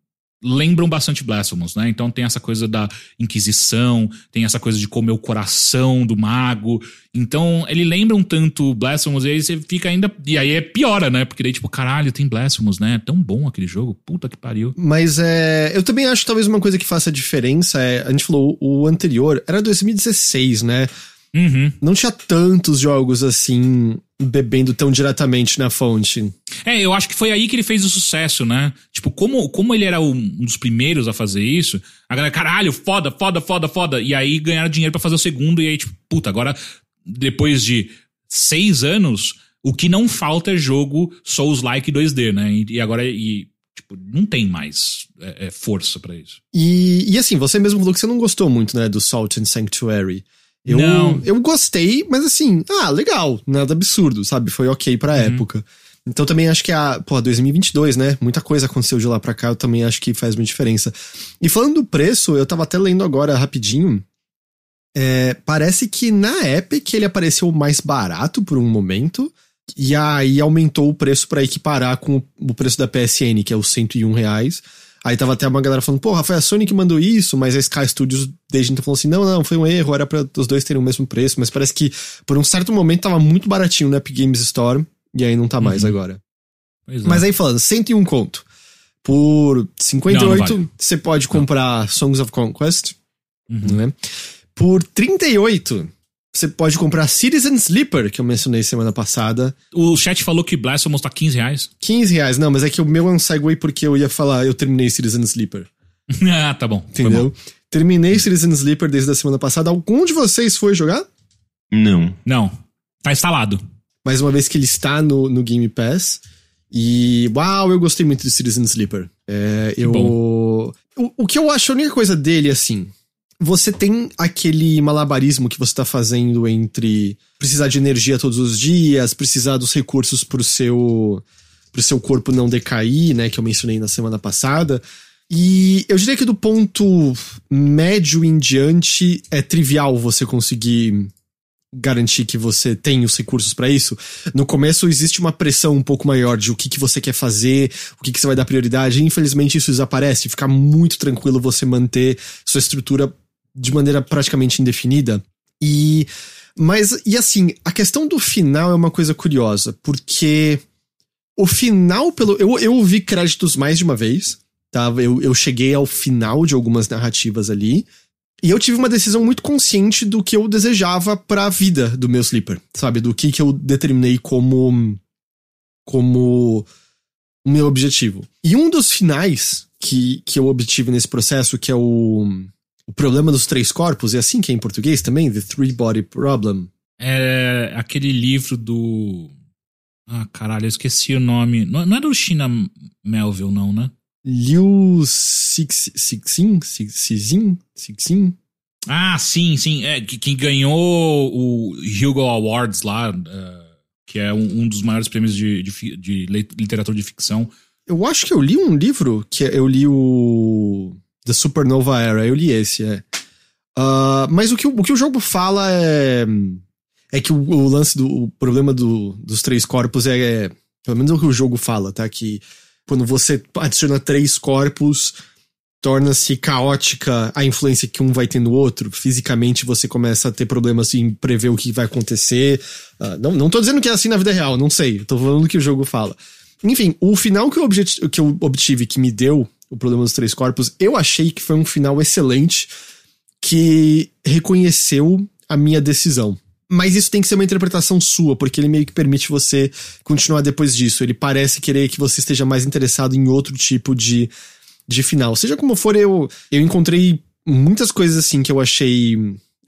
lembram bastante Blasphemous, né? Então tem essa coisa da Inquisição, tem essa coisa de comer o coração do mago. Então ele lembra um tanto Blasphemous e aí você fica ainda. E aí é piora, né? Porque daí, tipo, caralho, tem Blasphemous, né? É tão bom aquele jogo. Puta que pariu. Mas é. Eu também acho talvez uma coisa que faça diferença é. A gente falou, o anterior era 2016, né? Uhum. Não tinha tantos jogos assim, bebendo tão diretamente na fonte. É, eu acho que foi aí que ele fez o sucesso, né? Tipo, como, como ele era um dos primeiros a fazer isso, a galera, caralho, foda, foda, foda, foda. E aí ganharam dinheiro pra fazer o segundo, e aí, tipo, puta, agora, depois de seis anos, o que não falta é jogo Souls-like 2D, né? E, e agora, e, tipo, não tem mais é, é, força pra isso. E, e assim, você mesmo falou que você não gostou muito, né, do Salt and Sanctuary. Eu, Não. eu gostei, mas assim, ah, legal, nada absurdo, sabe? Foi ok pra época. Então também acho que a, pô, 2022, né? Muita coisa aconteceu de lá pra cá, eu também acho que faz muita diferença. E falando do preço, eu tava até lendo agora rapidinho. É, parece que na Epic ele apareceu mais barato por um momento. E aí aumentou o preço pra equiparar com o- o preço da PSN, que é os 101 reais. Aí tava até uma galera falando, porra, foi a Sony que mandou isso, mas a Sky Studios desde então falou assim: não, não, foi um erro, era pra os dois terem o mesmo preço, mas parece que por um certo momento tava muito baratinho na Epic Games Store, e aí não tá mais Uhum. agora. É. Mas aí falando, 101 conto. Por 58, Não, não você pode comprar Songs of Conquest, Uhum. né? Por 38, você pode comprar Citizen Sleeper, que eu mencionei semana passada. O chat falou que Blasphemous tá 15 reais. 15 reais, não, mas é que o meu é um segue porque eu ia falar, eu terminei Citizen Sleeper. ah, tá bom. Foi Entendeu? bom. Terminei Citizen Sleeper desde a semana passada. Algum de vocês foi jogar? Não. Não, tá instalado. Mais uma vez que ele está no, no Game Pass. E uau, eu gostei muito de Citizen Sleeper. É, eu. O, o que eu acho a única coisa dele, assim. Você tem aquele malabarismo que você tá fazendo entre precisar de energia todos os dias, precisar dos recursos pro seu, pro seu corpo não decair, né? Que eu mencionei na semana passada. E eu diria que do ponto médio em diante é trivial você conseguir garantir que você tem os recursos para isso. No começo existe uma pressão um pouco maior de o que, que você quer fazer, o que, que você vai dar prioridade. Infelizmente isso desaparece. Fica muito tranquilo você manter sua estrutura de maneira praticamente indefinida. E mas e assim, a questão do final é uma coisa curiosa, porque o final pelo eu eu vi créditos mais de uma vez, tá? Eu, eu cheguei ao final de algumas narrativas ali. E eu tive uma decisão muito consciente do que eu desejava para a vida do meu sleeper, sabe? Do que que eu determinei como como meu objetivo. E um dos finais que, que eu obtive nesse processo, que é o, o problema dos três corpos, é assim que é em português também? The Three Body Problem. É aquele livro do. Ah, caralho, eu esqueci o nome. Não, não é do China Melville, não, né? Liu Six, Sixin? Sixin? Sixin? Ah, sim, sim. É, que, que ganhou o Hugo Awards lá, uh, que é um, um, dos maiores prêmios de, de, de, literatura de ficção. Eu acho que eu li um livro que eu li o The Supernova Era, eu li esse, é. Uh, mas o que, o que o jogo fala é é que o, o lance do o problema do, dos três corpos é, é, pelo menos é o que o jogo fala, tá? Que quando você adiciona três corpos, torna-se caótica a influência que um vai ter no outro. Fisicamente você começa a ter problemas em prever o que vai acontecer. Uh, não, não tô dizendo que é assim na vida real, não sei. Tô falando do que o jogo fala. Enfim, o final que eu, que eu obtive, que me deu o problema dos três corpos, eu achei que foi um final excelente que reconheceu a minha decisão. Mas isso tem que ser uma interpretação sua, porque ele meio que permite você continuar depois disso. Ele parece querer que você esteja mais interessado em outro tipo de, de final. Seja como for, eu, eu encontrei muitas coisas assim que eu achei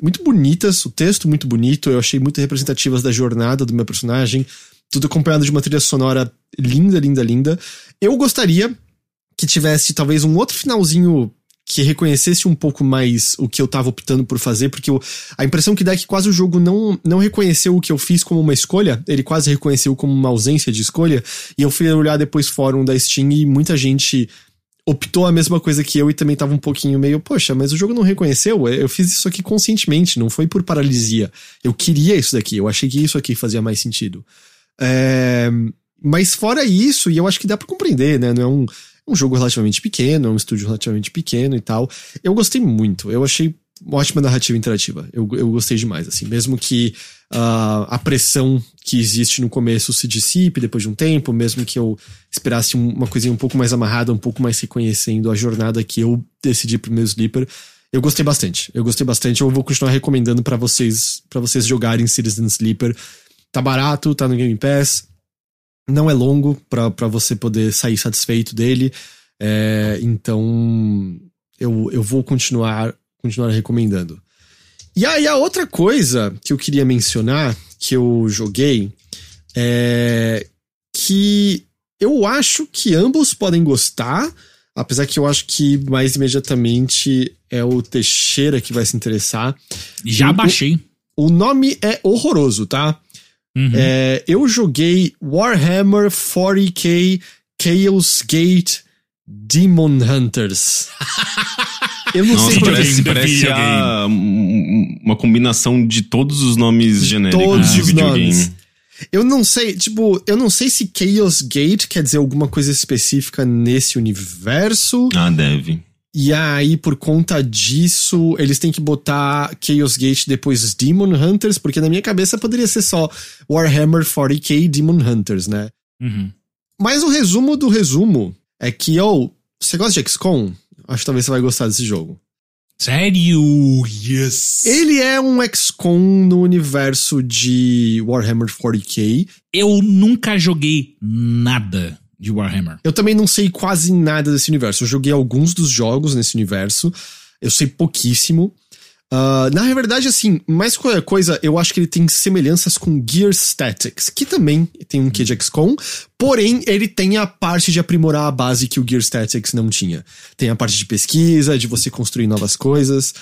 muito bonitas, o texto muito bonito, eu achei muito representativas da jornada do meu personagem, tudo acompanhado de uma trilha sonora linda, linda, linda. Eu gostaria que tivesse talvez um outro finalzinho que reconhecesse um pouco mais o que eu tava optando por fazer, porque eu, a impressão que dá é que quase o jogo não, não reconheceu o que eu fiz como uma escolha, ele quase reconheceu como uma ausência de escolha, e eu fui olhar depois fórum da Steam e muita gente optou a mesma coisa que eu e também tava um pouquinho meio, poxa, mas o jogo não reconheceu, eu fiz isso aqui conscientemente, não foi por paralisia. Eu queria isso daqui, eu achei que isso aqui fazia mais sentido. É... Mas fora isso, e eu acho que dá para compreender, né? Não é um um jogo relativamente pequeno, um estúdio relativamente pequeno e tal. Eu gostei muito, eu achei uma ótima narrativa interativa. Eu, eu gostei demais, assim. Mesmo que uh, a pressão que existe no começo se dissipe depois de um tempo, mesmo que eu esperasse uma coisinha um pouco mais amarrada, um pouco mais reconhecendo a jornada que eu decidi pro meu Sleeper, eu gostei bastante. Eu gostei bastante. Eu vou continuar recomendando para vocês para vocês jogarem Citizen Sleeper. Tá barato, tá no Game Pass não é longo para você poder sair satisfeito dele. É, então eu, eu vou continuar, continuar recomendando. E aí a outra coisa que eu queria mencionar, que eu joguei, é que eu acho que ambos podem gostar, apesar que eu acho que mais imediatamente é o Teixeira que vai se interessar. Já baixei. O, o nome é horroroso, tá? Uhum. É, eu joguei Warhammer 40k Chaos Gate Demon Hunters. Eu não Nossa, sei parece, parece a, uma combinação de todos os nomes genéricos todos de videogame. Nomes. Eu não sei, tipo, eu não sei se Chaos Gate quer dizer alguma coisa específica nesse universo. Ah, deve. E aí, por conta disso, eles têm que botar Chaos Gate depois Demon Hunters, porque na minha cabeça poderia ser só Warhammer 40k Demon Hunters, né? Uhum. Mas o resumo do resumo é que, oh, você gosta de XCOM? Acho que talvez você vai gostar desse jogo. Sério? Yes! Ele é um XCOM no universo de Warhammer 40k. Eu nunca joguei nada de Warhammer. Eu também não sei quase nada desse universo. Eu joguei alguns dos jogos nesse universo. Eu sei pouquíssimo. Uh, na verdade, assim, mais qualquer coisa, eu acho que ele tem semelhanças com Gear Statics, que também tem um quê de XCOM, porém ele tem a parte de aprimorar a base que o Gear Statics não tinha. Tem a parte de pesquisa, de você construir novas coisas,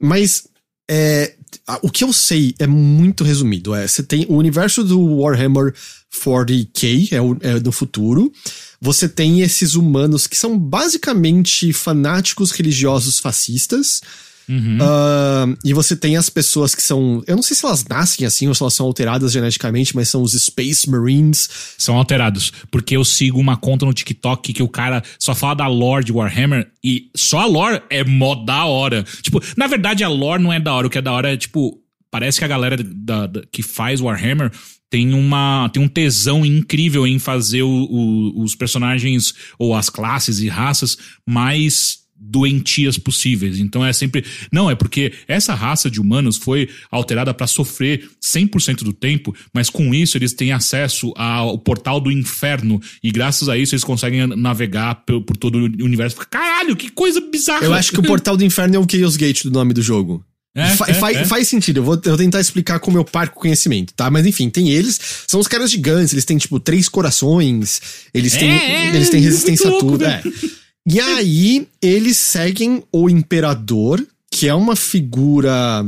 mas é, o que eu sei é muito resumido. É, você tem o universo do Warhammer 40k, é, o, é do futuro. Você tem esses humanos que são basicamente fanáticos religiosos fascistas Uhum. Ah, e você tem as pessoas que são. Eu não sei se elas nascem assim ou se elas são alteradas geneticamente, mas são os Space Marines. São alterados. Porque eu sigo uma conta no TikTok que o cara só fala da lore de Warhammer e só a lore é mó da hora. Tipo, na verdade a lore não é da hora. O que é da hora é, tipo, parece que a galera da, da- que faz Warhammer tem uma tem um tesão incrível em fazer o- o- os personagens ou as classes e raças mais doentias possíveis. Então é sempre não é porque essa raça de humanos foi alterada para sofrer 100% do tempo, mas com isso eles têm acesso ao portal do inferno e graças a isso eles conseguem navegar por, por todo o universo. Caralho, que coisa bizarra. Eu acho que o Portal do Inferno é o Chaos Gate do nome do jogo. É, Fa- é, fa- é. Faz sentido, eu vou, eu vou tentar explicar com o meu parco conhecimento, tá? Mas enfim, tem eles, são os caras gigantes, eles têm, tipo, três corações, eles têm, É, é, eles têm resistência a tudo. É. E aí, eles seguem o Imperador, que é uma figura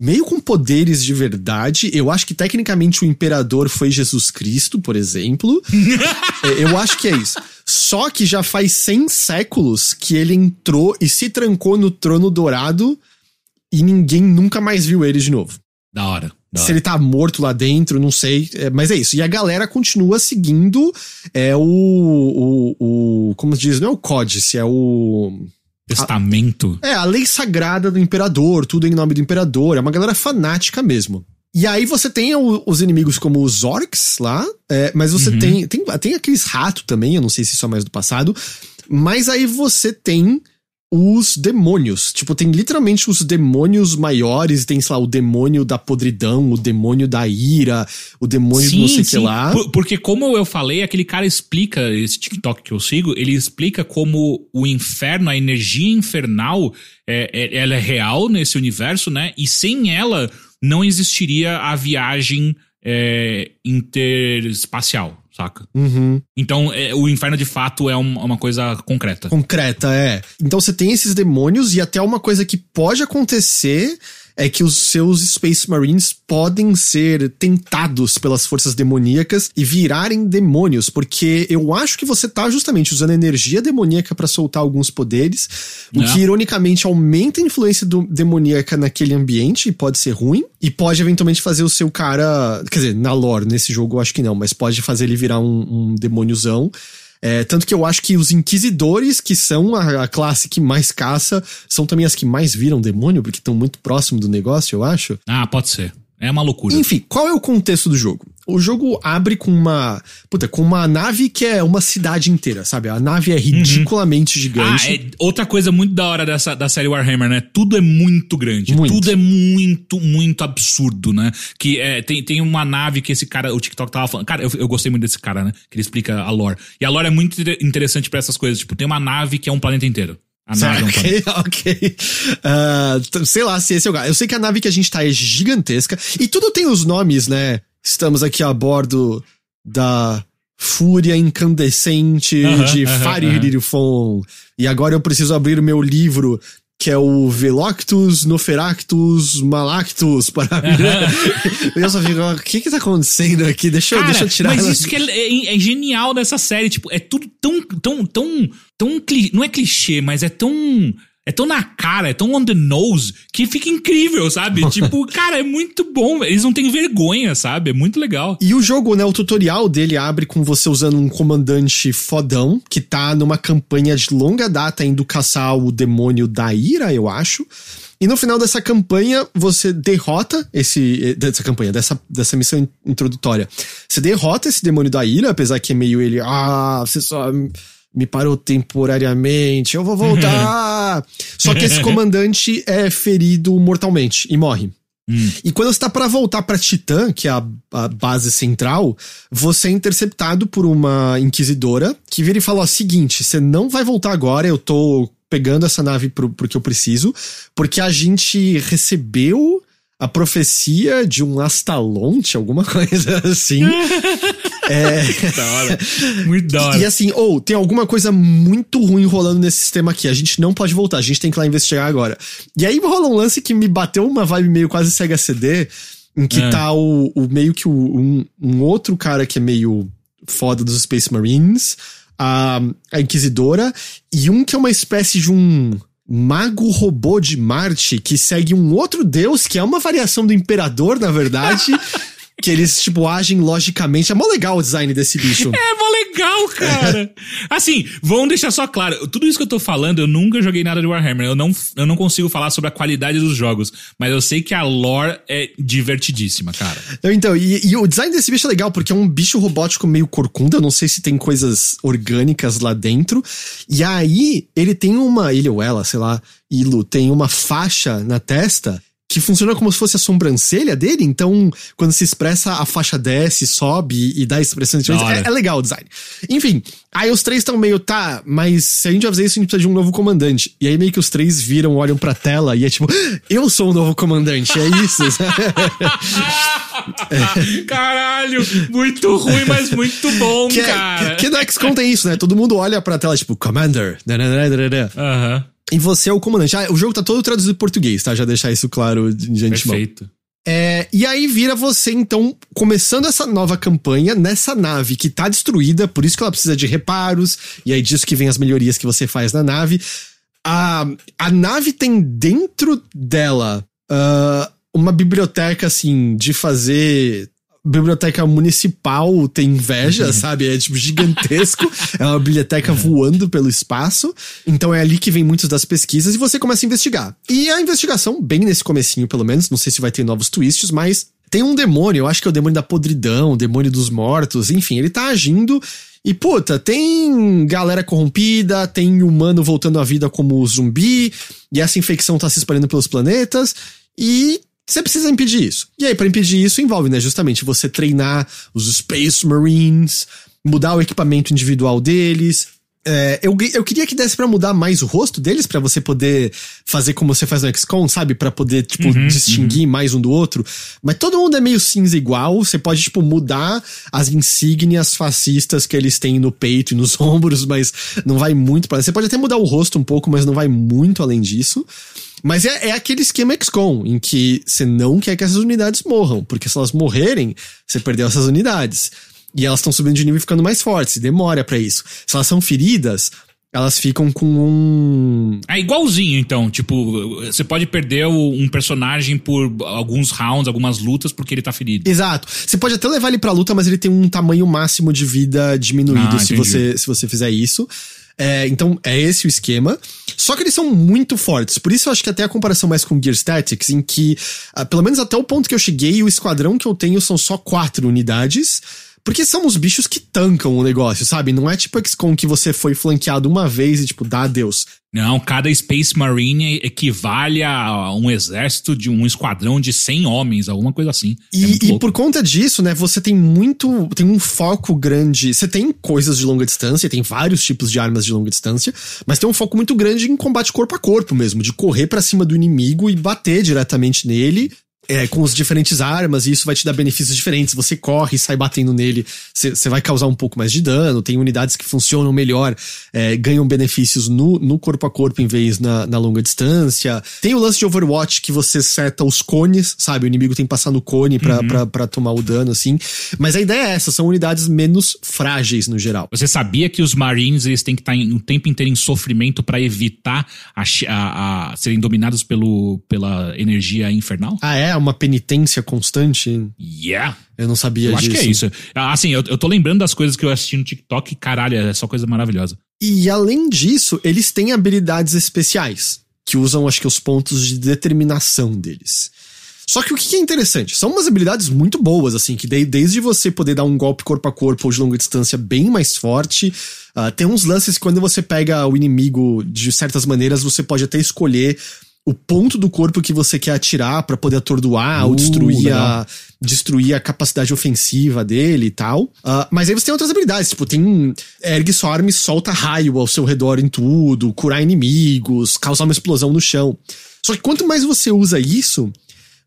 meio com poderes de verdade. Eu acho que tecnicamente o Imperador foi Jesus Cristo, por exemplo. É, Eu acho que é isso. Só que já faz 100 séculos que ele entrou e se trancou no trono dourado e ninguém nunca mais viu ele de novo. Da hora. Se ele tá morto lá dentro, não sei. é, mas é isso. E a galera continua seguindo é o. o, o como se diz? Não é o códice, é o. Testamento. É, a lei sagrada do imperador, tudo em nome do imperador. É uma galera fanática mesmo. E aí você tem o- os inimigos como os orcs lá, é, mas você Uhum. tem, tem. Tem aqueles ratos também, eu não sei se isso é mais do passado. Mas aí você tem os demônios. Tipo, tem literalmente os demônios maiores. Tem, sei lá, o demônio da podridão, o demônio da ira, o demônio do não sei o que lá. Por- porque como eu falei, aquele cara explica, esse TikTok que eu sigo, ele explica como o inferno, a energia infernal, é, é- ela é real nesse universo, né? E sem ela não existiria a viagem é, interespacial, saca? Uhum. Então, é, o inferno de fato é um- uma coisa concreta. Concreta, é. Então você tem esses demônios e até uma coisa que pode acontecer é que os seus Space Marines podem ser tentados pelas forças demoníacas e virarem demônios, porque eu acho que você tá justamente usando energia demoníaca pra soltar alguns poderes, o É. que ironicamente aumenta a influência do demoníaca naquele ambiente e pode ser ruim, e pode eventualmente fazer o seu cara, quer dizer, na lore, nesse jogo eu acho que não, mas pode fazer ele virar um, um demôniozão. É, tanto que eu acho que os inquisidores, que são a, a classe que mais caça, são também as que mais viram demônio, porque estão muito próximo do negócio, eu acho. Ah, pode ser. É uma loucura. Enfim, qual é o contexto do jogo? O jogo abre com uma. Puta, com uma nave que é uma cidade inteira, sabe? A nave é ridiculamente Ah, gigante. é outra coisa muito da hora dessa, da série Warhammer, né? Tudo é muito grande. Muito. Tudo é muito, muito absurdo, né? Que é, tem, tem uma nave que esse cara, o TikTok tava falando. Cara, eu, eu gostei muito desse cara, né? Que ele explica a lore. E a lore é muito inter- interessante pra essas coisas. Tipo, tem uma nave que é um planeta inteiro. É. Ok, ok. T- sei lá se esse é o. Eu sei que a nave que a gente tá é gigantesca. E tudo tem os nomes, né? Estamos aqui a bordo da Fúria Incandescente Aham, de aham, Faririfon. E agora eu preciso abrir o meu livro, que é o Veloctus Noferactus Malactus para Eu só fico, o que que tá acontecendo aqui? Deixa eu, Cara, deixa eu tirar mas ela- isso que é, é- é genial dessa série, tipo, é tudo tão, tão, tão, tão, não é clichê, mas é tão, é tão na cara, é tão on the nose, que fica incrível, sabe? tipo, cara, é muito bom, eles não têm vergonha, sabe? É muito legal. E o jogo, né, o tutorial dele abre com você usando um comandante fodão, que tá numa campanha de longa data indo caçar o demônio da ira, eu acho. E no final dessa campanha, você derrota esse. Dessa campanha, dessa, dessa missão in- introdutória. Você derrota esse demônio da ira, apesar que é meio ele. Ah, você só me parou temporariamente, eu vou voltar. só que esse comandante é ferido mortalmente e morre. E quando você tá pra voltar pra Titã, que é a, a base central, você é interceptado por uma inquisidora que vira e fala: ó, seguinte, você não vai voltar agora, eu tô pegando essa nave pro, pro que eu preciso, porque a gente recebeu a profecia de um Astalonte, alguma coisa assim. Da hora. Muito da hora. E assim, ou tem alguma coisa muito ruim rolando nesse sistema aqui. A gente não pode voltar, a gente tem que ir lá investigar agora. E aí rola um lance que me bateu uma vibe meio quase Sega CD, em que É. tá o, o meio que o- um, um outro cara que é meio foda dos Space Marines, a, a Inquisidora, e um que é uma espécie de um. Mago Robô de Marte, que segue um outro deus, que é uma variação do Imperador, na verdade. que eles, tipo, agem logicamente. É mó legal o design desse bicho. É mó legal, cara. assim, vamos deixar só claro. Tudo isso que eu tô falando, eu nunca joguei nada de Warhammer. Eu não, eu não consigo falar sobre a qualidade dos jogos. Mas eu sei que a lore é divertidíssima, cara. Então, e, e o design desse bicho é legal, porque é um bicho robótico meio corcunda. Eu não sei se tem coisas orgânicas lá dentro. E aí, ele tem uma. Ele ou ela, sei lá, Ilo, tem uma faixa na testa que funciona como se fosse a sobrancelha dele, então quando se expressa, a faixa desce, sobe e dá expressões diferentes. É, é, legal o design. Enfim, aí os três estão meio, tá, mas se a gente vai fazer isso, a gente precisa de um novo comandante. E aí meio que os três viram, olham pra tela e é tipo, eu sou o novo comandante, é isso. Caralho, muito ruim, mas muito bom, que, cara. Que, que no XCOM tem isso, né? Todo mundo olha pra tela, tipo, Commander. Aham. Uhum. E você é o comandante. Ah, o jogo tá todo traduzido em português, tá? Já deixar isso claro de antemão. Perfeito. É, e aí vira você, então, começando essa nova campanha nessa nave que tá destruída, por isso que ela precisa de reparos, e aí disso que vem as melhorias que você faz na nave. A, a nave tem dentro dela uh, uma biblioteca, assim, de fazer biblioteca municipal tem inveja, uhum. sabe? É tipo gigantesco. é uma biblioteca uhum. voando pelo espaço. Então é ali que vem muitas das pesquisas e você começa a investigar. E a investigação, bem nesse comecinho, pelo menos, não sei se vai ter novos twists, mas tem um demônio, eu acho que é o demônio da podridão, o demônio dos mortos, enfim, ele tá agindo. E puta, tem galera corrompida, tem humano voltando à vida como zumbi, e essa infecção tá se espalhando pelos planetas. E você precisa impedir isso. E aí, para impedir isso, envolve, né, justamente você treinar os Space Marines, mudar o equipamento individual deles. É, eu, eu queria que desse para mudar mais o rosto deles, para você poder fazer como você faz no XCOM, sabe? para poder, tipo, uhum, distinguir uhum. mais um do outro. Mas todo mundo é meio cinza igual. Você pode, tipo, mudar as insígnias fascistas que eles têm no peito e nos ombros, mas não vai muito para Você pode até mudar o rosto um pouco, mas não vai muito além disso. Mas é, é aquele esquema XCOM, em que você não quer que essas unidades morram, porque se elas morrerem, você perdeu essas unidades. E elas estão subindo de nível e ficando mais fortes, demora para isso. Se elas são feridas, elas ficam com um. É igualzinho, então. Tipo, você pode perder um personagem por alguns rounds, algumas lutas, porque ele tá ferido. Exato. Você pode até levar ele pra luta, mas ele tem um tamanho máximo de vida diminuído ah, se, você, se você fizer isso. É, então, é esse o esquema. Só que eles são muito fortes. Por isso eu acho que até a comparação mais com Gear Statics, em que, uh, pelo menos até o ponto que eu cheguei, o esquadrão que eu tenho são só quatro unidades. Porque são os bichos que tancam o negócio, sabe? Não é tipo XCOM que você foi flanqueado uma vez e, tipo, dá adeus. Não, cada Space Marine equivale a um exército de um esquadrão de 100 homens, alguma coisa assim. E, é e por conta disso, né, você tem muito. Tem um foco grande. Você tem coisas de longa distância, tem vários tipos de armas de longa distância, mas tem um foco muito grande em combate corpo a corpo mesmo, de correr para cima do inimigo e bater diretamente nele é, com as diferentes armas, e isso vai te dar benefícios diferentes. Você corre e sai batendo nele, você vai causar um pouco mais de dano. Tem unidades que funcionam melhor, é, ganham benefícios no, no corpo a corpo em vez na, na longa distância. Tem o lance de Overwatch que você seta os cones, sabe? O inimigo tem que passar no cone pra, uhum. Pra, pra, tomar o dano, assim. Mas a ideia é essa, são unidades menos frágeis no geral. Você sabia que os Marines eles têm que estar o tempo inteiro em sofrimento para evitar a, a, a serem dominados pelo, pela energia infernal? Ah, é? Uma penitência constante. Yeah. Eu não sabia eu disso. acho que é isso. Assim, eu, eu tô lembrando das coisas que eu assisti no TikTok, caralho, é só coisa maravilhosa. E além disso, eles têm habilidades especiais, que usam, acho que, os pontos de determinação deles. Só que o que é interessante? São umas habilidades muito boas, assim, que desde você poder dar um golpe corpo a corpo ou de longa distância bem mais forte, uh, tem uns lances que quando você pega o inimigo de certas maneiras, você pode até escolher o ponto do corpo que você quer atirar para poder atordoar uh, ou destruir a, destruir a capacidade ofensiva dele e tal. Uh, mas aí você tem outras habilidades, tipo, tem ergue sua arma e solta raio ao seu redor em tudo, curar inimigos, causar uma explosão no chão. Só que quanto mais você usa isso,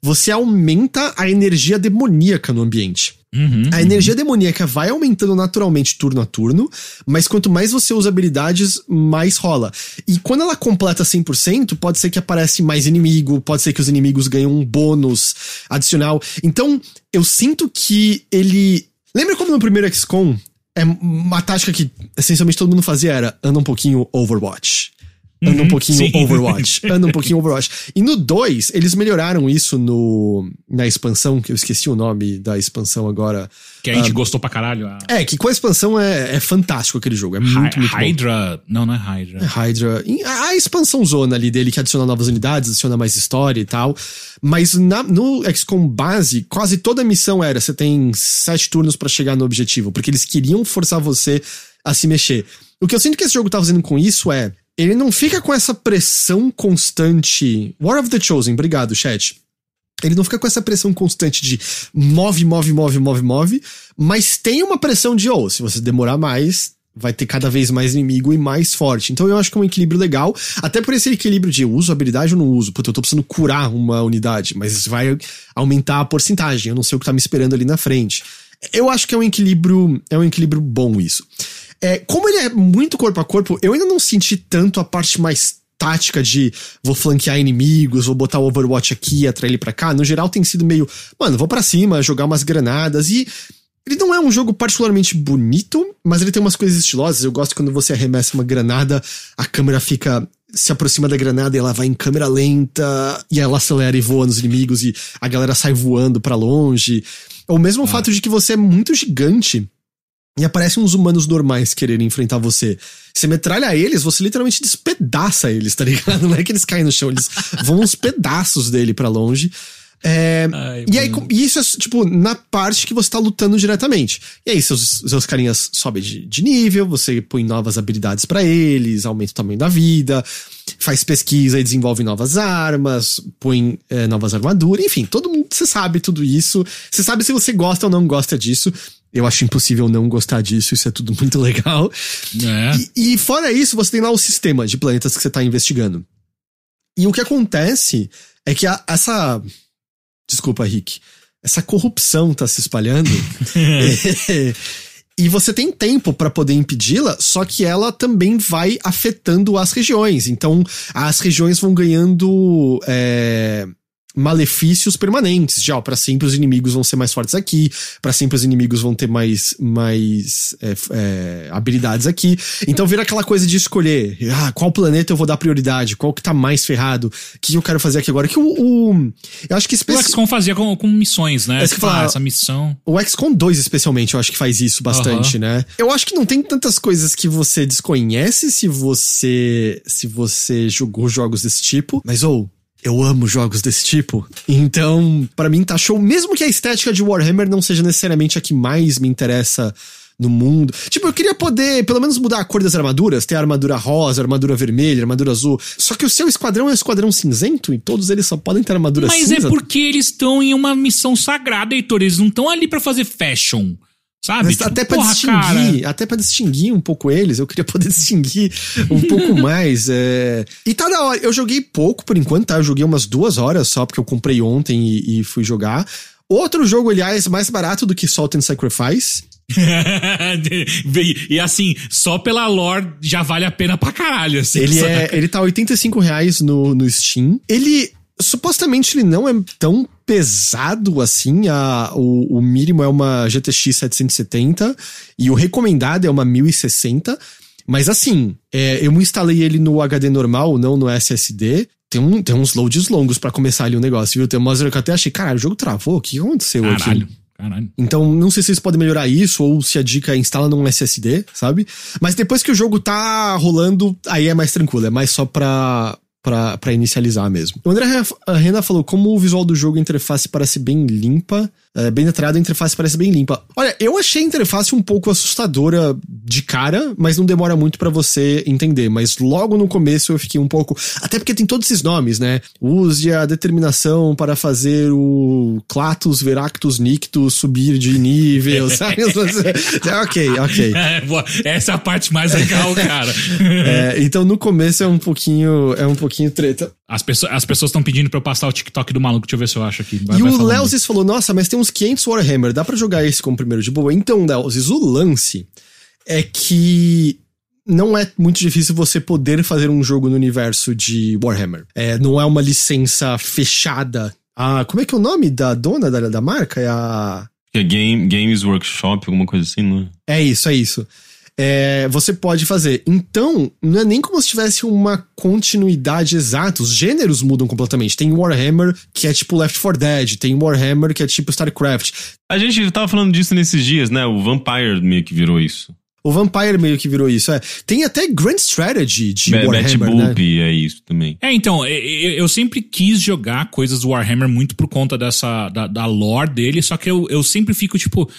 você aumenta a energia demoníaca no ambiente. Uhum, a energia uhum. demoníaca vai aumentando naturalmente turno a turno, mas quanto mais você usa habilidades, mais rola. E quando ela completa 100%, pode ser que aparece mais inimigo, pode ser que os inimigos ganham um bônus adicional. Então, eu sinto que ele. Lembra como no primeiro XCOM? É uma tática que essencialmente todo mundo fazia era anda um pouquinho Overwatch anda um Uhum, pouquinho sim. Overwatch. Anda um pouquinho Overwatch. E no 2, eles melhoraram isso no na expansão, que eu esqueci o nome da expansão agora. Que a gente gostou pra caralho. A É, que com a expansão é, é fantástico aquele jogo. É muito, Hy- muito bom. Hydra. Não, não é Hydra. Hydra. E A a expansão zona ali dele que adiciona novas unidades, adiciona mais história e tal. Mas na- no XCOM base, quase toda a missão era: você tem sete turnos pra chegar no objetivo, porque eles queriam forçar você a se mexer. O que eu sinto que esse jogo tá fazendo com isso é. Ele não fica com essa pressão constante. War of the Chosen, obrigado, chat. Ele não fica com essa pressão constante de move, move, move, move, move, mas tem uma pressão de, oh, se você demorar mais, vai ter cada vez mais inimigo e mais forte. Então eu acho que é um equilíbrio legal, até por esse equilíbrio de uso habilidade ou não uso. Puta, eu tô precisando curar uma unidade, mas isso vai aumentar a porcentagem, eu não sei o que tá me esperando ali na frente. Eu acho que é um equilíbrio, é um equilíbrio bom isso. É, como ele é muito corpo a corpo, eu ainda não senti tanto a parte mais tática de vou flanquear inimigos, vou botar o Overwatch aqui, atrair ele pra cá. No geral tem sido meio, mano, vou pra cima, jogar umas granadas e ele não é um jogo particularmente bonito, mas ele tem umas coisas estilosas. Eu gosto quando você arremessa uma granada, a câmera fica se aproxima da granada e ela vai em câmera lenta e ela acelera e voa nos inimigos e a galera sai voando pra longe. Ou mesmo o fato de que você é muito gigante e aparecem uns humanos normais quererem enfrentar você. Você metralha eles, você literalmente despedaça eles, tá ligado? Não é que eles caem no chão, eles vão uns pedaços dele pra longe. É, Ai, e aí, e isso é, tipo, na parte que você tá lutando diretamente. E aí, seus, seus carinhas sobem de, de nível, você põe novas habilidades pra eles, aumenta o tamanho da vida, faz pesquisa e desenvolve novas armas, põe é, novas armaduras, enfim, todo mundo, você sabe tudo isso. Você sabe se você gosta ou não gosta disso. Eu acho impossível não gostar disso, isso é tudo muito legal. É. E, e fora isso, você tem lá o sistema de planetas que você tá investigando. E o que acontece é que a- essa. Desculpa, Rick. Essa corrupção tá se espalhando. e você tem tempo pra poder impedi-la, só que ela também vai afetando as regiões. Então, as regiões vão ganhando. é, malefícios permanentes. Já, para sempre os inimigos vão ser mais fortes aqui, para sempre os inimigos vão ter mais, mais é, é, habilidades aqui. Então vira aquela coisa de escolher, ah, qual planeta eu vou dar prioridade, qual que tá mais ferrado, o que eu quero fazer aqui agora. Que o, o- eu acho que O especi- XCOM fazia com, com missões, né? É que Tipo, ah, essa missão. o XCOM 2 especialmente, eu acho que faz isso bastante, né? Eu acho que não tem tantas coisas que você desconhece se você se você jogou jogos desse tipo, mas ou eu amo jogos desse tipo. Então, pra mim tá show, mesmo que a estética de Warhammer não seja necessariamente a que mais me interessa no mundo. Tipo, eu queria poder, pelo menos, mudar a cor das armaduras, ter a armadura rosa, armadura vermelha, armadura azul. Só que o seu esquadrão é um esquadrão cinzento e todos eles só podem ter armadura Mas cinza. é porque eles estão em uma missão sagrada, Heitor. Eles não estão ali pra fazer fashion. Sabe? Tipo, até pra porra, distinguir, cara. até pra distinguir um pouco eles, eu queria poder distinguir um pouco mais. é. E tá da hora. Eu joguei pouco por enquanto, tá? Eu joguei umas duas horas só, porque eu comprei ontem e, e fui jogar. Outro jogo, aliás, mais barato do que Salt and Sacrifice. e assim, só pela lore já vale a pena pra caralho. Assim, Ele, saca? é, ele tá 85 reais no, no Steam. Ele. Supostamente ele não é tão pesado assim. A, o, o mínimo é uma GTX 770 e o recomendado é uma 1060. Mas assim, é, eu instalei ele no HD normal, não no SSD. Tem, um, tem uns loads longos pra começar ali o negócio, viu? Tem uma hora que eu até achei, caralho, o jogo travou? O que aconteceu aqui? Caralho, caralho. Então, não sei se vocês podem melhorar isso ou se a dica é instala num SSD, sabe? Mas depois que o jogo tá rolando, aí é mais tranquilo, é mais só pra, pra inicializar mesmo. O André Rena falou como o visual do jogo, interface parece bem limpa, é, bem detalhado, a interface parece bem limpa. Olha, eu achei a interface um pouco assustadora de cara, mas não demora muito pra você entender. Mas logo no começo eu fiquei um pouco. Até porque tem todos esses nomes, né? Use a determinação para fazer o Clatus Veractus Nictus subir de nível, sabe? ok, ok. É. Essa é a parte mais legal, cara. É, então no começo é um pouquinho. É um pouquinho treta. As pessoas as pessoas estão pedindo pra eu passar o TikTok do maluco. Deixa eu ver se eu acho aqui. Vai- e vai o. Leozis falou: Nossa, mas tem uns 500 Warhammer, dá pra jogar esse como primeiro de boa? Então, Leozis, o lance é que não é muito difícil você poder fazer um jogo no universo de Warhammer. É, não é uma licença fechada. Ah, como é que é o nome da dona da, da marca? É a. É Game, Games Workshop, alguma coisa assim, não é? É isso, é isso. É, você pode fazer. Então, não é nem como se tivesse uma continuidade exata. Os gêneros mudam completamente. Tem Warhammer, que é tipo Left 4 Dead. Tem Warhammer, que é tipo StarCraft. A gente tava falando disso nesses dias, né? O Vampire meio que virou isso. O Vampire meio que virou isso, é. Tem até Grand Strategy de Warhammer, Bat né? Boop é isso também. É, então, eu sempre quis jogar coisas do Warhammer muito por conta dessa, da, da lore dele, só que eu, eu sempre fico tipo,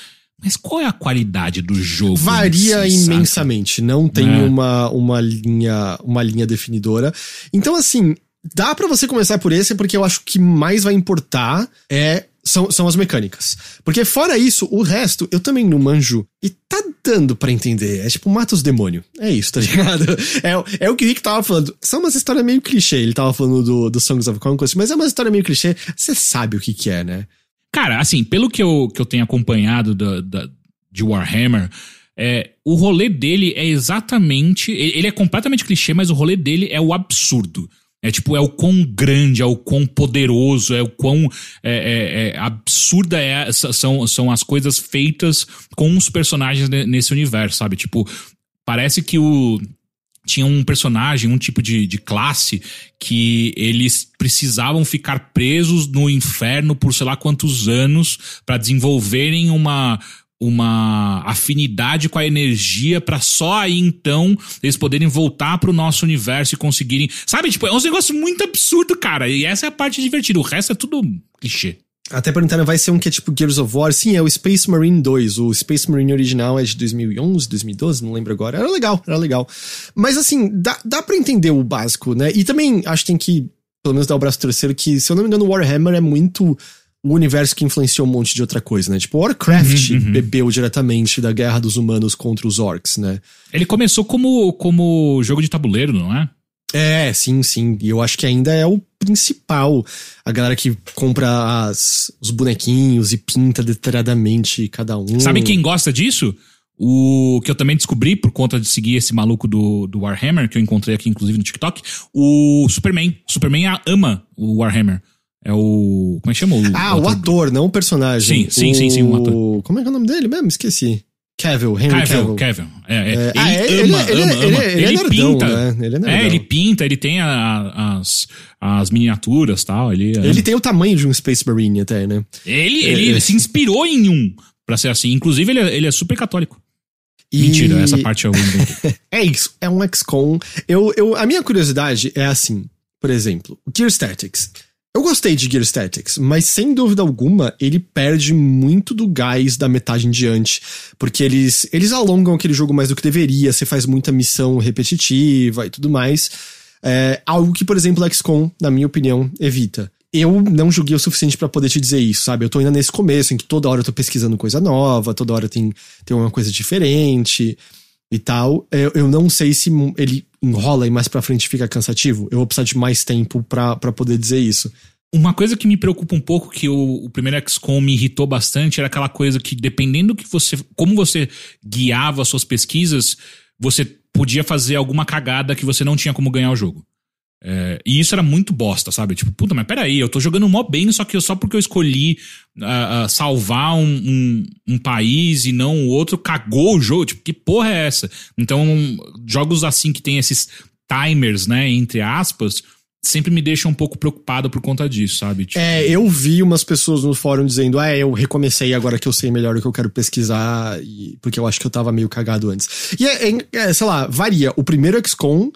mas qual é a qualidade do jogo? Varia si, saca? imensamente, não tem É. uma, uma linha uma linha definidora. Então assim, dá pra você começar por esse porque eu acho que mais vai importar é são, são as mecânicas. Porque fora isso, o resto eu também não manjo e tá dando pra entender. É tipo, mata os demônios. É isso, tá ligado? É, é o que o Rick tava falando. São umas histórias meio clichê. Ele tava falando do, do Songs of Conquest, mas é uma história meio clichê. Você sabe o que que é, né? Cara, assim, pelo que eu, que eu tenho acompanhado da, da- de Warhammer, é, o rolê dele é exatamente. Ele é completamente clichê, mas o rolê dele é o absurdo. É tipo, é o quão grande, é o quão poderoso, é o quão é, é, é, absurda é, são, são as coisas feitas com os personagens ne- nesse universo, sabe? Tipo, parece que o, tinha um personagem, um tipo de, de classe que eles precisavam ficar presos no inferno por sei lá quantos anos pra desenvolverem uma uma afinidade com a energia pra só aí então eles poderem voltar pro nosso universo e conseguirem, sabe, tipo, é um negócio muito absurdo, cara. E essa é a parte divertida, o resto é tudo clichê. Até perguntaram, vai ser um que é tipo Gears of War? Sim, é o Space Marine 2. O Space Marine original é de 2011, 2012, não lembro agora. Era legal, era legal. Mas assim, dá, dá pra entender o básico, né? E também acho que tem que, pelo menos, dar o braço terceiro, que, se eu não me engano, Warhammer é muito o universo que influenciou um monte de outra coisa, né? Tipo, Warcraft bebeu diretamente da guerra dos humanos contra os orcs, né? Ele começou como como jogo de tabuleiro, não é? É, sim, sim. E eu acho que ainda é o principal. A galera que compra as, os bonequinhos e pinta detalhadamente cada um. Sabe quem gosta disso? O que eu também descobri por conta de seguir esse maluco do, do Warhammer, que eu encontrei aqui inclusive no TikTok, o Superman. Superman ama o Warhammer. É o. Como é que chama? O, Ah, o ator, não o personagem. Sim, sim, sim, sim, o ator. Como é que é o nome dele mesmo? Esqueci. Cavill, Henry Cavill, Cavill. Cavill. É, é. É, Ele, ah, é, ele- ama, ele- ama, ele- ama. ele é nerdão, né? Ele é nerdão. É, ele pinta, ele tem a- as, as miniaturas e tal. Ele, é. Ele tem o tamanho de um Space Marine até, né? ele, ele é. se inspirou em um pra ser assim. Inclusive, ele é, ele é super católico. E- Mentira, essa parte eu inventei. É isso, é um XCOM. Eu, eu, a minha curiosidade é assim, por exemplo, Gear Statics. Eu gostei de Gear Statics, mas sem dúvida alguma ele perde muito do gás da metade em diante, porque eles, eles alongam aquele jogo mais do que deveria, você faz muita missão repetitiva e tudo mais. É, algo que, por exemplo, XCOM, na minha opinião, evita. Eu não joguei o suficiente pra poder te dizer isso, sabe? Eu tô ainda nesse começo, em que toda hora eu tô pesquisando coisa nova, toda hora tem, tem uma coisa diferente e tal. Eu, eu não sei se ele enrola e mais pra frente fica cansativo. Eu vou precisar de mais tempo pra poder dizer isso. Uma coisa que me preocupa um pouco, que o, o primeiro XCOM me irritou bastante, era aquela coisa que, dependendo que você. como você guiava as suas pesquisas, você podia fazer alguma cagada que você não tinha como ganhar o jogo. É, e isso era muito bosta, sabe? Tipo, puta, mas peraí, eu tô jogando mó bem, só que só porque eu escolhi ah, ah, salvar um, um, um país e não o outro, cagou o jogo. Tipo, que porra é essa? Então, jogos assim que tem esses timers, né, entre aspas, sempre me deixam um pouco preocupado por conta disso, sabe? Tipo, É, eu vi umas pessoas no fórum dizendo: Ah, eu recomecei agora que eu sei melhor o que eu quero pesquisar, e, porque eu acho que eu tava meio cagado antes. E é, é- é, sei lá, varia. O primeiro XCOM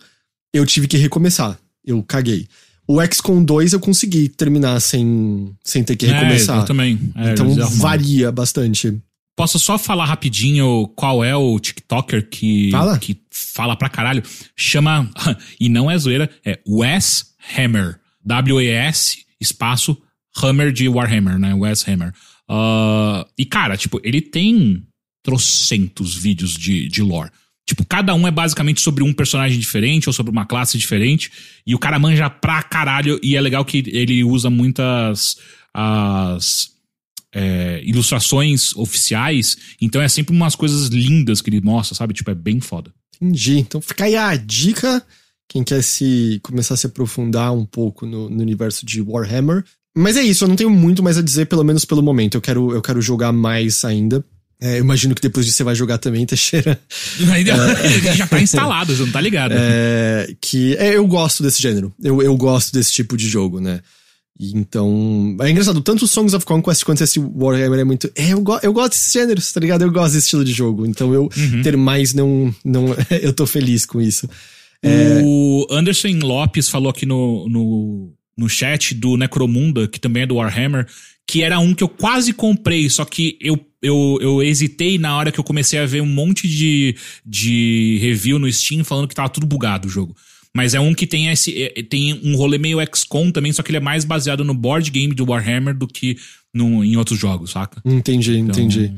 eu tive que recomeçar. Eu caguei. O XCOM 2 eu consegui terminar sem, sem ter que É, recomeçar. eu também. É, então arrumaram. varia bastante. Posso só falar rapidinho qual é o TikToker que Fala. que fala pra caralho? Chama, e não é zoeira, é Wes Hammer. W-E-S, espaço, Hammer de Warhammer, né? Wes Hammer. Ah, e cara, tipo, ele tem trocentos vídeos de, de lore. Tipo, cada um é basicamente sobre um personagem diferente ou sobre uma classe diferente. E o cara manja pra caralho. E é legal que ele usa muitas as é, ilustrações oficiais. Então é sempre umas coisas lindas que ele mostra, sabe? Tipo, é bem foda. Entendi. Então fica aí a dica. Quem quer se começar a se aprofundar um pouco no, no universo de Warhammer. Mas é isso, eu não tenho muito mais a dizer, pelo menos pelo momento. Eu quero, eu quero jogar mais ainda. É, imagino que depois disso você vai jogar também, Teixeira. Ainda- Já tá instalado, você não tá ligado. É, que é, eu gosto desse gênero. Eu, eu gosto desse tipo de jogo, né? E então. É engraçado, tanto o Songs of Conquest quanto esse Warhammer é muito. É, eu, go, eu gosto desses gêneros, tá ligado? Eu gosto desse estilo de jogo. Então eu ter mais não. não eu tô feliz com isso. O Anderson Lopes falou aqui no, no, no chat do Necromunda, que também é do Warhammer, que era um que eu quase comprei, só que eu, eu, eu hesitei na hora que eu comecei a ver um monte de, de review no Steam falando que tava tudo bugado o jogo. Mas é um que tem esse. é- tem um rolê meio XCOM também, só que ele é mais baseado no board game do Warhammer do que no, em outros jogos, saca? Entendi, Então, entendi.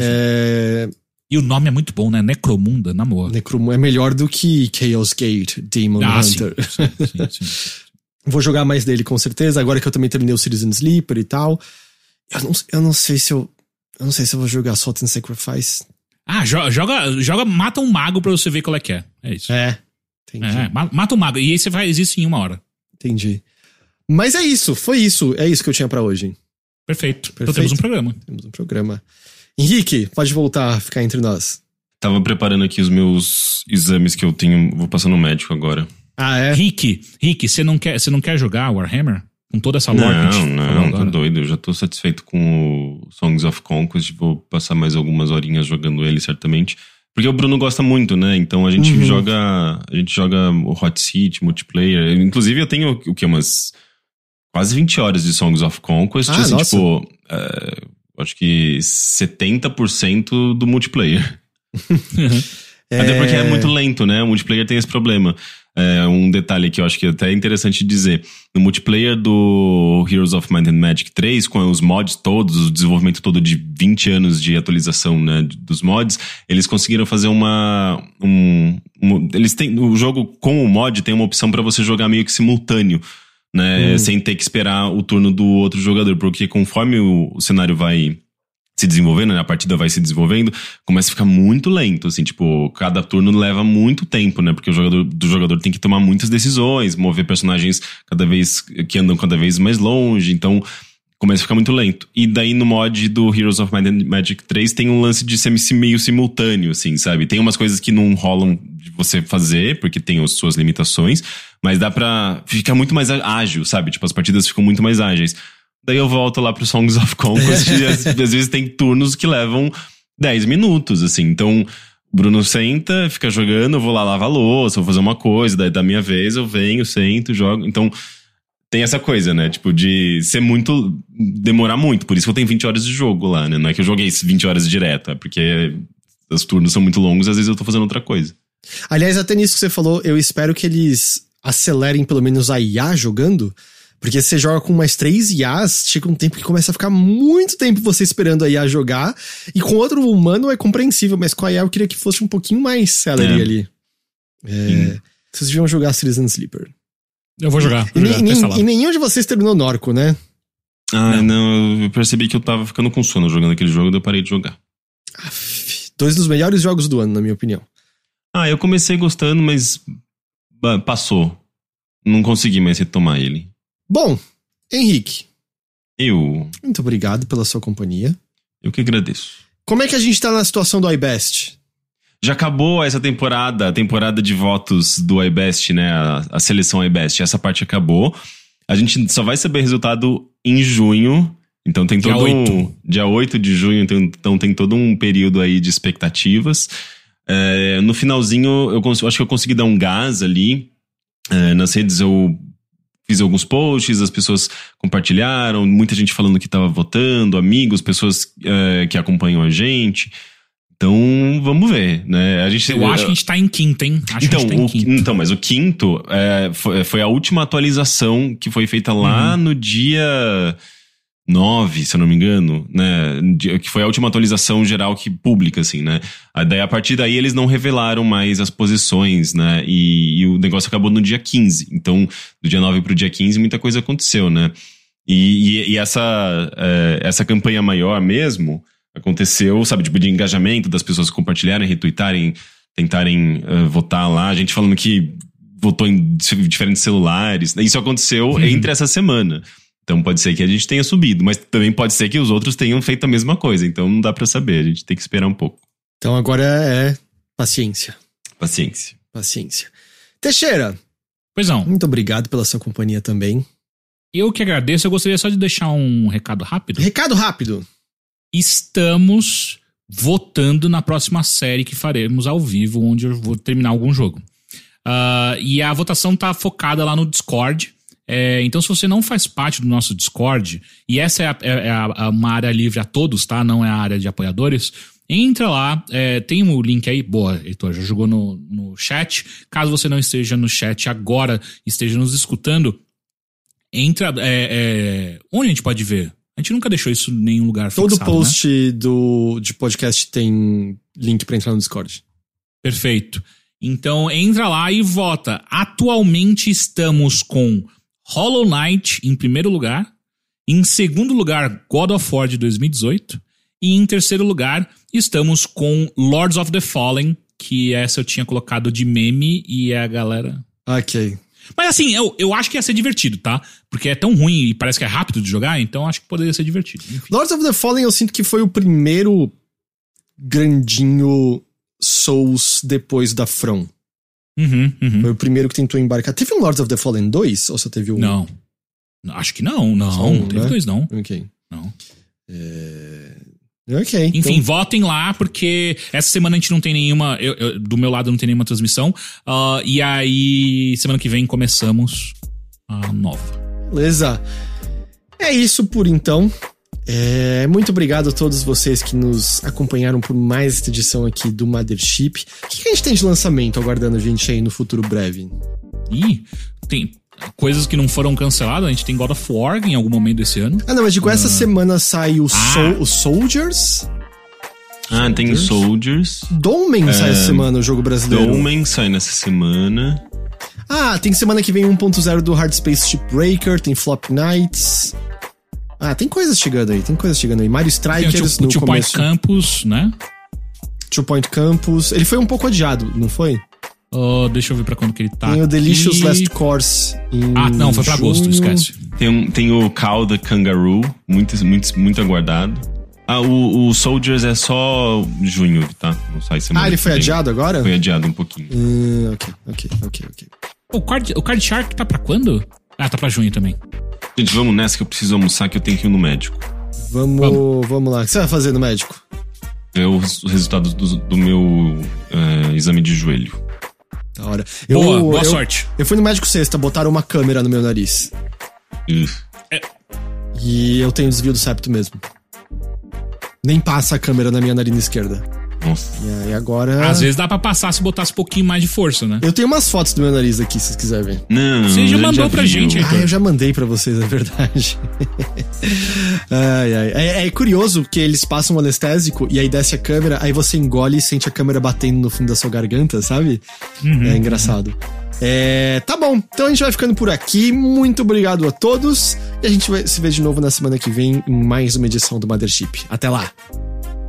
É, E o nome é muito bom, né? Necromunda, na boa. Necrom é melhor do que Chaos Gate, Demon Ah, sim, Hunter. sim, sim, sim. Vou jogar mais dele com certeza, agora que eu também terminei o Citizen Sleeper e tal. Eu não, eu não sei se eu. Eu não sei se eu vou jogar Salt and Sacrifice. Ah, jo- joga, joga, mata um mago pra você ver qual é que é. É isso. É. Entendi. É, ma- mata um mago. E aí você faz isso em uma hora. Entendi. Mas é isso, foi isso. É isso que eu tinha pra hoje. Perfeito. Então Perfeito. temos um programa. Temos um programa. Henrique, pode voltar a ficar entre nós. Tava preparando aqui os meus exames que eu tenho. Vou passar no médico agora. Ah, é? Rick, Rick, você não quer, você não quer jogar Warhammer? Com toda essa lore que a Não, gente falou não, tá agora? doido. Eu já tô satisfeito com o Songs of Conquest. Vou passar mais algumas horinhas jogando ele, certamente. Porque o Bruno gosta muito, né? Então a gente Uhum. joga. A gente joga o Hot Seat, multiplayer. Inclusive, eu tenho o que? Umas quase 20 horas de Songs of Conquest. Ah, assim, tipo. é, acho que 70% do multiplayer. Até porque é muito lento, né? O multiplayer tem esse problema. É, um detalhe que eu acho que é até interessante dizer. No multiplayer do Heroes of Might and Magic 3, com os mods todos, o desenvolvimento todo de 20 anos de atualização né, dos mods, eles conseguiram fazer uma. Um, um- eles têm. O jogo com o mod tem uma opção para você jogar meio que simultâneo. Né, Sem ter que esperar o turno do outro jogador, porque conforme o, o cenário vai se desenvolvendo, né? A partida vai se desenvolvendo, começa a ficar muito lento, assim, tipo, cada turno leva muito tempo, né? Porque o jogador do jogador tem que tomar muitas decisões, mover personagens cada vez que andam cada vez mais longe, então começa a ficar muito lento. E daí no mod do Heroes of Magic 3 tem um lance de ser meio simultâneo, assim, sabe? Tem umas coisas que não rolam de você fazer, porque tem as suas limitações, mas dá pra ficar muito mais ágil, sabe? Tipo, as partidas ficam muito mais ágeis. Daí eu volto lá pro Songs of Conquest e às, às vezes tem turnos que levam 10 minutos, assim. Então, o Bruno senta, fica jogando, eu vou lá lavar louça, vou fazer uma coisa, daí da minha vez eu venho, sento, jogo. Então, tem essa coisa, né? Tipo, de ser muito. demorar muito. Por isso que eu tenho 20 horas de jogo lá, né? Não é que eu joguei 20 horas direto, é porque os turnos são muito longos às vezes eu tô fazendo outra coisa. Aliás, até nisso que você falou, eu espero que eles acelerem pelo menos a IA jogando. Porque se você joga com mais três IAs, chega um tempo que começa a ficar muito tempo você esperando a IA jogar. E com outro humano é compreensível, mas com a IA eu queria que fosse um pouquinho mais celery É. ali. É, vocês deviam jogar Citizen Sleeper. Eu vou jogar. E, Vou jogar, nem- e nenhum de vocês terminou Norco, né? Ah, não, eu percebi que eu tava ficando com sono jogando aquele jogo, daí eu parei de jogar. Aff, Dois dos melhores jogos do ano, na minha opinião. Ah, eu comecei gostando, mas passou. Não consegui mais retomar ele. Bom, Henrique, Eu. muito obrigado pela sua companhia. Eu que agradeço. Como é que a gente tá na situação do iBest? Já acabou essa temporada, a temporada de votos do iBest, né? A, a seleção iBest. Essa parte acabou. A gente só vai saber resultado em junho. Então tem Dia todo um. 8. Dia 8 de junho, então, então tem todo um período aí de expectativas. É, no finalzinho, eu cons- acho que eu consegui dar um gás ali. É, nas redes eu fiz alguns posts, as pessoas compartilharam, muita gente falando que estava votando, amigos, pessoas é, que acompanham a gente. Então, vamos ver, né? A gente, Eu acho que a gente tá em quinta, hein? Acho então, que tá em o- quinta. então, mas o quinto é, foi, foi a última atualização que foi feita Uhum. lá no dia 9, se eu não me engano, né? Que foi a última atualização geral que pública, assim, né? Aí, Daí, a partir daí, eles não revelaram mais as posições, né? E, e o negócio acabou no dia 15. Então, do dia 9 pro dia 15, muita coisa aconteceu, né? E, e- e essa, é, essa campanha maior mesmo aconteceu, sabe, tipo, de engajamento das pessoas compartilharem, retweetarem, tentarem eh, votar lá. A gente falando que votou em dif- diferentes celulares. Isso aconteceu Uhum. entre essa semana. Então pode ser que a gente tenha subido, mas também pode ser que os outros tenham feito a mesma coisa. Então não dá pra saber, a gente tem que esperar um pouco. Então agora é paciência. Paciência. Paciência. Teixeira, Pois não. muito obrigado pela sua companhia também. Eu que agradeço, eu gostaria só de deixar um recado rápido. Recado rápido. Estamos votando na próxima série que faremos ao vivo, onde eu vou terminar algum jogo. Ah, e a votação tá focada lá no Discord. É, então, se você não faz parte do nosso Discord, e essa é, a- é a- a- uma área livre a todos, tá? Não é a área de apoiadores. Entra lá, é, tem o link aí. Boa, Heitor, já jogou no, no chat. Caso você não esteja no chat agora, esteja nos escutando, entra. é, é, onde a gente pode ver? A gente nunca deixou isso em nenhum lugar Todo fixado, né? post do, de podcast tem link pra entrar no Discord. Perfeito. Então entra lá e vota. Atualmente estamos com Hollow Knight em primeiro lugar, em segundo lugar God of War de 2018 e em terceiro lugar estamos com Lords of the Fallen, que essa eu tinha colocado de meme e a galera Ok. mas assim, eu, eu acho que ia ser divertido, tá? Porque é tão ruim e parece que é rápido de jogar, então acho que poderia ser divertido. Enfim. Lords of the Fallen eu sinto que foi o primeiro grandinho Souls depois da From. Uhum, uhum. Foi o primeiro que tentou embarcar. Teve um Lords of the Fallen 2? Ou só teve um? Não. Acho que não, não. Um, não teve né? dois, não. Ok. Não. É... Ok. Enfim, então- votem lá, porque essa semana a gente não tem nenhuma. eu- eu- do meu lado não tem nenhuma transmissão. Ah, e aí, semana que vem começamos a nova. Beleza. É isso por então. É, muito obrigado a todos vocês que nos acompanharam por mais esta edição aqui do Mothership. O que, que a gente tem de lançamento aguardando a gente aí no futuro breve? E tem coisas que não foram canceladas. A gente tem God of War em algum momento desse ano. Ah, não, mas digo, essa semana sai o, Ah. Sol- o Soldiers. Ah, tem o Soldiers. Domen sai essa semana, o jogo brasileiro. Domen sai nessa semana. Ah, tem semana que vem 1.0 do Hard Space Shipbreaker, tem Flop Nights. Ah, tem coisas chegando aí, tem coisas chegando aí. Mario Tem o Strikers Two, o no Two Point começo. Campus, né? Two Point Campus. Ele foi um pouco adiado, não foi? Deixa eu ver pra quando que ele tá. tem o Delicious aqui. Last Course em Ah, não, foi pra agosto, junho. esquece. Tem, um, tem o the Kangaroo, muito, muito, muito aguardado. Ah, o, o Soldiers é só junho, tá? Não sai semana Ah, ele foi adiado agora? Foi adiado um pouquinho. Hum, ok, ok, ok, ok. O Card, o Card Shark tá pra quando? Ah, tá pra junho também. Gente, vamos nessa que eu preciso almoçar, que eu tenho que ir no médico. Vamos, vamos, lá. O que você vai fazer no médico? Ver os os resultados do, do meu eh, exame de joelho. Da hora. Boa, boa eu, sorte. Eu fui no médico sexta, botaram uma câmera no meu nariz. Ugh. E eu tenho desvio do septo mesmo. Nem passa a câmera na minha narina esquerda. Nossa. E agora. Às vezes dá pra passar se botasse um pouquinho mais de força, né? Eu tenho umas fotos do meu nariz aqui, se vocês quiserem ver. Não, Você já mandou pra viu. gente, Ah, eu já mandei pra vocês, é verdade. ai, ai. É, é curioso que eles passam um anestésico e aí desce a câmera, aí você engole e sente a câmera batendo no fundo da sua garganta, sabe? é engraçado. É, tá bom, então a gente vai ficando por aqui. Muito obrigado a todos. E a gente vai se ver de novo na semana que vem em mais uma edição do Mothership. Até lá.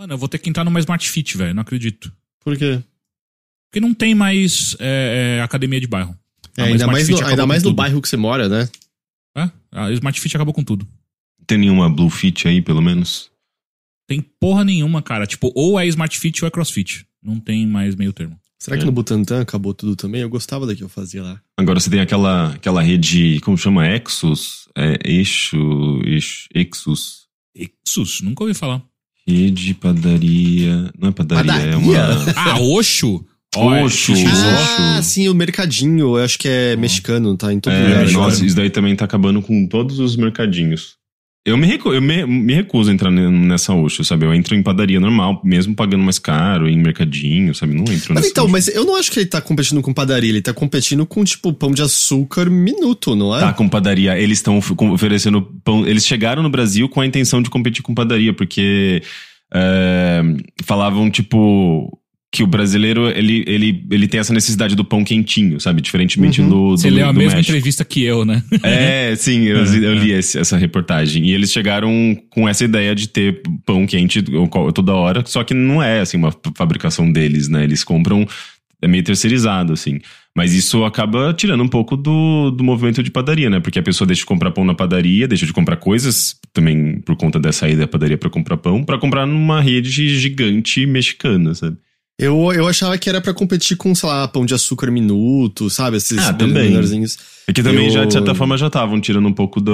Mano, eu vou ter que entrar numa Smart Fit, velho. Não acredito. Por quê? Porque não tem mais é, é, academia de bairro. É, ainda mais, no, ainda mais no bairro que você mora, né? É? A Smart Fit acabou com tudo. Tem nenhuma Blue Fit aí, pelo menos? Tem porra nenhuma, cara. Tipo, ou é Smart Fit ou é CrossFit. Não tem mais meio termo. Será que É. no Butantan acabou tudo também? Eu gostava da que eu fazia lá. Agora você tem aquela, aquela rede, como chama? Exos? É, eixo, eixo, Exus. Exus, nunca ouvi falar. Rede, padaria. Não é padaria, é uma. Padaria? Ah, Oxo? Oxo. XO. Ah, sim, o mercadinho. Eu acho que é mexicano, tá em todo É, lugar. nossa, isso daí também tá acabando com todos os mercadinhos. Eu me, recu eu me, me recuso a entrar nessa Oxo, sabe? Eu entro em padaria normal, mesmo pagando mais caro, em mercadinho, sabe? Não entro Mas nessa então, Oxo. mas eu não acho que ele tá competindo com padaria, ele tá competindo com, tipo, pão de açúcar minuto, não é? Tá, com padaria. Eles estão oferecendo pão. Eles chegaram no Brasil com a intenção de competir com padaria, porque é, falavam, tipo, que o brasileiro, ele, ele, ele tem essa necessidade do pão quentinho, sabe? Diferentemente Uhum. do, do Você leu a do mesma México. entrevista que eu, né? É, sim, eu, eu li esse- essa reportagem. E eles chegaram com essa ideia de ter pão quente toda hora, só que não é, assim, uma fabricação deles, né? Eles compram, é meio terceirizado, assim. Mas isso acaba tirando um pouco do, do movimento de padaria, né? Porque a pessoa deixa de comprar pão na padaria, deixa de comprar coisas, também por conta dessa ida da padaria pra comprar pão, pra comprar numa rede gigante mexicana, sabe? Eu, eu achava que era pra competir com, sei lá, pão de açúcar minuto, sabe? Esses Ah, também. menorzinhos. É que também Eu- já, de certa forma, já estavam tirando um pouco do,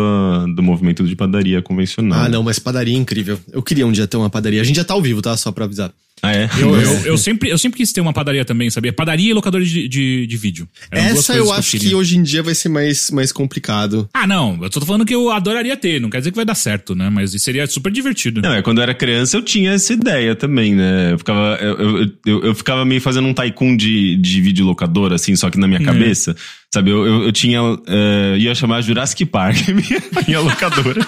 do movimento de padaria convencional. Ah, não, mas padaria é incrível. Eu queria um dia ter uma padaria. A gente já tá ao vivo, tá? Só pra avisar. Ah, é? Eu, eu, eu sempre, eu sempre quis ter uma padaria também, sabia? Padaria e locador de, de, de vídeo. Eram Essa eu acho que, queria. hoje em dia vai ser mais, mais complicado. Ah, não. Eu tô falando que eu adoraria ter. Não quer dizer que vai dar certo, né? Mas seria super divertido. Não, é quando eu era criança eu tinha essa ideia também, né? Eu ficava, eu, eu, eu, eu ficava meio fazendo um tycoon de, de videolocador, assim, só que na minha É. cabeça. Sabe, eu, eu, eu tinha. eh, ia chamar Jurassic Park, minha, minha locadora.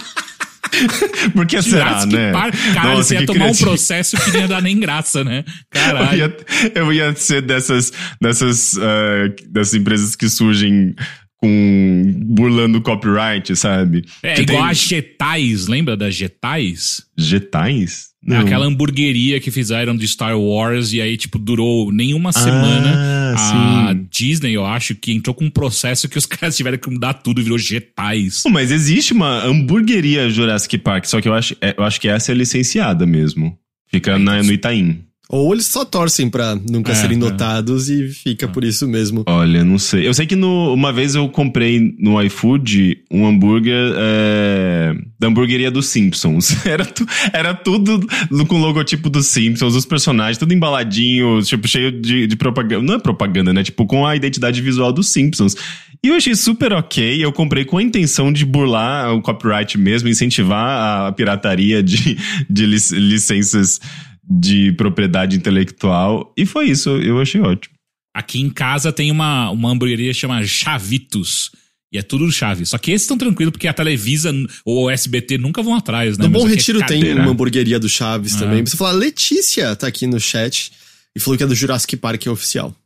Por que será, né? Park, cara, Nossa, você ia tomar um criativo. processo que não ia dar nem graça, né? Eu Caralho. ia, eu ia ser dessas, dessas, eh, dessas empresas que surgem com burlando copyright, sabe? É Que igual tem a Getais, lembra das Getais? Getais? É Aquela hamburgueria que fizeram de Star Wars e aí, tipo, durou nem uma Ah, semana. A sim. Disney, eu acho, que entrou com um processo que os caras tiveram que mudar tudo, virou Getais. Mas existe uma hamburgueria Jurassic Park, só que eu acho, é, eu acho que essa é licenciada mesmo. Fica na, no Itaim. Ou eles só torcem pra nunca É, serem é. notados e fica por isso mesmo. Olha, não sei. Eu sei que no, uma vez eu comprei no iFood um hambúrguer é, da hamburgueria dos Simpsons. Era, tu, era tudo com o logotipo dos Simpsons, os personagens, tudo embaladinho, tipo, cheio de, de propaganda. Não é propaganda, né? Tipo, com a identidade visual dos Simpsons. E eu achei super ok. Eu comprei com a intenção de burlar o copyright mesmo, incentivar a pirataria de, de lic- licenças de propriedade intelectual. E foi isso, eu achei ótimo. Aqui em casa tem uma, uma hamburgueria que chama Chavitos. E é tudo chave. Só que esses estão tranquilos, porque a Televisa ou o SBT nunca vão atrás, né? No Bom é Retiro tem cadeira. uma hamburgueria do Chaves Ah. também. Você falar, Letícia tá aqui no chat e falou que é do Jurassic Park é oficial.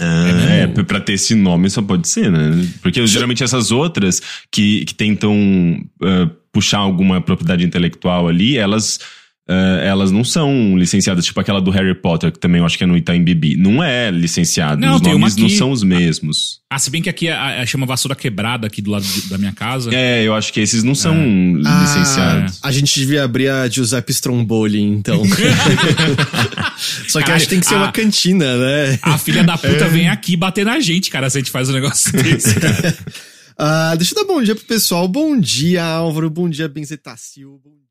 Ah, É é, pra ter esse nome só pode ser, né? Porque geralmente essas outras que, que tentam ah, puxar alguma propriedade intelectual ali, elas, ah, elas não são licenciadas. Tipo aquela do Harry Potter, que também eu acho que é no Itaim Bibi. Não é licenciado. Não, Os nomes não aqui. são os mesmos. Ah, se bem que aqui a, a, chama Vassoura Quebrada aqui do lado de- da minha casa. É, eu acho que esses não são Ah, licenciados. a gente devia abrir a Giuseppe Stromboli, então. Só que Caralho, acho que tem que ser a- uma cantina, né? A filha da É. puta vem aqui bater na gente, cara, se a gente faz um negócio desse. cara. Ah, deixa eu dar bom dia pro pessoal. Bom dia, Álvaro. Bom dia, Benzetacil. Bom